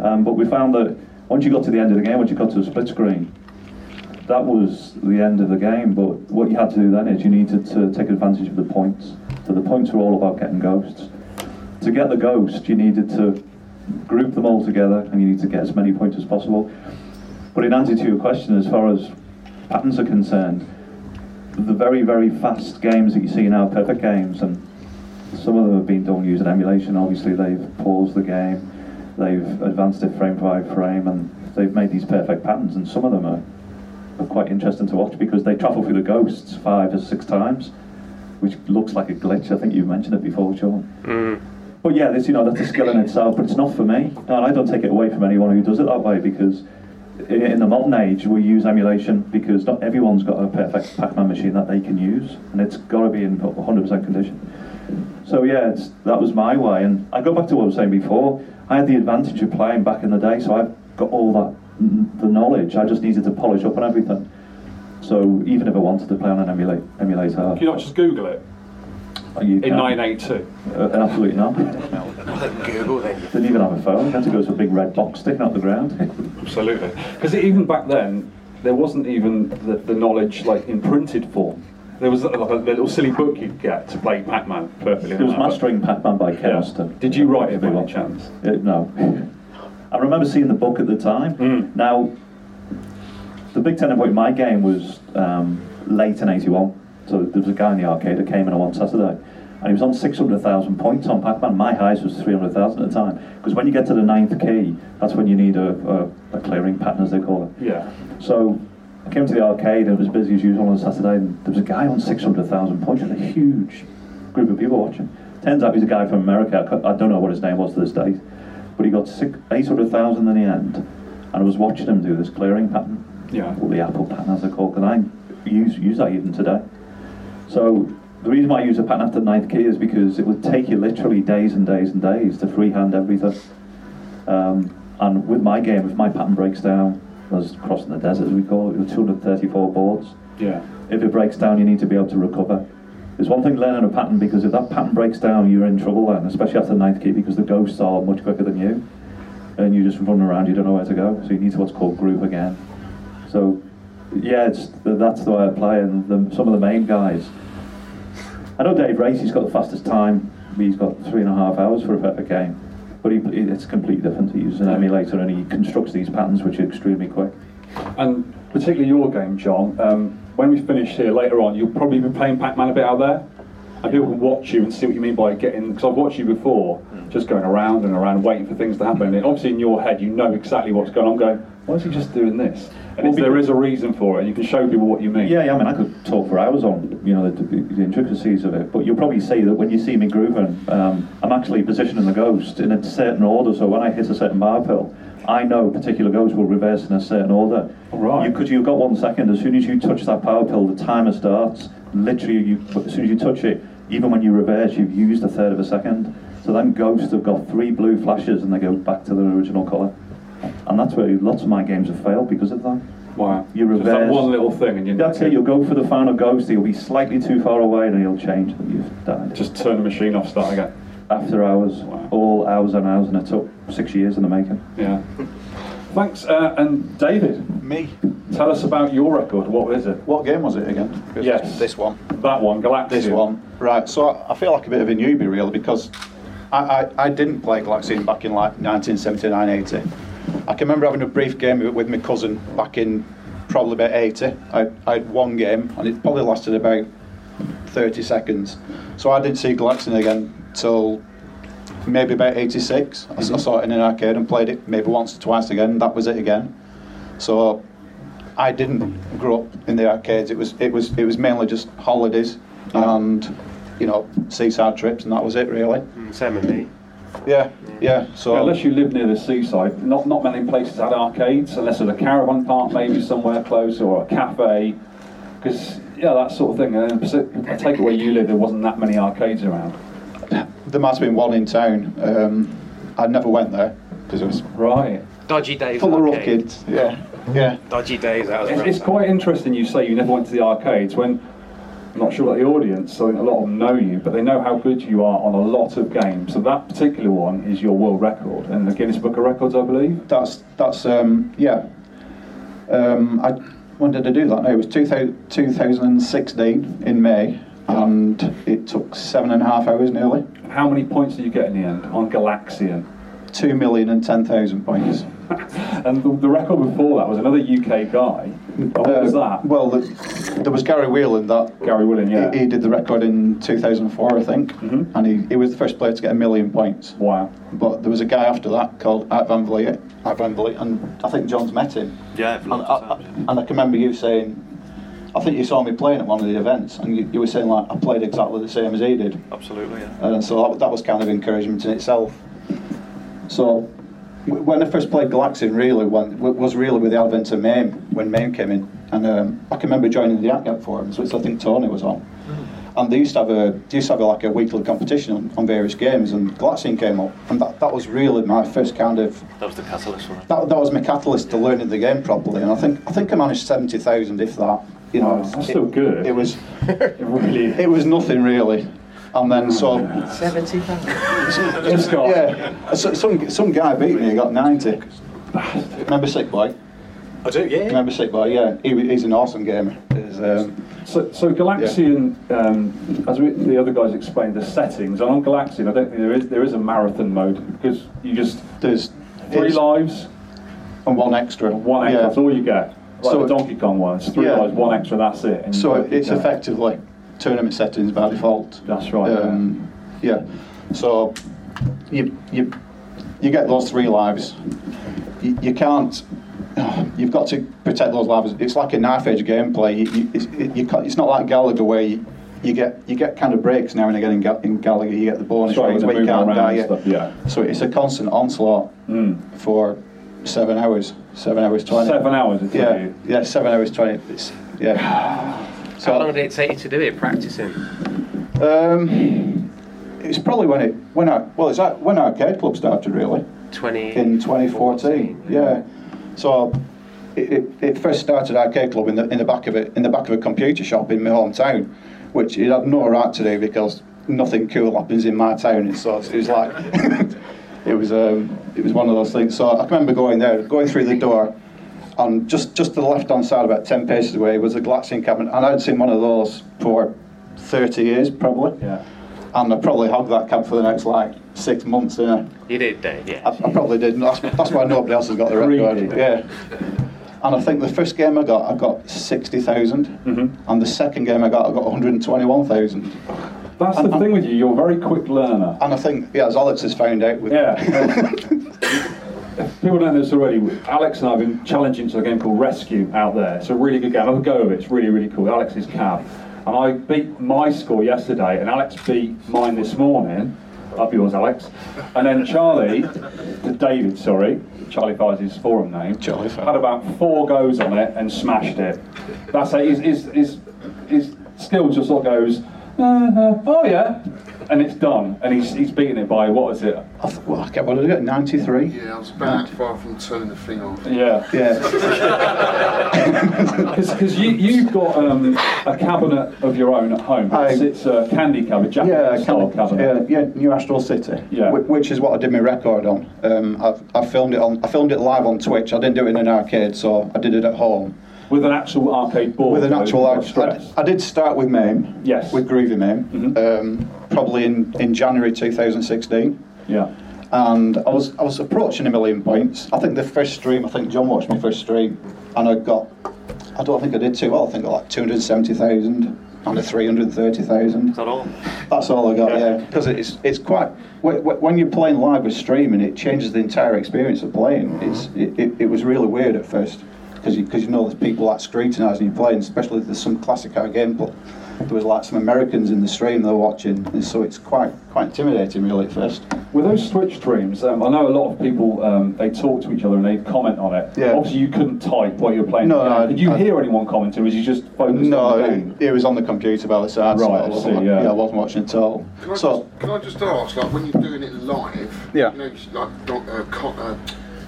um, but we found that once you got to the end of the game, once you got to the split screen, that was the end of the game. But what you had to do then is you needed to take advantage of the points. So the points were all about getting ghosts. To get the ghost, you needed to group them all together, and you need to get as many points as possible. But in answer to your question, as far as patterns are concerned, the very, very fast games that you see now, perfect games, and some of them have been done using emulation. Obviously, they've paused the game, they've advanced it frame by frame, and they've made these perfect patterns. And some of them are, are quite interesting to watch because they travel through the ghosts five or six times, which looks like a glitch. I think you mentioned it before, Sean. Mm. But yeah, this you know that's a skill in itself, but it's not for me, and I don't take it away from anyone who does it that way because i- in the modern age we use emulation because not everyone's got a perfect Pac-Man machine that they can use, and it's got to be in 100% condition. So yeah, that was my way, and I go back to what I was saying before. I had the advantage of playing back in the day, so I've got all that the knowledge. I just needed to polish up on everything. So even if I wanted to play on an emulate, emulator, Can you not just Google it? You In 982. Uh, absolutely not. No. Google then. Didn't even have a phone. You had to go to a big red box sticking out the ground. Absolutely. Because even back then, there wasn't even the, the knowledge like in printed form. There was like a little silly book you'd get to play Pac-Man perfectly. It was that. Mastering Pac-Man by Yeah. Ken Uston. Did you write it by any chance? Uh, no. I remember seeing the book at the time. Mm. Now, the big turning point in my game was um, late in 81. So there was a guy in the arcade that came in on one Saturday. And he was on 600,000 points on Pac-Man. My highest was 300,000 at the time. Because when you get to the ninth key, that's when you need a, a, a clearing pattern, as they call it. Yeah. So I came to the arcade and it was busy as usual on a Saturday and there was a guy on 600,000 points with a huge group of people watching. Turns out he's a guy from America. I don't know what his name was to this day. But he got six, 800,000 in the end. And I was watching him do this clearing pattern. Yeah. Or the apple pattern as they're called. And I use, use that even today. So the reason why I use a pattern after the ninth key is because it would take you literally days and days and days to freehand everything. Um, and with my game, if my pattern breaks down, as crossing the desert as we call it, with 234 boards, Yeah. if it breaks down, you need to be able to recover. There's one thing learning a pattern because if that pattern breaks down, you're in trouble then, especially after the ninth key because the ghosts are much quicker than you, and you just run around, you don't know where to go. So you need to what's called group again. So yeah, it's that's the way I play, and the, some of the main guys. I know Dave Race, he's got the fastest time. He's got three and a half hours for a perfect game, but he, it's completely different. He uses an emulator and he constructs these patterns which are extremely quick. And particularly your game, John. Um, when we finish here later on, you'll probably be playing Pac-Man a bit out there, and people can watch you and see what you mean by getting. Because I've watched you before, just going around and around, waiting for things to happen. And obviously, in your head, you know exactly what's going on. Going, why is he just doing this? And Well, if there a reason for it, and you can show people what you mean. Yeah, yeah, I mean, I could talk for hours on, you know, the, the intricacies of it, but you'll probably see that when you see me grouping, um, I'm actually positioning the ghost in a certain order, so when I hit a certain power pill, I know particular ghosts will reverse in a certain order. Right. you, you've got one second. As soon as you touch that power pill, the timer starts. Literally, you as soon as you touch it, even when you reverse, you've used a third of a second. So then ghosts have got three blue flashes and they go back to their original colour. And that's where lots of my games have failed because of that. Wow. You Just that reverse. one little thing and you That's it. You'll go for the final ghost. You'll be slightly too far away, and you'll change that you've died. just turn the machine off, start again. After hours, Wow. all hours and hours, and it took six years in the making. Yeah. Thanks. Uh, and David, Me. tell us about your record. What is it? What game was it again? Yes. This one. That one, Galaxian. This one. Right, so I, I feel like a bit of a newbie really because I, I, I didn't play Galaxian back in like 1979 80. I can remember having a brief game with, my cousin back in probably about 80. I, I had one game and it probably lasted about 30 seconds. So I didn't see Galaxian again till maybe about 86. I saw it in an arcade and played it maybe once or twice again. That was it again. So I didn't grow up in the arcades. It was it was it was mainly just holidays and you know seaside trips, and that was it really. Mm, Same with me. Yeah, yeah. So Unless you live near the seaside, not not many places had arcades, unless there's a caravan park maybe somewhere close or a cafe. Because yeah, that sort of thing. And I take it where you live, there wasn't that many arcades around. there must have been one in town. Um, I never went there because it was Right. Dodgy days. full of rough kids. Yeah, yeah. Dodgy days. That was It's, it's quite interesting you say you never went to the arcades when I'm not sure about the audience, I think a lot of them know you, but they know how good you are on a lot of games. So that particular one is your world record in the Guinness Book of Records, I believe. That's that's um, yeah. Um, I when did I do that? No, it was 2000, 2016 in May, and it took seven and a half hours nearly. How many points did you get in the end on Galaxian? Two million and ten thousand points. And the, the record before that was another UK guy. What was Uh, that? Well, the, there was Gary Whelan that Gary Willen, yeah. he, he did the record in 2004, I think, Mhm. and he, he was the first player to get a million points. Wow. But there was a guy after that called Art Van Vliet, Art Van Vliet, and I think John's met him. Yeah, And I, I, and I can remember you saying, I think you saw me playing at one of the events, and you, you were saying like I played exactly the same as he did, Absolutely, yeah. and so that, that was kind of encouragement in itself. So w- when I first played Galaxian, really, when, w- was really with the advent of MAME, when MAME came in, and um, I can remember joining the AtGap forums, which I think Tony was on. And they used to have a they used to have a, like a weekly competition on, on various games, and Galaxian came up, and that, that was really my first kind of That was the catalyst for it. that, that was my catalyst to learning the game properly, and I think I think I managed seventy thousand, if that. You know, Oh, that's still good. It was It really it was nothing really, and then so Seventy pounds. Yeah, so, some some guy beat me. He got ninety. Remember Sick Boy? I do, yeah. Remember Sick Boy? Yeah, he, he's an awesome gamer. Um, So, so Galaxian, um, as we, the other guys explained, the settings. And on Galaxian, I don't think there is there is a marathon mode because you just there's three lives, and one extra. one extra. Yeah. That's all you get. Like So- the Donkey Kong one, it's three Yeah. lives, one extra. That's it. and So it's get- effectively tournament settings by default. That's right. Um, yeah. So you you you get those three lives. You, you can't. You've got to protect those lives. It's like a knife edge gameplay. You, you, it's, it, you can't, it's not like Galaga where you, get you get kind of breaks now and again in, Ga- in Galaga. You get the bonus right, where you can't die. yet. stuff, yeah. So it's a constant onslaught Mm. for seven hours. Seven hours twenty. Seven hours. Yeah, you. yeah, seven hours twenty. It's, yeah. How long did it take you to do it, practicing? Um, it's probably when it when I well it's when Arcade Club started really 20... in 2014. Yeah, so it, it, it first started Arcade Club in the in the back of it in the back of a computer shop in my hometown, which it had no right to do because nothing cool happens in my town. It's so it was like it was um, it was one of those things. So I remember going there, going through the door. And just, just to the left hand side, about 10 paces away, was a Galaxian cabinet. And I'd seen one of those for 30 years, probably Yeah. and I probably hogged that cab for the next like six months. Yeah, You did, Dave, yeah. I, I probably did. That's, that's why nobody else has got the record. Really? Yeah. And I think the first game I got, I got sixty Mhm. and the second game I got, I got one hundred twenty-one thousand. That's the And- thing with you. You're a very quick learner. And I think, yeah, as Alex has found out, with Yeah. People don't know this already. Alex and I have been challenging to a game called Rescue out there. It's a really good game. Have a go of it. It's really, really cool. Alex's cab. And I beat my score yesterday, and Alex beat mine this morning. Up yours, Alex. And then Charlie, David, sorry, Charlie Fires his forum name. Charlie had about four goes on it and smashed it. That's it. His, his, his, his skill just sort of goes, uh, uh, oh yeah, and it's done. And he's he's beaten it by what is it? I th- well, I get what did I get? 93? Yeah, I was about that far from turning the thing off. Yeah. Yeah. Because you, you've got um, a cabinet of your own at home. I- It's, it's a candy cabinet, Japanese Yeah, style Cali- cabinet. yeah, yeah, New Astro City. Yeah. Wh- Which is what I did my record on. Um, I've, I filmed it on. I filmed it live on Twitch. I didn't do it in an arcade, so I did it at home With an actual arcade board. with an though, actual. arcade. I, I did start with MAME. Yes. Mm-hmm. With Groovy MAME. Um, probably in, in January 2016. Yeah. And I was I was approaching a million points. I think the first stream. I think John watched my first stream, and I got. I don't think I did too well. I think I got like 270,000 and a 330,000. Is that all? That's all I got, yeah. Because it's it's quite wh- wh- when you're playing live with streaming, it changes the entire experience of playing. It's it, it, it was really weird at first because you, 'cause you know there's people like scrutinising you playing, especially if there's some classic car game. But there was like some Americans in the stream they're watching, and so it's quite quite intimidating really at first. With those Twitch streams, um, I know a lot of people um, they talk to each other and they comment on it. Yeah. Obviously, you couldn't type while you were playing. No, no, Did you I- hear anyone commenting? or Was you just focused No, on the it, game? it was on the computer by the side. so Right, I I wasn't, see, yeah. I wasn't watching at all. Can I, So just, can I just ask, like when you're doing it live, Yeah. you know, it's like Don- uh, uh,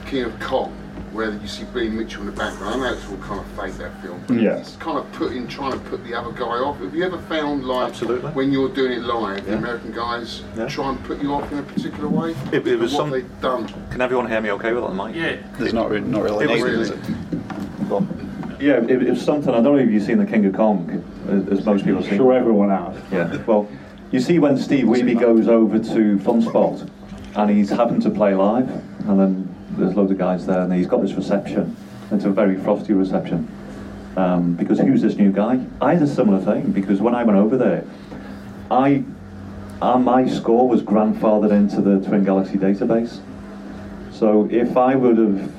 King of Kong, where you see Billy Mitchell in the background. I know it's all kind of fake that film, but Yes. it's kind of putting, trying to put the other guy off. Have you ever found like Absolutely. when you're doing it live, the American guys Yeah. try and put you off in a particular way? It- it was what some- they've done. Can everyone hear me okay with that on mic? Yeah. there's not really, not really It was- needed, is it? Go. Yeah, it, it was something. I don't know if you've seen the King of Kong, as, as most people I'm see. sure everyone has. Yeah. Well, you see when Steve Wiebe goes over to Funspot and he's having to play live, and then there's loads of guys there, and he's got this reception. It's a very frosty reception. Um, because who's this new guy? I had a similar thing because when I went over there, I, uh, my score was grandfathered into the Twin Galaxy database. So if I would have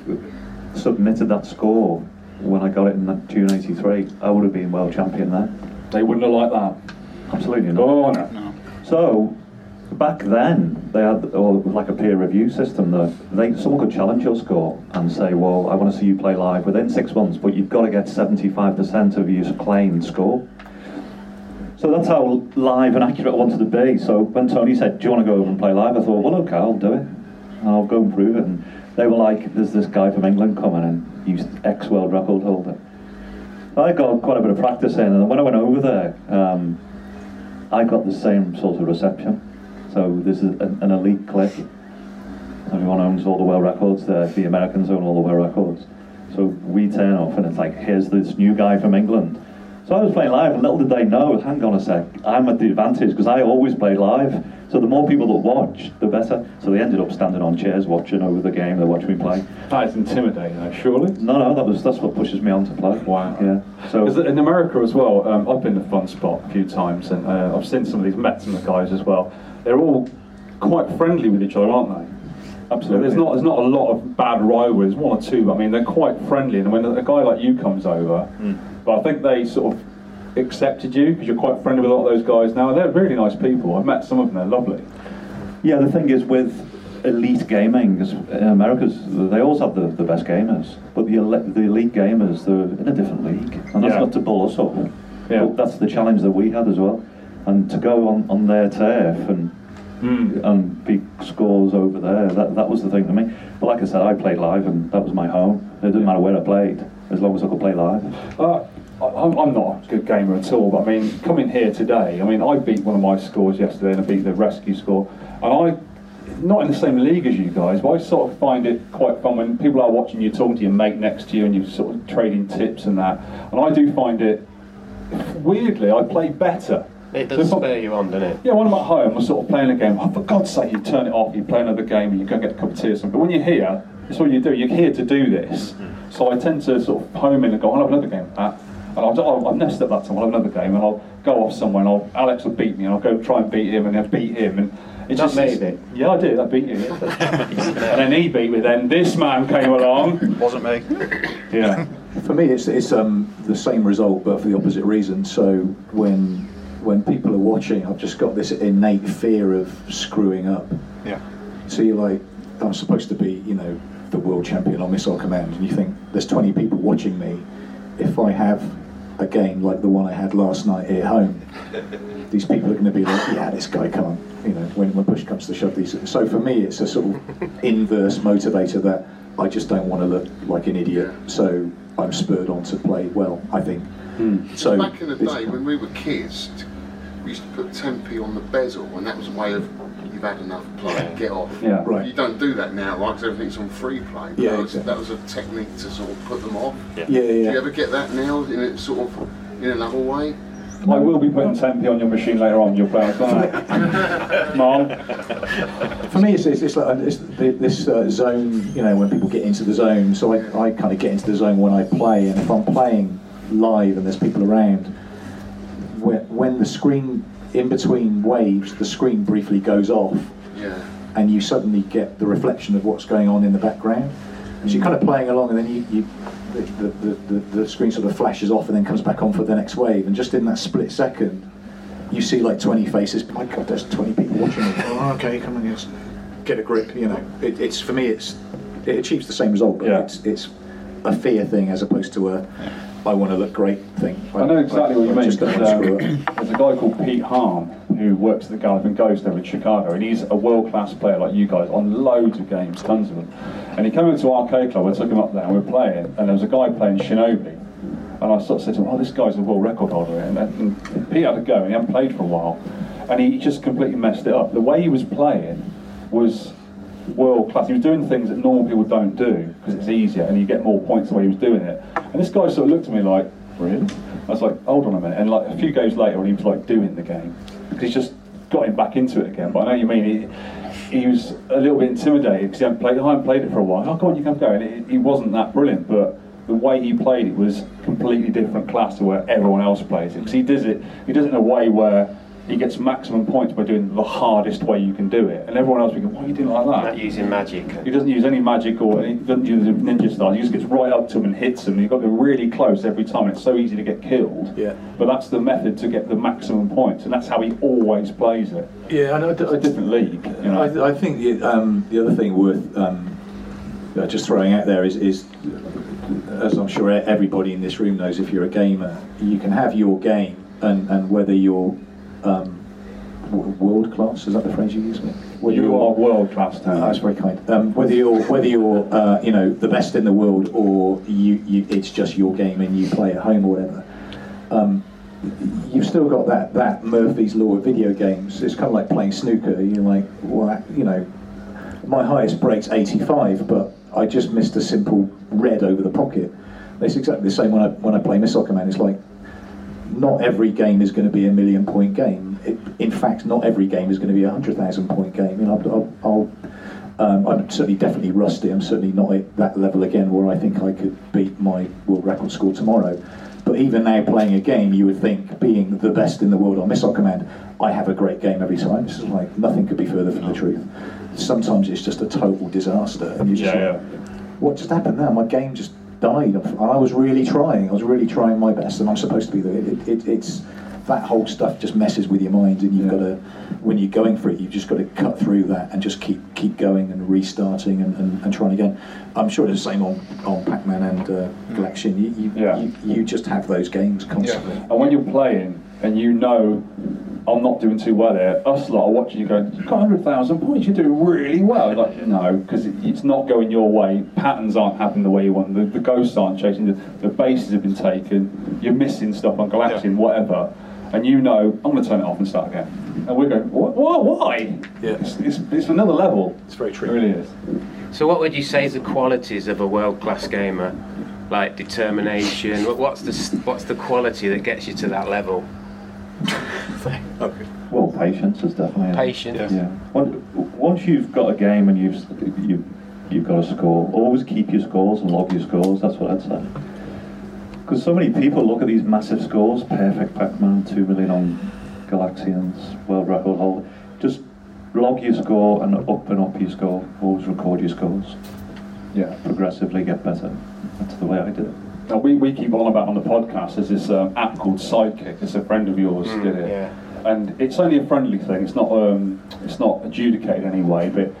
submitted that score when I got it in that June '83, I would have been world champion there. They wouldn't have liked that. Absolutely not. Oh no. So back then they had or like a peer review system that they someone could challenge your score and say, well, I want to see you play live within six months, but you've got to get 75% of your claimed score. So that's how live and accurate I wanted to be. So when Tony said, "Do you want to go over and play live?" I thought, "Well, okay, I'll do it. I'll go and prove it." And they were like, "There's this guy from England coming and he's ex world record holder." I got quite a bit of practice in, and when I went over there, um, I got the same sort of reception. So this is an, an elite clique. Everyone owns all the world records there. The Americans own all the world records. So we turn off, and it's like, here's this new guy from England. So I was playing live, and little did they know, hang on a sec, I'm at the advantage because I always play live. So the more people that watch, the better. So they ended up standing on chairs watching over the game. They watched me play. That is intimidating, though, surely. No, no, that was that's what pushes me on to play. Wow. Yeah. So in America as well, um, I've been the Funspot a few times, and uh, I've seen some of these met some of the guys as well. They're all quite friendly with each other, aren't they? Absolutely. There's not there's not a lot of bad rivalries, one or two, but I mean they're quite friendly. And when a guy like you comes over, hmm. but I think they sort of accepted you because you're quite friendly with a lot of those guys now. They're really nice people. I've met some of them. They're lovely. Yeah, the thing is with elite gaming, in uh, America's they always have the, the best gamers, but the ele- the elite gamers they're in a different league, and that's Yeah. not to bull us up. Yeah. But that's the challenge that we had as well, and to go on, on their turf and Hmm. and beat scores over there, that that was the thing to me. But like I said, I played live, and that was my home. It didn't matter where I played, as long as I could play live. Uh, I- I'm, I'm not a good gamer at all, but I mean, coming here today, I mean, I beat one of my scores yesterday and I beat the rescue score, and I, not in the same league as you guys, but I sort of find it quite fun when people are watching you, talking to your mate next to you, and you're sort of trading tips and that, and I do find it, weirdly, I play better. It So does if I- spur you on, doesn't it? Yeah, when I'm at home, I'm sort of playing a game. Oh, for God's sake, you turn it off, you play another game, and you go get a cup of tea or something. But when you're here, it's all you do. You're here to do this. So I tend to sort of home in and go, I'll have another game of that. And I'll, I'll, I'll nest at that time, I'll have another game, and I'll go off somewhere, and I'll, Alex will beat me, and I'll go try and beat him, and then I'll beat him. And it's That just made it. Yeah, I did. I beat you. and then he beat me. Then this man came along. Wasn't me. Yeah. For me, it's it's um, the same result, but for the opposite reason. So when when people are watching, I've just got this innate fear of screwing up. Yeah. So you're like, I'm supposed to be, you know, the world champion on Missile Command, and you think there's 20 people watching me. If I have a game like the one I had last night here at home, these people are going to be like, yeah, this guy can't, you know, when, when push comes to shove. These. So for me, it's a sort of inverse motivator that I just don't want to look like an idiot. So I'm spurred on to play well. I think. Hmm. So back in the day when we were kids, t- we used to put 10p on the bezel, and that was a way of you've had enough play, get off. Yeah. Right. You don't do that now, right? Because everything's on free play. But Yeah, that was, exactly. that was a technique to sort of put them off. Yeah. Yeah, yeah, Do you ever get that now in a sort of in another way? I will be putting 10p on your machine later on. You'll play outside. Mom. For me, it's, it's, it's like it's the, this uh, zone, you know, when people get into the zone. So I, I kind of get into the zone when I play, and if I'm playing live and there's people around, when, when the screen in between waves, the screen briefly goes off, Yeah. and you suddenly get the reflection of what's going on in the background. So you're kind of playing along, and then you, you the, the, the, the, the screen sort of flashes off and then comes back on for the next wave, and just in that split second, you see like 20 faces. My God, there's 20 people watching me. Oh, okay, come on, yes, get a grip. You know, it, it's for me, it's it achieves the same result, but it's it's a fear thing as opposed to a I want to look great thing. I know exactly what you I mean. just don't because, want to screw um, there's a guy called Pete Harm who works at the Galloping Ghost over in Chicago, and he's a world-class player like you guys on loads of games, tons of them. And he came into our Arcade Club. I took him up there, and we were playing, and there was a guy playing Shinobi. And I sort of said to him, "Oh, this guy's a world record holder." And, and Pete had a go, and he hadn't played for a while, and he just completely messed it up. The way he was playing was world class. He was doing things that normal people don't do because it's easier and you get more points the way he was doing it. And this guy sort of looked at me like, really? I was like, hold on a minute. And like a few games later, when he was like doing the game, because he's just got him back into it again. But I know you mean. He, he was a little bit intimidated because he hadn't played. I hadn't played it for a while. Oh, go on, you can go. And it, he wasn't that brilliant, but the way he played it was completely different class to where everyone else plays it. Because he does it, he does it in a way where he gets maximum points by doing the hardest way you can do it, and everyone else will go, "Why are you doing it like that?" Not using magic. He doesn't use any magic or he doesn't use ninja style. He just gets right up to him and hits him. You've got to be really close every time. It's so easy to get killed. Yeah. But that's the method to get the maximum points, and that's how he always plays it. Yeah, I know. It's a different league. You know? I, th- I think the, um, the other thing worth um, uh, just throwing out there is, is, as I'm sure everybody in this room knows, if you're a gamer, you can have your game, and, and whether you're um, world class, is that the phrase you use? Whether You you're- are world class, Tony. That's very kind. Um, whether you're whether you're uh, you know the best in the world or you, you it's just your game and you play at home or whatever. Um, you've still got that that Murphy's law of video games. It's kind of like playing snooker. You're like, well, you know, my highest break's 85, but I just missed a simple red over the pocket. It's exactly the same when I when I play Missile Command. It's like not every game is going to be a million point game. It, in fact, not every game is going to be a hundred thousand point game. You know, I'll, I'll, um, I'm certainly definitely rusty. I'm certainly not at that level again where I think I could beat my world record score tomorrow. But even now, playing a game, you would think being the best in the world on Missile Command, I have a great game every time. Is like nothing could be further from the truth. Sometimes it's just a total disaster, and you just Yeah, like, what just happened now? My game just died. I was really trying. I was really trying my best, and I'm supposed to be there. It, it, it's that whole stuff just messes with your mind, and you've got to, when you're going for it, you've just got to cut through that and just keep keep going and restarting and, and, and trying again. I'm sure it's the same on, on Pac-Man and uh, Galaxian. You you, Yeah. you you just have those games constantly. And when you're playing and you know I'm not doing too well here, us lot are watching you going, you've got 100,000 points, you're doing really well. Like, no, because it, it's not going your way. Patterns aren't happening the way you want. The, the ghosts aren't chasing. The, the bases have been taken. You're missing stuff on Galaxian, whatever. And you know, I'm going to turn it off and start again. And we're going, what, what, why? Yeah. It's, it's, it's another level. It's very true. It really is. So, what would you say is the qualities of a world-class gamer? Like determination. What's the what's the quality that gets you to that level? Well, patience is definitely. Patience. Yeah. Once, once you've got a game and you've you you've got a score, always keep your scores and log your scores. That's what I'd say. Because so many people look at these massive scores, perfect Pac-Man, two million on Galaxians, world record holder. Just log your score and up and up your score. Always record your scores. Yeah. Progressively get better. That's the way I do it. Now we, we keep on about on the podcast. There's this um, app called Sidekick. It's a friend of yours Mm, did it, yeah. and it's only a friendly thing. It's not um, it's not adjudicated anyway, but.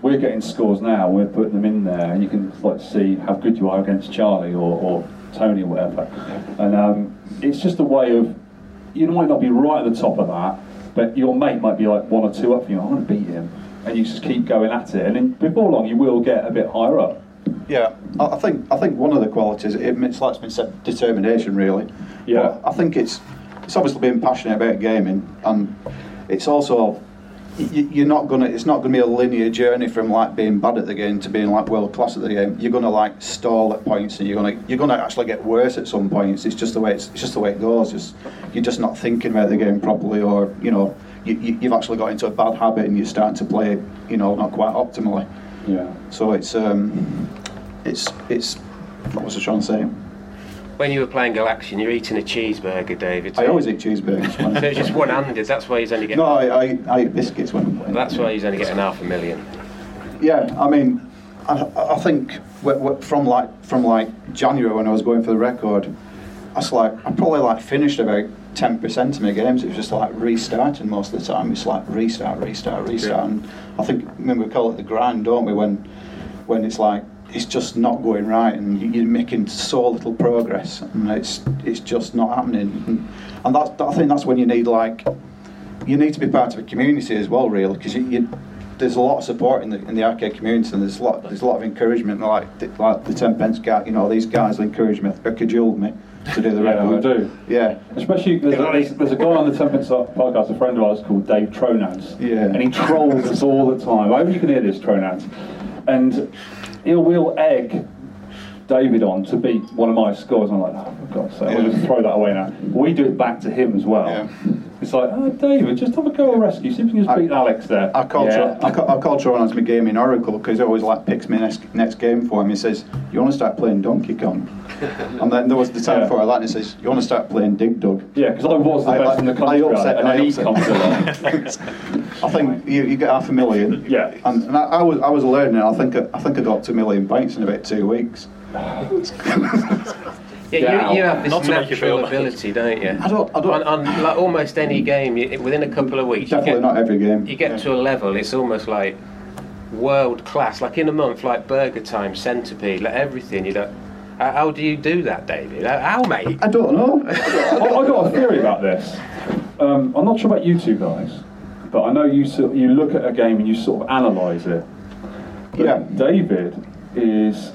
We're getting scores now. We're putting them in there, and you can like see how good you are against Charlie or, or Tony or whatever. And um, it's just a way of you might not be right at the top of that, but your mate might be like one or two up from you. I'm going to beat him, and you just keep going at it, and then before long you will get a bit higher up. Yeah, I think I think one of the qualities it, it's like it's been said, determination really. Yeah. But I think it's it's obviously being passionate about gaming, and it's also you're not gonna it's not gonna be a linear journey from like being bad at the game to being like world class at the game. You're gonna like stall at points, and you're gonna you're gonna actually get worse at some points. It's just the way it's, it's just the way it goes. Just you're just not thinking about the game properly, or you know you, you've actually got into a bad habit and you're starting to play you know not quite optimally. Yeah. So it's um, it's it's what was I trying to say? When you were playing Galaxian, you're eating a cheeseburger, David. I always eat cheeseburgers. So it's just one-handed. That's why he's only getting. no, I, I, I eat biscuits when I'm playing. That's why he's only getting half a million. Yeah, I mean, I, I think wh- wh- from like from like January when I was going for the record, I was like I probably like finished about ten percent of my games. It was just like restarting most of the time. It's like restart, restart, restart. And I think I mean we call it the grind, don't we? When when it's like it's just not going right and you- you're making so little progress and it's it's just not happening. And, and that's I think that's when you need like you need to be part of a community as well, really, because you, you, there's a lot of support in the in the arcade community, and there's a lot there's a lot of encouragement. Like the, like the ten pence guy, you know, these guys encourage me, cajoled me to do the Yeah, record. they do. Yeah, Especially there's a, there's, there's a guy on the Tempest podcast, a friend of ours called Dave Tronans, Yeah. and he trolls us all the time. I hope you can hear this, Tronans, and he'll will egg David on to beat one of my scores. I'm like, oh, for God's sake, we'll just throw that away now. We do it back to him as well. It's like, oh, David, just have a go at rescue. See if you can just beat Alex there. I call yeah. Tro- I call, I call Tron as my gaming oracle because he always like picks me next next game for him. He says, "You want to start playing Donkey Kong?" and then there was the time Yeah. before I like, and he says, "You want to start playing Dig Dug?" Yeah, because I was the I- best I- in the I upset- and I then upset- I think you, you get half a million. Yeah. And, and I, I was I was learning. I think I, I think I got two million pints in about two weeks. Yeah, you, you have this Not to natural feel bad. ability, don't you? I don't. I don't. On, on like almost any game, you, within a couple of weeks, Definitely get, not every game. you get to a level. It's almost like world class. Like in a month, like Burger Time, Centipede, like everything. You don't. How, how do you do that, David? How, how mate? I don't know. I, I got a theory about this. Um, I'm not sure about you two guys, but I know you sort you look at a game and you sort of analyse it. But Yeah. David is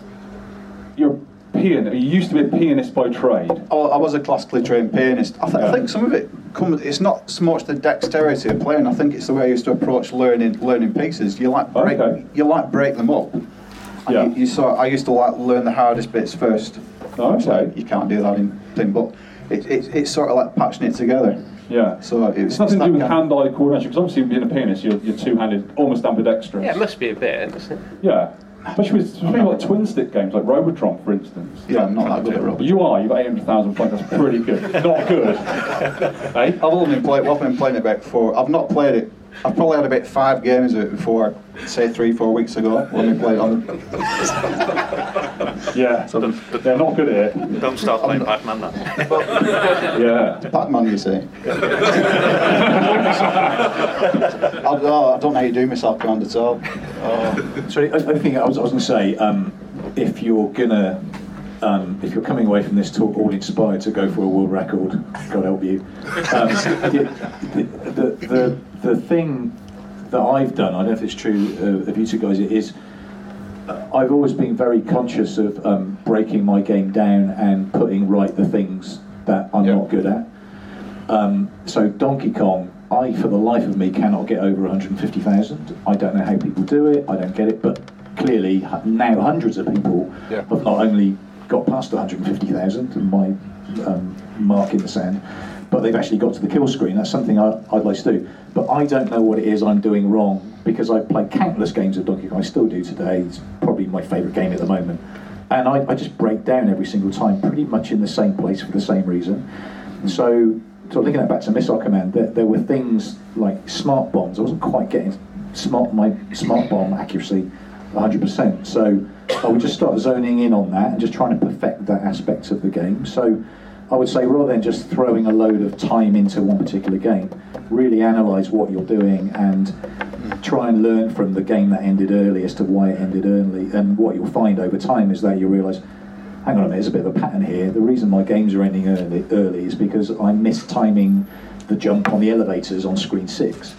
you're a pianist. You used to be a pianist by trade. I, I was a classically trained pianist. I, th- I think some of it comes. It's not so much the dexterity of playing. I think it's the way I used to approach learning learning pieces. You like break. Okay. You like break them up. Yeah. You, you saw. I used to like learn the hardest bits first. Oh, So you can't do that in thing, but it, it, it's sort of like patching it together. Yeah. So it's, It's nothing to that do with hand-eye coordination because obviously being a pianist, you're, you're two-handed, almost ambidextrous. Yeah, it must be a bit. Isn't it? Yeah. Especially with especially like twin stick games like Robotron, for instance. Yeah, I'm not that good at Robotron. you are. You've got 800,000 points. That's pretty good. Not good. hey? I've only been playing. Well, I've been playing it about four. I've not played it. I've probably had about five games of it before, say three, four weeks ago when we played on. Yeah. so They're not good at it. Don't start playing Pac-Man then. Yeah. Batman, you see. I, oh, I don't know how you do myself around at all. Oh. Sorry, I, I think I was, was going to say, um, if you're gonna, um, if you're coming away from this talk all inspired to go for a world record, God help you. Um, the, the, the, the thing that I've done, I don't know if it's true uh, of you two guys, it is uh, I've always been very conscious of um, breaking my game down and putting right the things that I'm not good at. Um, so Donkey Kong, I for the life of me cannot get over 150,000. I don't know how people do it. I don't get it, but clearly now hundreds of people have not only got past 150,000 and my um, mark in the sand, but they've actually got to the kill screen. That's something I, I'd like to do. But I don't know what it is I'm doing wrong because I've played countless games of Donkey Kong. I still do today. It's probably my favourite game at the moment. And I, I just break down every single time, pretty much in the same place for the same reason. So, so linking that back to Missile Command, there, there were things like smart bombs. I wasn't quite getting smart my smart bomb accuracy 100%. So I would just start zoning in on that and just trying to perfect that aspect of the game. So I would say rather than just throwing a load of time into one particular game, really analyse what you're doing and try and learn from the game that ended early as to why it ended early. And what you'll find over time is that you realise, hang on a minute, there's a bit of a pattern here. The reason my games are ending early, early is because I'm mistiming the jump on the elevators on screen six.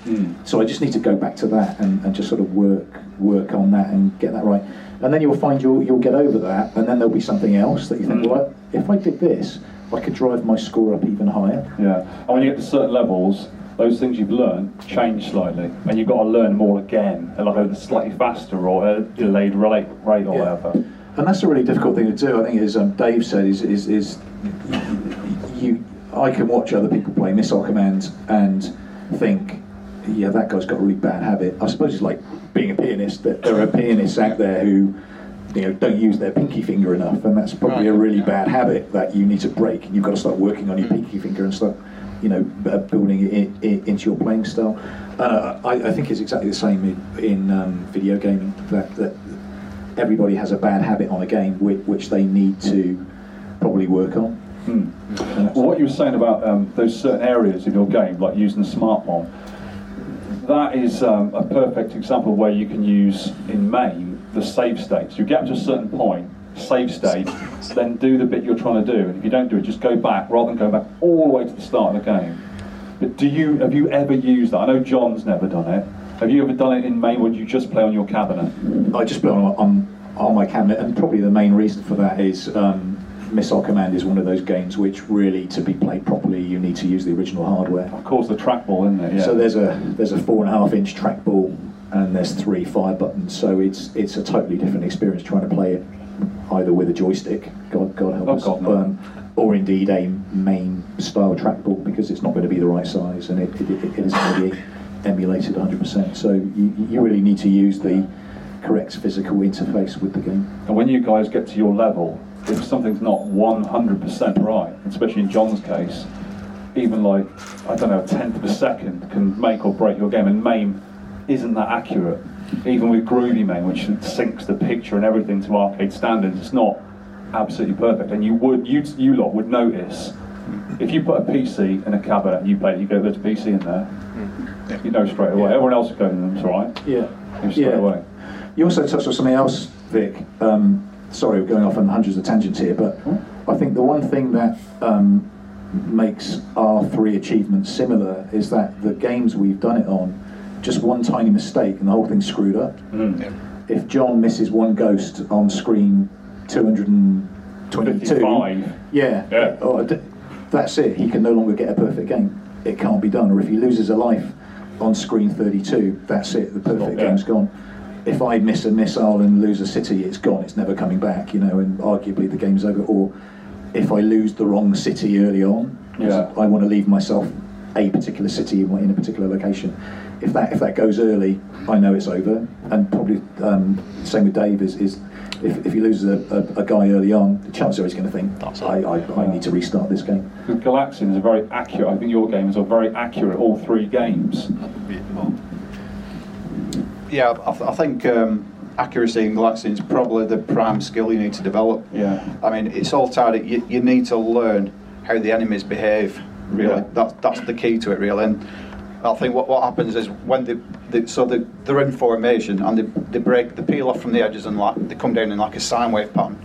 So I just need to go back to that and, and just sort of work work on that and get that right. And then you'll find you'll you'll get over that, and then there'll be something else that you think, well, if I did this, I could drive my score up even higher. Yeah, and when you get to certain levels, those things you've learned change slightly, and you've got to learn more again, at like a slightly faster or a delayed rate, rate or whatever. And that's a really difficult thing to do. I think, as um, Dave said, is, is is you. I can watch other people play Missile Command and think, yeah, that guy's got a really bad habit. I suppose it's like being a pianist. That there are pianists out there who, you know, don't use their pinky finger enough, and that's probably a really bad habit that you need to break. And you've got to start working on your pinky finger and start, you know, uh, building it in, in, into your playing style. Uh, I, I think it's exactly the same in, in um, video gaming. That that everybody has a bad habit on a game which, which they need to probably work on. Hmm. Well, what you were saying about um, those certain areas of your game, like using the smart bomb, that is um, a perfect example where you can use in MAME the save states. You get to a certain point, save state, then do the bit you're trying to do. And if you don't do it, just go back rather than going back all the way to the start of the game. But do you have you ever used that? I know John's never done it. Have you ever done it in MAME? Do you just play on your cabinet? I just play on, on, on my cabinet, and probably the main reason for that is um, Missile Command is one of those games which really, to be played properly, you need to use the original hardware. Of course, the trackball, isn't it? Yeah. So there's a there's a four and a half inch trackball, and there's three fire buttons. So it's it's a totally different experience trying to play it either with a joystick, God God help Oh, us, God, um, or indeed a MAME style trackball because it's not going to be the right size and it, it, it isn't going to be emulated 100%. So you, you really need to use the correct physical interface with the game. And when you guys get to your level, if something's not 100% right, especially in John's case, even like, I don't know, a tenth of a second can make or break your game. And MAME isn't that accurate. Even with Groovy MAME, which syncs the picture and everything to arcade standards, it's not absolutely perfect. And you would, you, you lot would notice, if you put a PC in a cabinet and you play it, you go, there's a PC in there, you know straight away. Everyone else is going, it's all right. Yeah. You straight Yeah. away. You also touched on something else, Vic. Um, sorry, we're going off on hundreds of tangents here, but I think the one thing that um, makes our three achievements similar is that the games we've done it on, just one tiny mistake and the whole thing's screwed up. If John misses one ghost on screen 222, yeah, Yeah. oh, d- that's it. He can no longer get a perfect game. It can't be done. Or if he loses a life on screen 32, that's it. The perfect Yeah. game's gone. If I miss a missile and lose a city, it's gone. It's never coming back. You know, and arguably the game's over. Or if I lose the wrong city early on, Yeah. I want to leave myself a particular city in in a particular location. If that if that goes early, I know it's over. And probably um, same with Dave is, is if, if he loses a, a, a guy early on, the chances are he's going to think, I, I, I need to restart this game. Because Galaxian is a very accurate. I think your games are very accurate. All three games. Yeah, I, th- I think um, accuracy in Galaxian is probably the prime skill you need to develop. Yeah. I mean, it's all tied. up- You, you need to learn how the enemies behave. Really, Yeah. that, that's the key to it. Really, and I think what, what happens is when they, they so they, they're in formation and they, they break, they peel off from the edges and like they come down in like a sine wave pattern.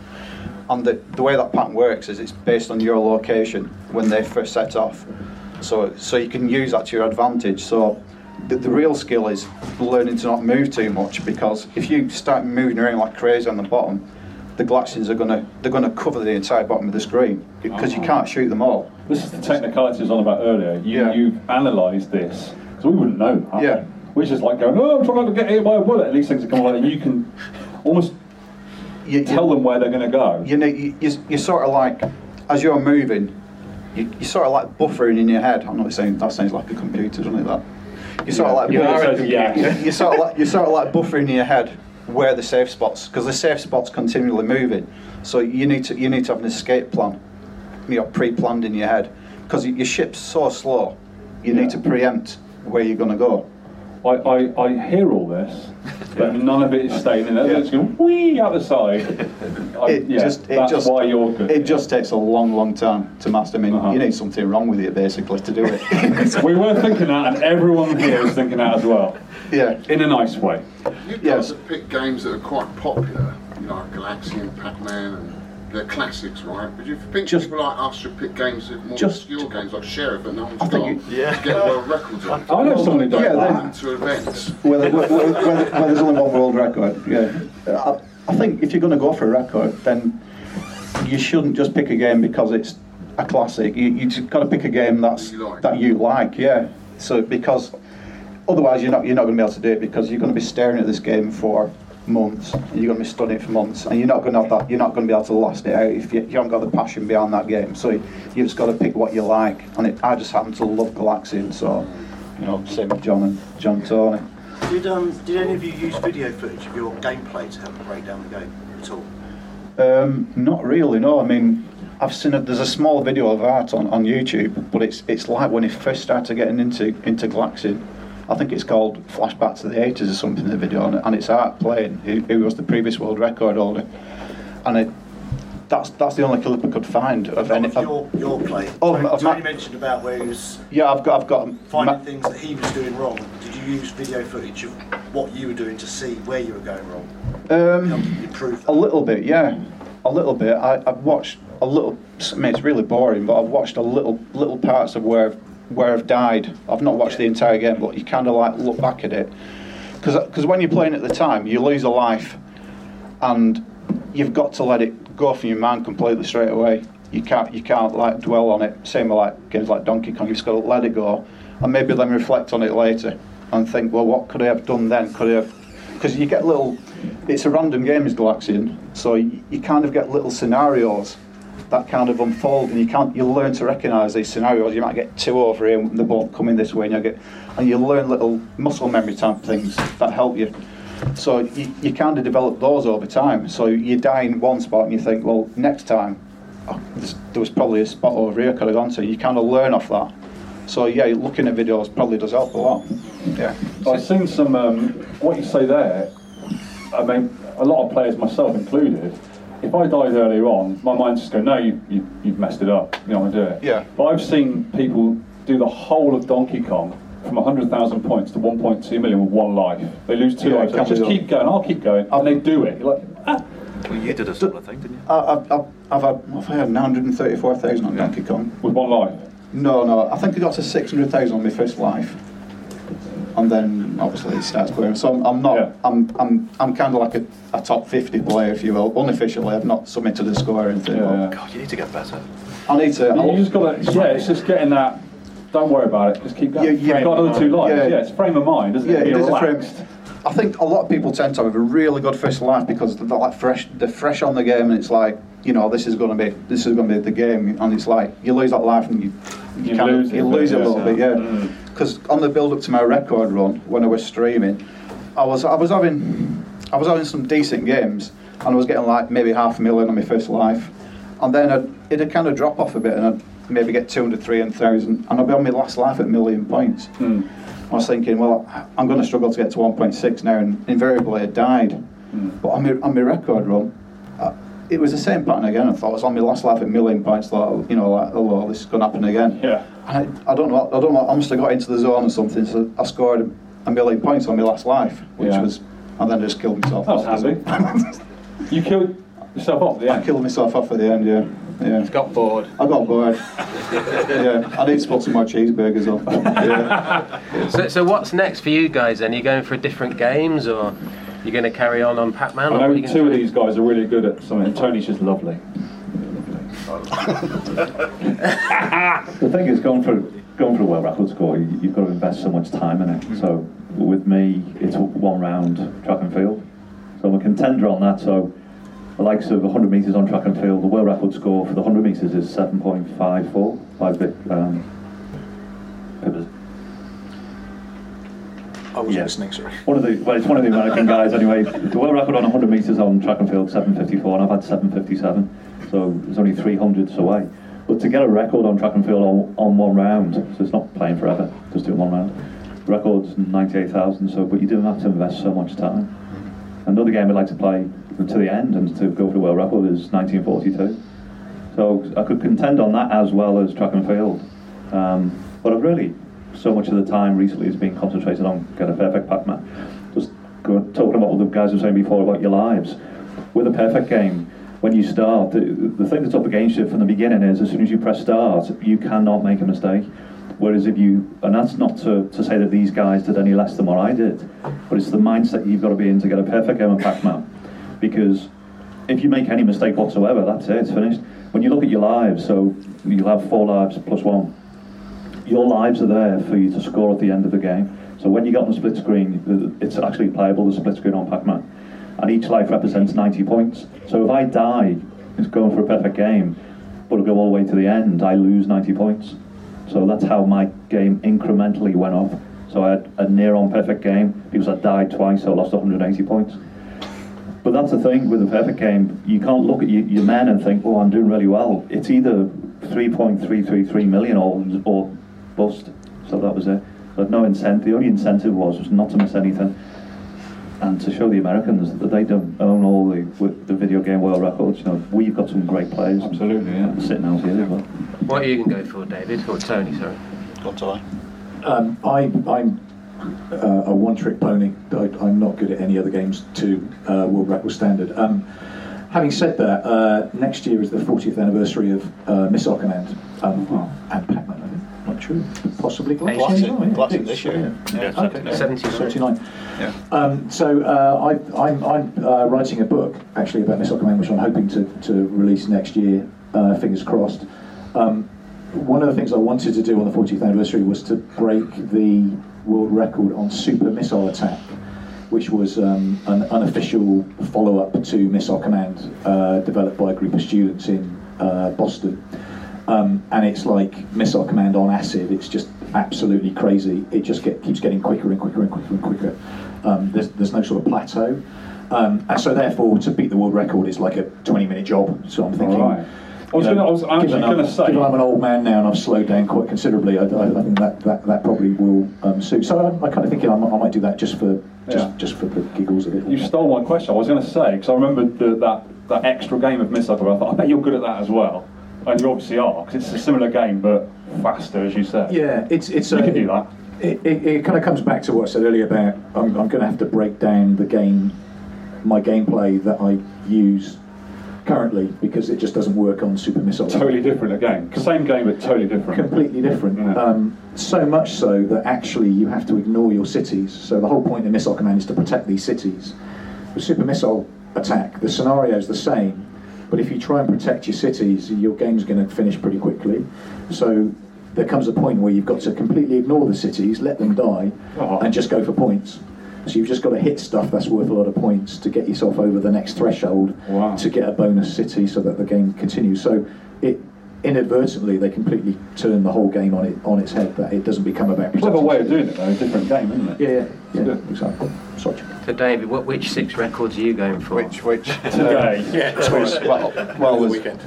And the, the way that pattern works is it's based on your location when they first set off. So so you can use that to your advantage. So the, the real skill is learning to not move too much because if you start moving around like crazy on the bottom, the Galaxians are gonna they're gonna cover the entire bottom of the screen because you oh. can't shoot them all. This is the technicality I was on about earlier. You, You've analysed this, so we wouldn't know. Yeah. We're just like going, oh, I'm trying to get hit by a bullet. And these things are coming like that. You can almost you, tell them where they're going to go. You know, you, you, you're sort of like as you're moving, you, you're sort of like buffering in your head. I'm not saying that sounds like a computer, doesn't it? That you're sort Yeah. of like Yeah, it buffering- you're sort of like you're sort of like buffering in your head where the safe spots because the safe spots continually moving. So you need to you need to have an escape plan, you know, pre-planned in your head because your ship's so slow. You need to preempt where you're going to go. I, I, I hear all this, but none of it is staying in there. It's going wee out the side. I, It yeah, just, it that's just, why you're good. It just takes a long, long time to master. I mean, Uh-huh. you need something wrong with it basically to do it. we were thinking that, and everyone here is thinking that as well. Yeah. In a nice way. You guys have picked games that are quite popular, you know, like Galaxy and Pac-Man, and they're classics, right? But you think people like us should pick games that more just- obscure games like Sheriff that no one's I got think you- to get world records on. I know somebody who does Yeah, that. Into events. where, there- where, where, where, where there's only one world record. Yeah, I, I think if you're going to go for a record, then you shouldn't just pick a game because it's a classic. You you just got to pick a game that's that you like. Yeah. So because otherwise you're not you're not going to be able to do it because you're going to be staring at this game for months. And you're going to be studying it for months, and you're not going to have that. You're not going to be able to last it out if you, you haven't got the passion behind that game. So you just got to pick what you like. And it, I just happen to love Galaxian, so you know, same with John and John Tony. Did um did any of you use video footage of your gameplay to help break down the game at all? Um, not really. No, I mean, I've seen a, there's a small video of art on, on YouTube, but it's it's like when he first started getting into into Galaxian. I think it's called Flashback to the 80s or something in the video, and, and it's Art playing, who, who was the previous world record holder, and it that's that's the only clip I could find of any. Of your your play. Oh, Tony, of Tony ma- mentioned about where he was yeah, I've got I've got finding ma- things that he was doing wrong. Did you use video footage of what you were doing to see where you were going wrong? Um, improve a little bit, yeah, a little bit. I, I've watched a little. I mean, it's really boring, but I've watched a little little parts of where I've, where I've died. I've not watched the entire game, but you kind of like look back at it because when you're playing at the time, you lose a life, and you've got to let it go from your mind completely straight away. You can't you can't like dwell on it. Same with like games like Donkey Kong. You've just got to let it go, and maybe then reflect on it later and think, well, what could I have done then? Could I have? Because you get little. It's a random game, is Galaxian, so you, you kind of get little scenarios that kind of unfold, and you can't. You learn to recognise these scenarios. You might get two over here, and the ball coming this way, and you get, and you learn little muscle memory type things that help you. So you, you kind of develop those over time. So you die in one spot, and you think, well, next time, oh, there was probably a spot over here I could have gone to. You kind of learn off that. So yeah, looking at videos probably does help a lot. Yeah. I've seen some, um, what you say there, I mean, a lot of players, myself included, if I died earlier on, my mind's just going, no, you, you, you've messed it up, you don't want to do it. Yeah. But I've seen people do the whole of Donkey Kong from 100,000 points to 1.2 million with one life. They lose two Yeah, lives. They can't just keep going, I'll keep going, and they do it. You're like, ah. Well, you did a similar thing, didn't you? I, I've, I've, I've had I've had 934,000 on Donkey Kong. With one life? No, no. I think I got to 600,000 on my first life. And then obviously it starts going. So I'm, I'm not. I'm I'm I'm kind of like a, a top 50 player, if you will. Unofficially, I've not submitted a score or anything. but God, you need to get better. I need to. You just got to, yeah, it's just getting that, don't worry about it, just keep going. Yeah, yeah. You've got another two lives, Yeah. yeah. it's frame of mind, isn't Yeah, it? it Be is a relaxed. frame. I think a lot of people tend to have a really good first life because they're like fresh, they're fresh on the game, and it's like you know this is going to be this is going to be the game, and it's like you lose that life and you you, You kind lose of it you a bit, lose it a yeah. little bit, yeah. Mm. Because on the build up to my record run when I was streaming, I was I was having I was having some decent games, and I was getting like maybe half a million on my first life, and then I'd, it'd kind of drop off a bit, and I'd maybe get 200, 300,000, and I'd be on my last life at a million points. Hmm. I was thinking, well, I'm going to struggle to get to 1.6 now, and invariably I died. Hmm. But on my, on my record run, it was the same pattern again. I thought I was on my last life at million points. Like you know, like, oh, well, this is going to happen again. Yeah. And I, I don't know. I don't know. I must have got into the zone or something. So I scored a million points on my last life, which Yeah. was, and then just killed myself. That was off. handy. You killed yourself off at the I end? killed myself off at the end. Yeah. Yeah. Got bored. I got bored. yeah. I need to put some more cheeseburgers on. Yeah. So, so what's next for you guys then? Are you going for different games or you going to carry on on Pac-Man? I know you two of do? these guys are really good at something. Tony's just lovely. The thing is, going for going for a world record score, you, you've got to invest so much time in it. So with me, it's one round track and field. So I'm a contender on that. So the likes of 100 metres on track and field, the world record score for the 100 metres is 7.54 by Vic. Um, it was I was Yeah. listening, sorry. one of the well, it's one of the American guys anyway. The world record on 100 metres on track and field 754, and I've had 757, so it's only 300s away. But to get a record on track and field on, on one round, so it's not playing forever, just do it one round. record's 98,000, so but you do have to invest so much time. Another game I'd like to play to the end and to go for the world record is 1942. So I could contend on that as well as track and field. Um, but I've really, so much of the time recently has been concentrated on getting a perfect Pac-Man. Just talking about what the guys were saying before about your lives. With a perfect game, when you start, the, the thing that's up against you from the beginning is as soon as you press start, you cannot make a mistake. Whereas if you, and that's not to, to say that these guys did any less than what I did, but it's the mindset you've got to be in to get a perfect game of Pac-Man. Because if you make any mistake whatsoever, that's it, it's finished. When you look at your lives, so you'll have four lives plus one, your lives are there for you to score at the end of the game. So when you get on the split screen, it's actually playable, the split screen on Pac-Man. And each life represents 90 points. So if I die, it's going for a perfect game, but I go all the way to the end, I lose 90 points. So that's how my game incrementally went off. So I had a near on perfect game because I died twice, so I lost 180 points. But that's the thing with a perfect game, you can't look at your, your men and think, oh, I'm doing really well. It's either 3.333 million or, or bust. So that was it. But no incentive. The only incentive was was not to miss anything, and to show the Americans that they don't own all the the video game world records. You know, we've got some great players. Absolutely, yeah. Sitting out here as well. What are you going to go for, David? Or Tony, sorry? Got to Um, I, I'm uh, a one-trick pony. I, I'm not good at any other games to uh, world record standard. Um, having said that, uh, next year is the 40th anniversary of uh, Missile Command um, and Pac-Man. True. Possibly. Oh, yeah. This year. Yeah. Yeah, okay. 79. 79. Yeah. Um, so uh, I, I'm, I'm uh, writing a book actually about Missile Command, which I'm hoping to, to release next year. Uh, fingers crossed. Um, one of the things I wanted to do on the 40th anniversary was to break the world record on super missile attack, which was um, an unofficial follow-up to Missile Command, uh, developed by a group of students in uh, Boston. Um, and it's like Missile Command on acid. It's just absolutely crazy. It just get, keeps getting quicker and quicker and quicker and quicker. Um, there's, there's no sort of plateau. Um, and so therefore, to beat the world record is like a 20-minute job. So I'm thinking. Right. I was you know, gonna- I was actually given I'm- gonna say- given I'm an old man now and I've slowed down quite considerably, I, I, I think that, that, that probably will um, suit. So I'm, I'm kind of thinking I might, I might do that just for just, Yeah. just for the giggles of it. You stole my question. I was going to say because I remembered the, that that extra game of Missile Command. I thought I bet you're good at that as well, and you obviously are because it's a similar game but faster, as you said. Yeah, it's it's. You uh, can do that. It, it, it kind of comes back to what I said earlier about I'm, I'm going to have to break down the game, my gameplay that I use currently because it just doesn't work on Super Missile. Totally different again. Same game but totally different. Completely different. Yeah. Um, so much so that actually you have to ignore your cities. So the whole point of Missile Command is to protect these cities. With Super Missile Attack, the scenario is the same, but if you try and protect your cities, your game's going to finish pretty quickly. So there comes a point where you've got to completely ignore the cities, let them die, Oh. and just go for points. So you've just got to hit stuff that's worth a lot of points to get yourself over the next threshold Wow. to get a bonus city so that the game continues. So it inadvertently they completely turn the whole game on it on its head that it doesn't become about Clever protecting way of doing it though. A different game, isn't it? Yeah, yeah, yeah, Good. exactly. Sorry. So, David, what, which six records are you going for? Which, which? Today. yeah, well, well, the weekend.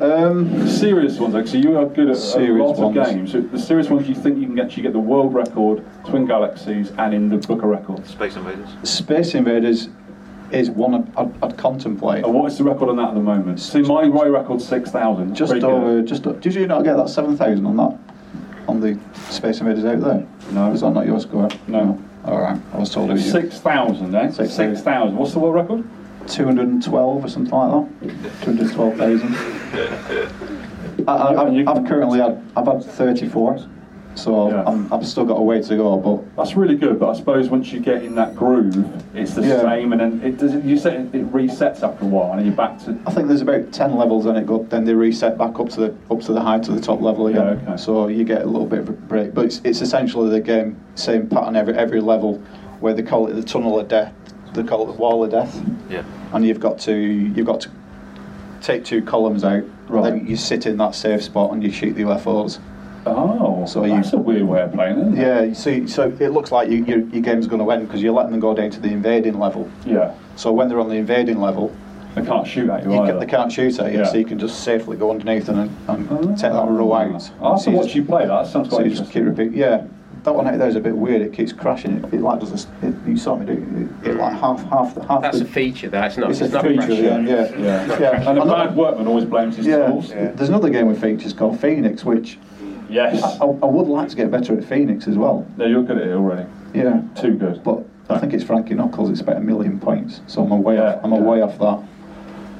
Um, Serious ones, actually. You are good at a Serious lot of games. So the serious ones, you think you can actually get the world record, Twin Galaxies, and in the Book of Records. Space Invaders. Space Invaders is one I'd, I'd, contemplate. And what is the record on that at the moment? See, my, my record's 6,000. Just over, just did you not get that seven thousand on that, on the Space Invaders out there? No. is that not your score? No. All right, I was told it was 6,000, eh? Six- 6,000. What's the world record? Two hundred and twelve or something like that. Two hundred twelve thousand. I, I, I've, I've currently had, I've had thirty-four, so Yeah. I'm, I've still got a way to go. But That's really good, but I suppose once you get in that groove, it's the Yeah. same, and then it does. You said it, it resets after a while, and then you're back to. I think there's about ten levels and it. Go, then they reset back up to the up to the high to the top level again. Yeah, okay. So you get a little bit of a break, but it's, it's essentially the game same pattern every every level, where they call it the tunnel of death. They call it the wall of death, Yeah. and you've got to you've got to take two columns out. Right. Then you sit in that safe spot and you shoot the UFOs. Oh, So you- that's a weird way of playing, isn't it? Yeah, you see, so it looks like you, your, your game's going to end because you're letting them go down to the invading level. Yeah. So when they're on the invading level, They can't shoot at you, you either. ca- they can't shoot at you, Yeah. so you can just safely go underneath and, and ah. take that row out. I'll have So to you watch just- you play that. That sounds So quite you just keep interesting. repeat, yeah. that one out there is a bit weird. It keeps crashing. It, it like does. A, it, you saw me do it. It, it like half half the half. That's the, a feature. That's not. It's It's, a not feature, pressure. yeah, yeah, Yeah. yeah. And a Another- bad workman always blames his yeah, tools. There's another game with features called Phoenix, which Yes. I, I, I would like to get better at Phoenix as well. No, you're good at it already. Yeah, Too good. but I think it's Frankie Knuckles. It's about a million points, so I'm away off. I'm away off that.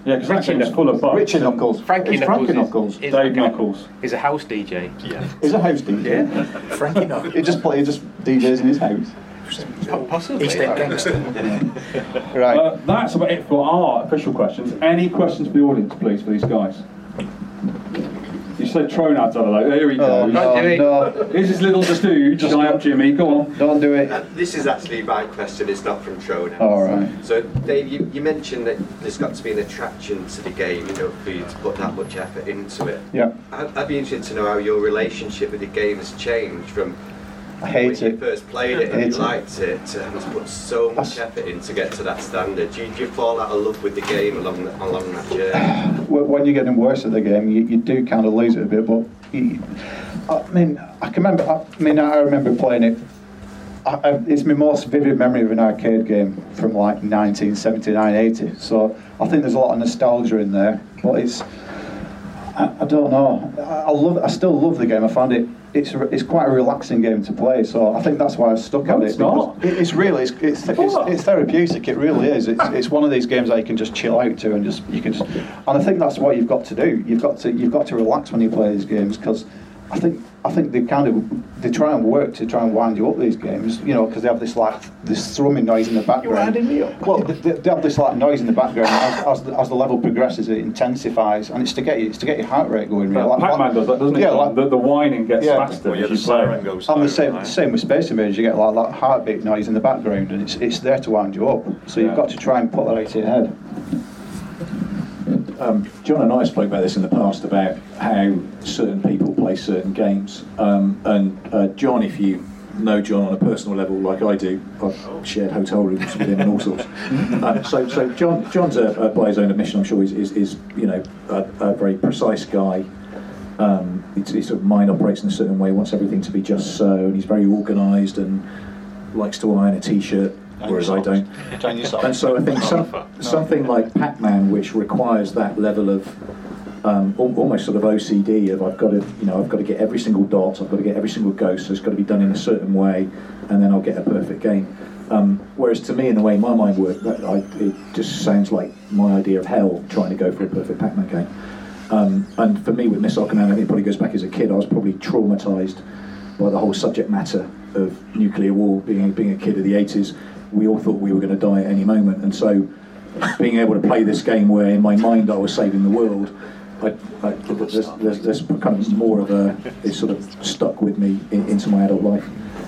Yeah, because that game's full of bugs. Richard Knuckles. Frankie it's Knuckles. Frankie Knuckles. Is, Dave Knuckles. Is a house DJ. Yeah. He's a house DJ. Yeah. Frankie Knuckles. He just play. He just DJs in his house. Possibly. East End gangster. Right. Uh, that's about it for our official questions. Any questions for the audience, please, for these guys? You said Tronad's had a look. Here he Oh, goes. no, do it. no, Here's his little stooge. Giant Jimmy. Go on. don't do it. Uh, This is actually my question, it's not from Trona. All right. So, Dave, you, you mentioned that there's got to be an attraction to the game, you know, for you to put that much effort into it. Yeah. I'd, I'd be interested to know how your relationship with the game has changed from I hate when you first played it and you it. liked it to to put so much effort in to get to that standard. Do you, do you fall out of love with the game along, the, along that journey? When you're getting worse at the game, you, you do kind of lose it a bit. But you, I mean, I can remember. I mean, I remember playing it. I, I, it's my most vivid memory of an arcade game from like 1979, 80. So I think there's a lot of nostalgia in there. But it's, I, I don't know. I, I love. I still love the game. I find it. It's it's quite a relaxing game to play. So I think that's why I stuck No, at it's it. because not. It, it's really it's, it's, it's, it's therapeutic. It really is. It's, it's one of these games that you can just chill out to and just you can just. And I think that's what you've got to do. You've got to you've got to relax when you play these games because I think I think they kind of they try and work to try and wind you up these games. You know because they have this like this thrumming noise in the background. winding me up. Well, they, they have this like noise in the background as, as, the, as the level progresses. It intensifies and it's to get you it's to get your heart rate going. Really. Like- Pac-Man does that, doesn't it? Yeah, John? like- the, the whining gets Yeah. faster Well, yeah, the you play. siren goes And the same, right? same with Space Invaders, you get like that heartbeat noise in the background, and it's it's there to wind you up. So you've got to try and put that out of your head. Um, John and I spoke about this in the past about how certain people play certain games. Um, and uh, John, if you know John on a personal level, like I do, I've shared hotel rooms with him and all sorts. Uh, so, so John, John's a, a, by his own admission, I'm sure, is, is, is you know a, a very precise guy. Um, his, his sort of mind operates in a certain way, wants everything to be just so, and he's very organised and likes to iron a t-shirt, whereas I don't. And so I think some, something like Pac-Man, which requires that level of um, almost sort of OCD of I've got to, you know, I've got to get every single dot, I've got to get every single ghost, so it's got to be done in a certain way, and then I'll get a perfect game. Um, whereas to me, in the way my mind works, that I, it just sounds like my idea of hell trying to go for a perfect Pac-Man game. Um, and for me, with Missile Command, I think it probably goes back as a kid. I was probably traumatised by the whole subject matter of nuclear war. Being being a kid of the 80s, we all thought we were going to die at any moment, and so being able to play this game where in my mind I was saving the world, I, I, there's, there's, there's kind of more of a it's sort of stuck with me in, into my adult life.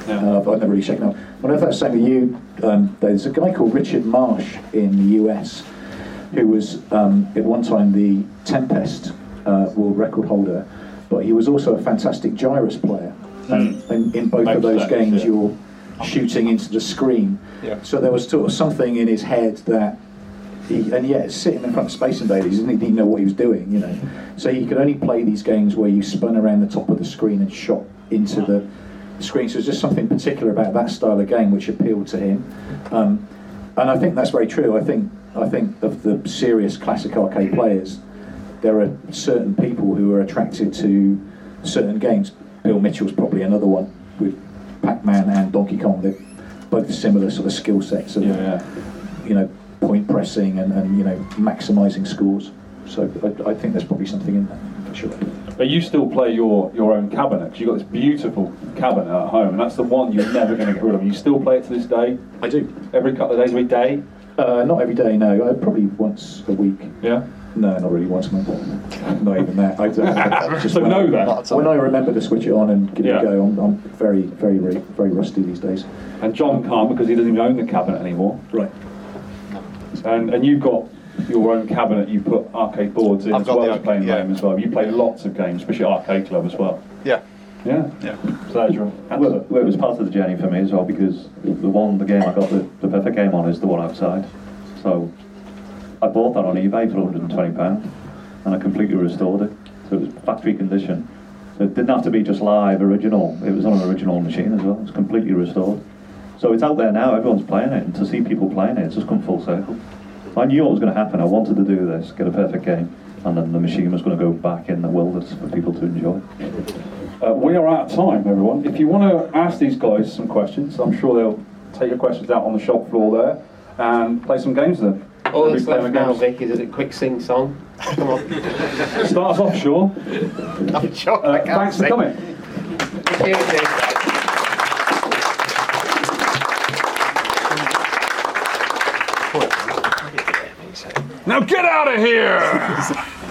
Uh, but I've never really shaken up. I don't know if that's the same with you. Um, there's a guy called Richard Marsh in the US who was um, at one time the Tempest uh, world record holder, but he was also a fantastic Gyruss player. And, and in both of those games, yeah. you're shooting into the screen. Yeah. So there was sort of something in his head that he, and yet sitting in front of Space Invaders, he didn't know what he was doing, you know. So he could only play these games where you spun around the top of the screen and shot into the screen. So there's just something particular about that style of game which appealed to him. Um, and I think that's very true. I think I think of the serious classic arcade players, there are certain people who are attracted to certain games. Bill Mitchell's probably another one with Pac-Man and Donkey Kong. They're both similar sort of skill sets of, you know, point pressing and, and you know maximising scores. So I, I think there's probably something in that for sure. But you still play your, your own cabinet because you've got this beautiful cabinet at home, and that's the one you're never going to get rid of. You still play it to this day? I do. Every couple of days, every day? Uh, not every day, no. Uh, probably once a week. Yeah. No, not really once a month. Not even that. I uh, don't, So when no I, then? When I remember to switch it on and give Yeah. it a go, I'm, I'm very, very, very, very rusty these days. And John um, can't because he doesn't even own the cabinet anymore. Right. And and you've got your own cabinet. You put arcade boards in I've as got well the as playing arcade- yeah. games as well. You play lots of games, especially arcade club as well. Yeah. Yeah. Yeah. So that's your. Well, well, it was part of the journey for me as well because the one, the game I got the, the perfect game on is the one outside. So I bought that on eBay for 120 pounds, and I completely restored it. So it was factory condition, So it didn't have to be just live original. It was on an original machine as well. It's completely restored. So it's out there now. Everyone's playing it, and to see people playing it, it's just come full circle. I knew what was going to happen. I wanted to do this, get a perfect game, and then the machine was going to go back in the wilderness for people to enjoy. Uh, we are out of time, everyone. If you want to ask these guys some questions, I'm sure they'll take your questions out on the shop floor there and play some games with them. All that's left now, games. Vic, is it a quick sing song. Come on. Start us off, Sean. I'm sure Uh, I can't thanks for sing. coming. Cheers, Vic. Now get out of here!